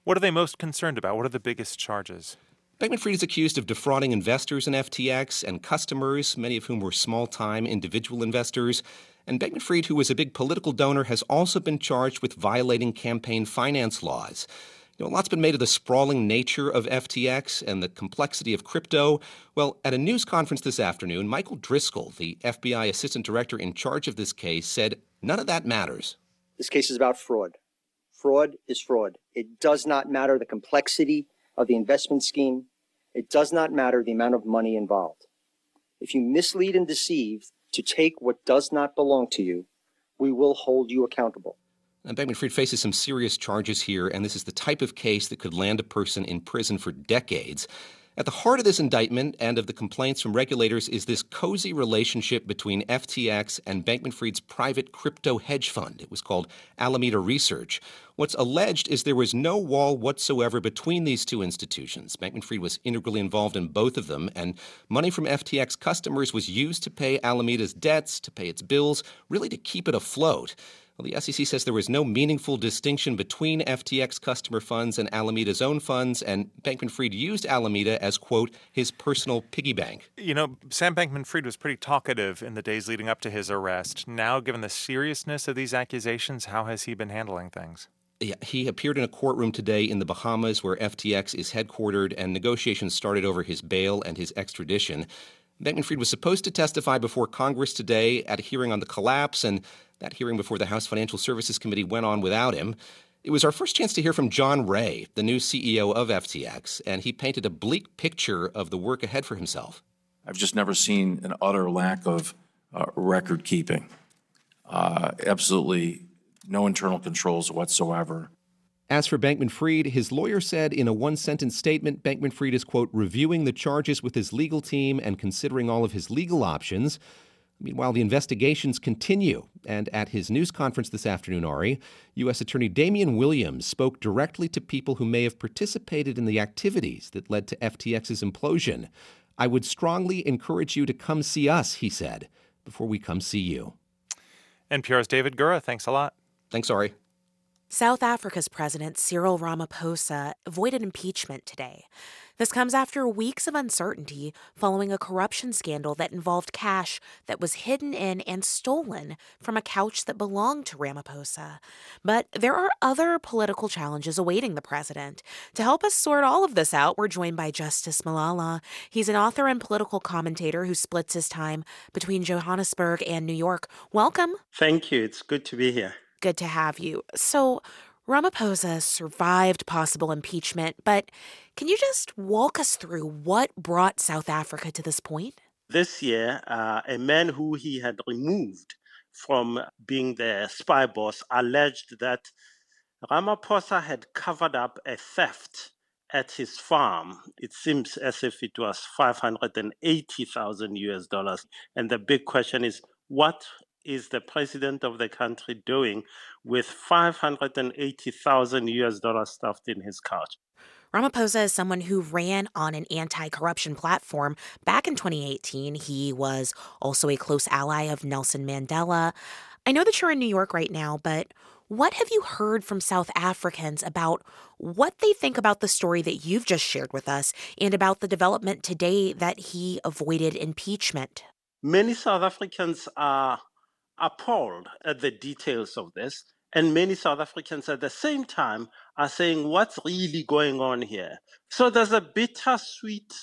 What are they most concerned about? What are the biggest charges? Bankman Fried is accused of defrauding investors in FTX and customers, many of whom were small time individual investors. And Bankman Fried, who was a big political donor, has also been charged with violating campaign finance laws. You know, a lot's been made of the sprawling nature of FTX and the complexity of crypto. Well, at a news conference this afternoon, Michael Driscoll, the FBI assistant director in charge of this case, said none of that matters. This case is about fraud. Fraud is fraud. It does not matter the complexity of the investment scheme. It does not matter the amount of money involved. If you mislead and deceive to take what does not belong to you, we will hold you accountable. And Bankman Fried faces some serious charges here, and this is the type of case that could land a person in prison for decades. At the heart of this indictment and of the complaints from regulators is this cozy relationship between FTX and Bankman Fried's private crypto hedge fund. It was called Alameda Research. What's alleged is there was no wall whatsoever between these two institutions. Bankman Fried was integrally involved in both of them, and money from FTX customers was used to pay Alameda's debts, to pay its bills, really to keep it afloat. Well, the SEC says there was no meaningful distinction between FTX customer funds and Alameda's own funds, and Bankman Fried used Alameda as, quote, his personal piggy bank. You know, Sam Bankman Fried was pretty talkative in the days leading up to his arrest. Now, given the seriousness of these accusations, how has he been handling things? Yeah, he appeared in a courtroom today in the Bahamas where FTX is headquartered, and negotiations started over his bail and his extradition. Bankman Fried was supposed to testify before Congress today at a hearing on the collapse, and that hearing before the House Financial Services Committee went on without him. It was our first chance to hear from John Ray, the new CEO of FTX, and he painted a bleak picture of the work ahead for himself. I've just never seen an utter lack of uh, record keeping. Uh, absolutely no internal controls whatsoever. As for Bankman Fried, his lawyer said in a one sentence statement Bankman Fried is, quote, reviewing the charges with his legal team and considering all of his legal options. Meanwhile, the investigations continue. And at his news conference this afternoon, Ari, U.S. Attorney Damian Williams spoke directly to people who may have participated in the activities that led to FTX's implosion. I would strongly encourage you to come see us, he said, before we come see you. NPR's David Gura, thanks a lot. Thanks, Ari. South Africa's President Cyril Ramaphosa avoided impeachment today. This comes after weeks of uncertainty following a corruption scandal that involved cash that was hidden in and stolen from a couch that belonged to Ramaphosa. But there are other political challenges awaiting the president. To help us sort all of this out, we're joined by Justice Malala. He's an author and political commentator who splits his time between Johannesburg and New York. Welcome. Thank you. It's good to be here. Good to have you. So, Ramaphosa survived possible impeachment, but can you just walk us through what brought South Africa to this point? This year, uh, a man who he had removed from being the spy boss alleged that Ramaphosa had covered up a theft at his farm. It seems as if it was 580,000 US dollars. And the big question is what is the president of the country doing with 580,000 US dollars stuffed in his couch? Ramaphosa is someone who ran on an anti corruption platform. Back in 2018, he was also a close ally of Nelson Mandela. I know that you're in New York right now, but what have you heard from South Africans about what they think about the story that you've just shared with us and about the development today that he avoided impeachment? Many South Africans are appalled at the details of this. And many South Africans at the same time are saying, what's really going on here? So there's a bittersweet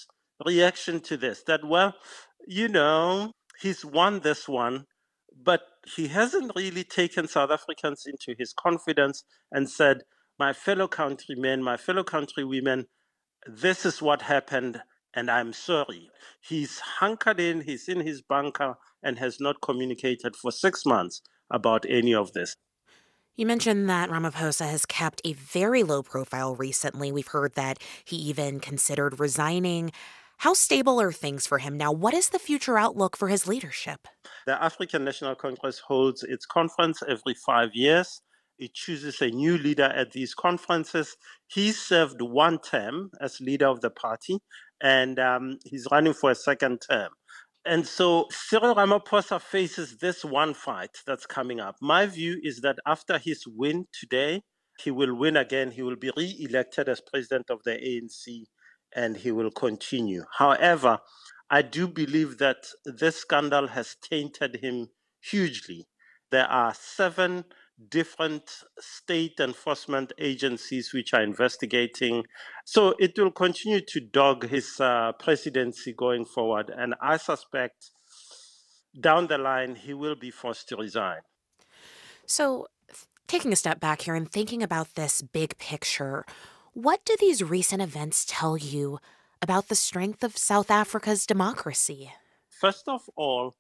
reaction to this that, well, you know, he's won this one, but he hasn't really taken South Africans into his confidence and said, my fellow countrymen, my fellow countrywomen, this is what happened, and I'm sorry. He's hunkered in, he's in his bunker, and has not communicated for six months about any of this. You mentioned that Ramaphosa has kept a very low profile recently. We've heard that he even considered resigning. How stable are things for him now? What is the future outlook for his leadership? The African National Congress holds its conference every five years. It chooses a new leader at these conferences. He served one term as leader of the party, and um, he's running for a second term. And so Cyril Ramaphosa faces this one fight that's coming up. My view is that after his win today, he will win again. He will be re elected as president of the ANC and he will continue. However, I do believe that this scandal has tainted him hugely. There are seven different state enforcement agencies which are investigating. So it will continue to dog his uh, presidency going forward. And I suspect down the line he will be forced to resign. So, taking a step back here and thinking about this big picture, what do these recent events tell you about the strength of South Africa's democracy? First of all,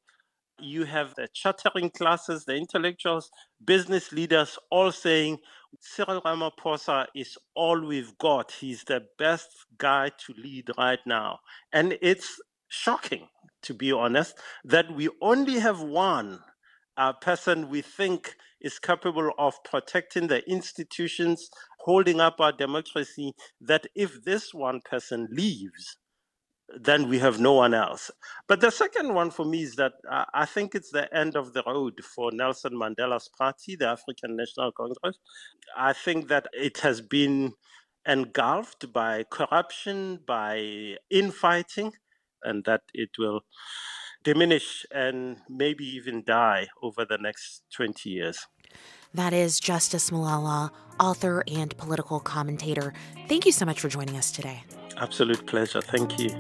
you have the chattering classes, the intellectuals, business leaders all saying Cyril Ramaphosa is all we've got. He's the best guy to lead right now. And it's shocking, to be honest, that we only have one uh, person we think is capable of protecting the institutions, holding up our democracy, that if this one person leaves, then we have no one else. But the second one for me is that uh, I think it's the end of the road for Nelson Mandela's party, the African National Congress. I think that it has been engulfed by corruption, by infighting, and that it will diminish and maybe even die over the next 20 years. That is Justice Malala, author and political commentator. Thank you so much for joining us today. Absolute pleasure. Thank you.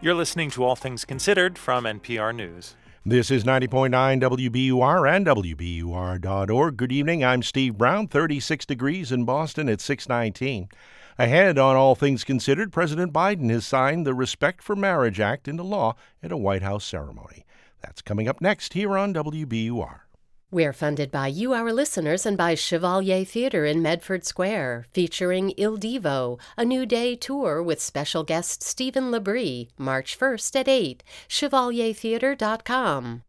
You're listening to All Things Considered from NPR News. This is 90.9 WBUR and WBUR.org. Good evening. I'm Steve Brown. 36 degrees in Boston at 619. Ahead on All Things Considered, President Biden has signed the Respect for Marriage Act into law at a White House ceremony. That's coming up next here on WBUR. We're funded by you, our listeners, and by Chevalier Theater in Medford Square, featuring Il Divo, a new day tour with special guest Steven LaBrie, March 1st at 8. ChevalierTheater.com.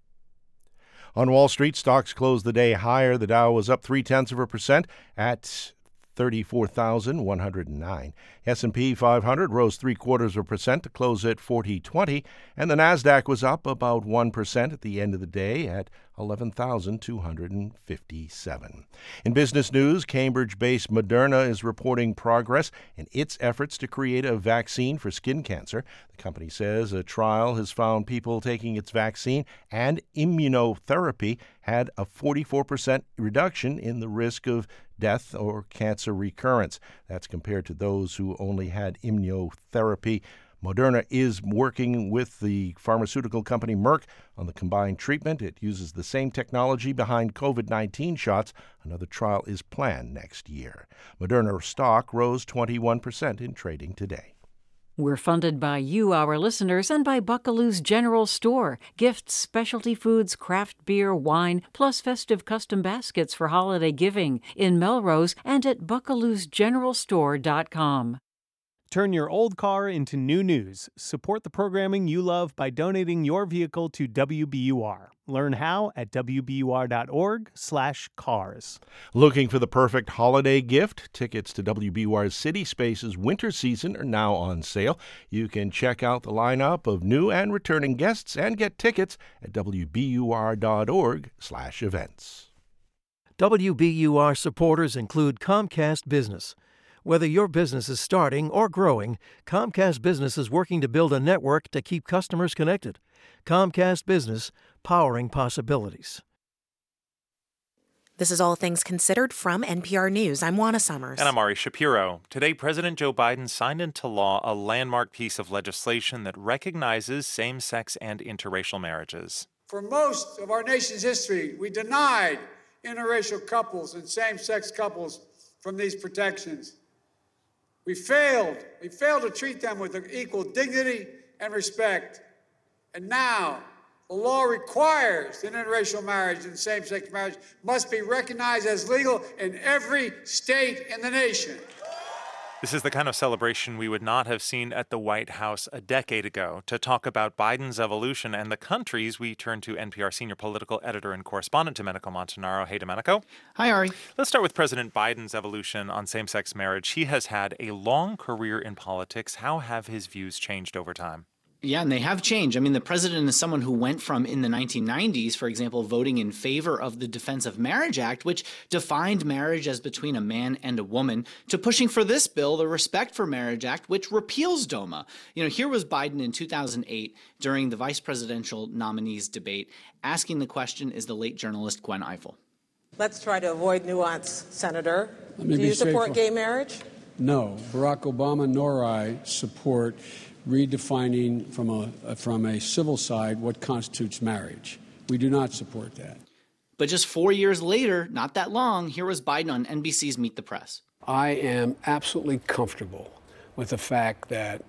On Wall Street, stocks closed the day higher. The Dow was up three tenths of a percent at 34,109. S&P 500 rose three quarters of a percent to close at 4020, and the Nasdaq was up about one percent at the end of the day at 11,257. In business news, Cambridge-based Moderna is reporting progress in its efforts to create a vaccine for skin cancer. The company says a trial has found people taking its vaccine and immunotherapy had a 44% reduction in the risk of death or cancer recurrence. That's compared to those who only had immunotherapy. Moderna is working with the pharmaceutical company Merck on the combined treatment. It uses the same technology behind COVID 19 shots. Another trial is planned next year. Moderna stock rose 21% in trading today. We're funded by you, our listeners, and by Buckaloo's General Store. Gifts, specialty foods, craft beer, wine, plus festive custom baskets for holiday giving in Melrose and at buckaloosgeneralstore.com. Turn your old car into new news. Support the programming you love by donating your vehicle to WBUR. Learn how at wbur.org/cars. Looking for the perfect holiday gift? Tickets to WBUR's City Spaces winter season are now on sale. You can check out the lineup of new and returning guests and get tickets at wbur.org/events. WBUR supporters include Comcast Business. Whether your business is starting or growing, Comcast Business is working to build a network to keep customers connected. Comcast Business, powering possibilities. This is All Things Considered from NPR News. I'm Juana Summers. And I'm Ari Shapiro. Today, President Joe Biden signed into law a landmark piece of legislation that recognizes same sex and interracial marriages. For most of our nation's history, we denied interracial couples and same sex couples from these protections. We failed. We failed to treat them with equal dignity and respect. And now, the law requires that interracial marriage and same sex marriage must be recognized as legal in every state in the nation. This is the kind of celebration we would not have seen at the White House a decade ago. To talk about Biden's evolution and the countries, we turn to NPR senior political editor and correspondent Domenico Montanaro. Hey, Domenico. Hi, Ari. Let's start with President Biden's evolution on same sex marriage. He has had a long career in politics. How have his views changed over time? Yeah, and they have changed. I mean, the president is someone who went from in the 1990s, for example, voting in favor of the Defense of Marriage Act, which defined marriage as between a man and a woman, to pushing for this bill, the Respect for Marriage Act, which repeals DOMA. You know, here was Biden in 2008 during the vice presidential nominees debate, asking the question is the late journalist Gwen Ifill. Let's try to avoid nuance, Senator. Do you support gay marriage? No, Barack Obama nor I support redefining from a from a civil side what constitutes marriage. We do not support that. But just four years later, not that long, here was Biden on NBC's Meet the Press. I am absolutely comfortable with the fact that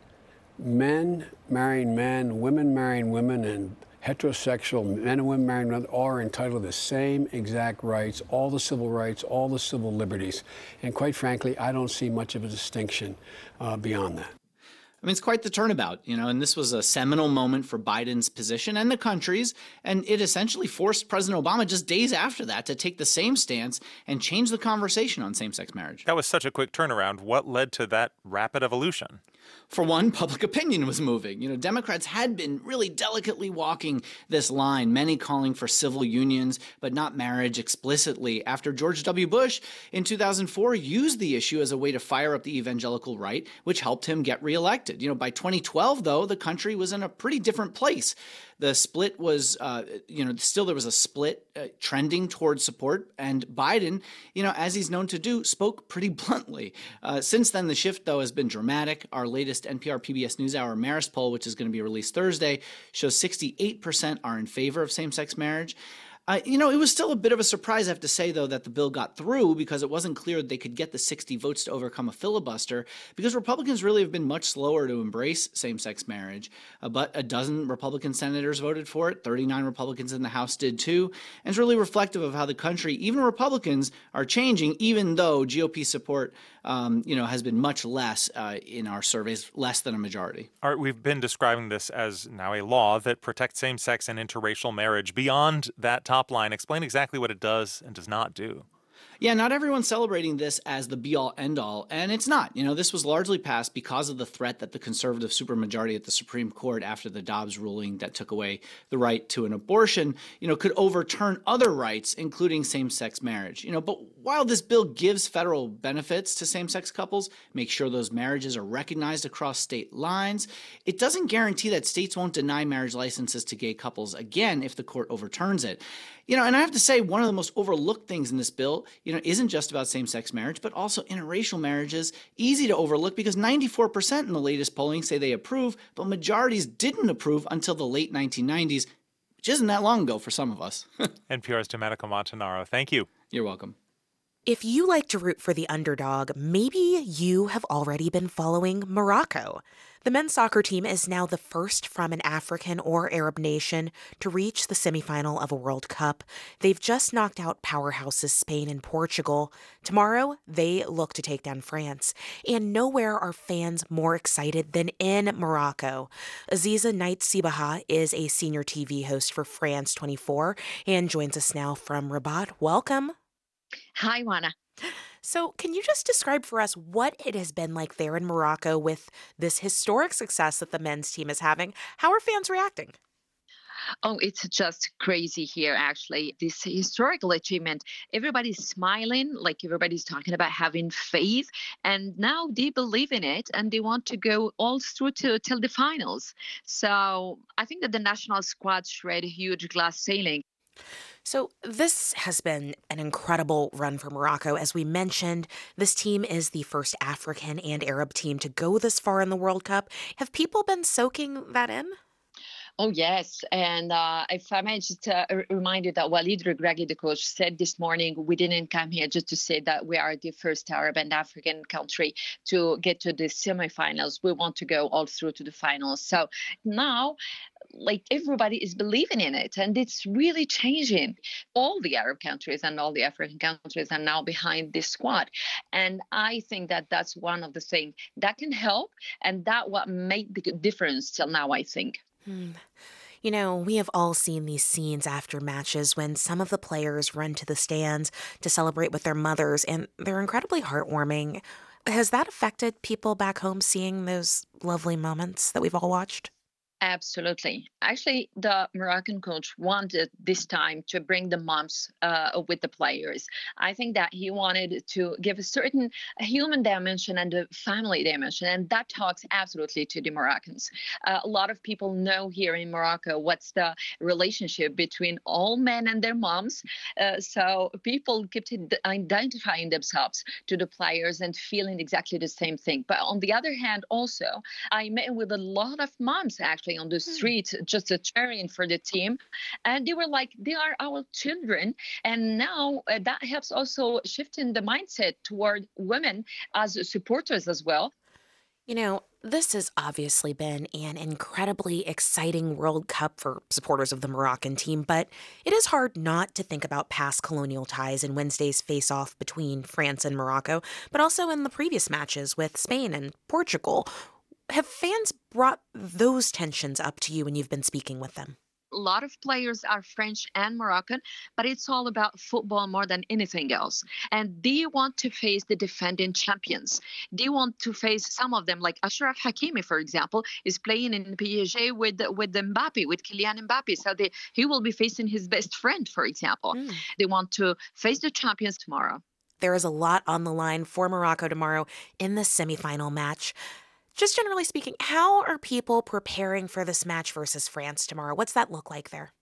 men marrying men, women marrying women, and heterosexual men and women marrying men are entitled to the same exact rights, all the civil rights, all the civil liberties. And quite frankly, I don't see much of a distinction uh, beyond that. I mean, it's quite the turnabout, you know, and this was a seminal moment for Biden's position and the country's, and it essentially forced President Obama just days after that to take the same stance and change the conversation on same sex marriage. That was such a quick turnaround. What led to that rapid evolution? For one, public *laughs* opinion was moving. You know, Democrats had been really delicately walking this line, many calling for civil unions, but not marriage explicitly, after George W. Bush in 2004 used the issue as a way to fire up the evangelical right, which helped him get reelected. You know, by 2012, though, the country was in a pretty different place. The split was, uh, you know, still there was a split uh, trending towards support. And Biden, you know, as he's known to do, spoke pretty *laughs* bluntly. Uh, since then, the shift, though, has been dramatic. Our latest NPR PBS NewsHour Marist poll, which is going to be released Thursday, shows 68% are in favor of same sex marriage. Uh, you know, it was still a bit of a surprise, I have to say, though, that the bill got through because it wasn't clear they could get the 60 votes to overcome a filibuster because Republicans really have been much slower to embrace same sex marriage. Uh, but a dozen Republican senators voted for it, 39 Republicans in the House did too. And it's really reflective of how the country, even Republicans, are changing, even though GOP support, um, you know, has been much less uh, in our surveys, less than a majority. Art, we've been describing this as now a law that protects same sex and interracial marriage. Beyond that top line, explain exactly what it does and does not do. Yeah, not everyone's celebrating this as the be all end all, and it's not. You know, this was largely passed because of the threat that the conservative supermajority at the Supreme Court, after the Dobbs ruling that took away the right to an abortion, you know, could overturn other rights, including same sex marriage. You know, but while this bill gives federal benefits to same sex couples, make sure those marriages are recognized across state lines, it doesn't guarantee that states won't deny marriage licenses to gay couples again if the court overturns it. You know, and I have to say, one of the most overlooked things in this bill, you know, isn't just about same sex marriage, but also interracial marriages. Easy to overlook because 94% in the latest polling say they approve, but majorities didn't approve until the late 1990s, which isn't that long ago for some of us. *laughs* NPR's Domenico Montanaro. Thank you. You're welcome. If you like to root for the underdog, maybe you have already been following Morocco. The men's soccer team is now the first from an African or Arab nation to reach the semifinal of a World Cup. They've just knocked out powerhouses Spain and Portugal. Tomorrow, they look to take down France. And nowhere are fans more excited than in Morocco. Aziza Nait Sibaha is a senior TV host for France 24 and joins us now from Rabat. Welcome. Hi, Juana. So, can you just describe for us what it has been like there in Morocco with this historic success that the men's team is having? How are fans reacting? Oh, it's just crazy here, actually. This historical achievement, everybody's smiling, like everybody's talking about having faith. And now they believe in it and they want to go all through to till the finals. So I think that the national squad shred huge glass ceiling. So, this has been an incredible run for Morocco. As we mentioned, this team is the first African and Arab team to go this far in the World Cup. Have people been soaking that in? Oh, yes. And uh, if I may just uh, remind you that Walid Regragui, the coach, said this morning, we didn't come here just to say that we are the first Arab and African country to get to the semifinals. We want to go all through to the finals. So now, like everybody is believing in it and it's really changing all the arab countries and all the african countries are now behind this squad and i think that that's one of the things that can help and that what made the difference till now i think Hmm. You know, we have all seen these scenes after matches when some of the players run to the stands to celebrate with their mothers, and they're incredibly heartwarming. Has that affected people back home seeing those lovely moments that we've all watched? Absolutely. Actually, the Moroccan coach wanted this time to bring the moms uh, with the players. I think that he wanted to give a certain human dimension and a family dimension, and that talks absolutely to the Moroccans. Uh, a lot of people know here in Morocco what's the relationship between all men and their moms. Uh, so people kept identifying themselves to the players and feeling exactly the same thing. But on the other hand, also, I met with a lot of moms actually on the hmm. street just cheering for the team and they were like they are our children and now uh, that helps also shifting the mindset toward women as supporters as well you know, this has obviously been an incredibly exciting World Cup for supporters of the Moroccan team, but it is hard not to think about past colonial ties in Wednesday's face off between France and Morocco, but also in the previous matches with Spain and Portugal. Have fans brought those tensions up to you when you've been speaking with them? a lot of players are French and Moroccan, but it's all about football more than anything else. And they want to face the defending champions. They want to face some of them, like Achraf Hakimi, for example, is playing in PSG with with Mbappe, with Kylian Mbappe. So they, he will be facing his best friend, for example. Mm. They want to face the champions tomorrow. There is a lot on the line for Morocco tomorrow in the semifinal match just generally speaking, how are people preparing for this match versus France tomorrow? What's that look like there?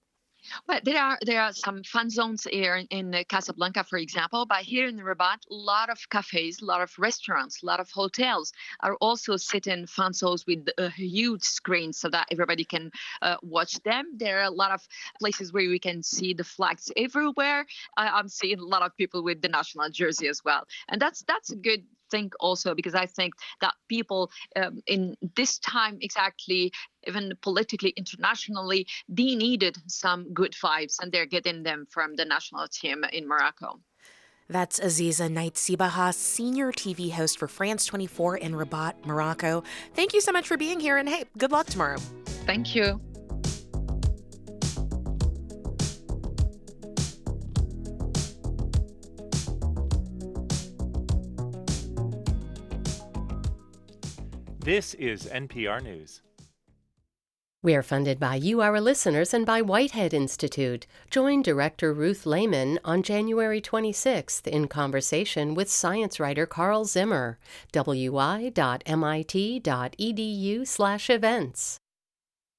Well, there are there are some fun zones here in, in Casablanca, for example. But here in Rabat, a lot of cafes, a lot of restaurants, a lot of hotels are also sitting in fun zones with a huge screen so that everybody can uh, watch them. There are a lot of places where we can see the flags everywhere. I, am seeing a lot of people with the national jersey as well, and that's that's a good think also because I think that people um, in this time exactly, even politically, internationally, they needed some good vibes, and they're getting them from the national team in Morocco. That's Aziza Nait Sibaha, senior TV host for France 24 in Rabat, Morocco. Thank you so much for being here, and hey, good luck tomorrow. Thank you. This is NPR News. We are funded by you, our listeners, and by Whitehead Institute. Join director Ruth Lehmann on January 26th in conversation with science writer Carl Zimmer. wi.mit.edu/events.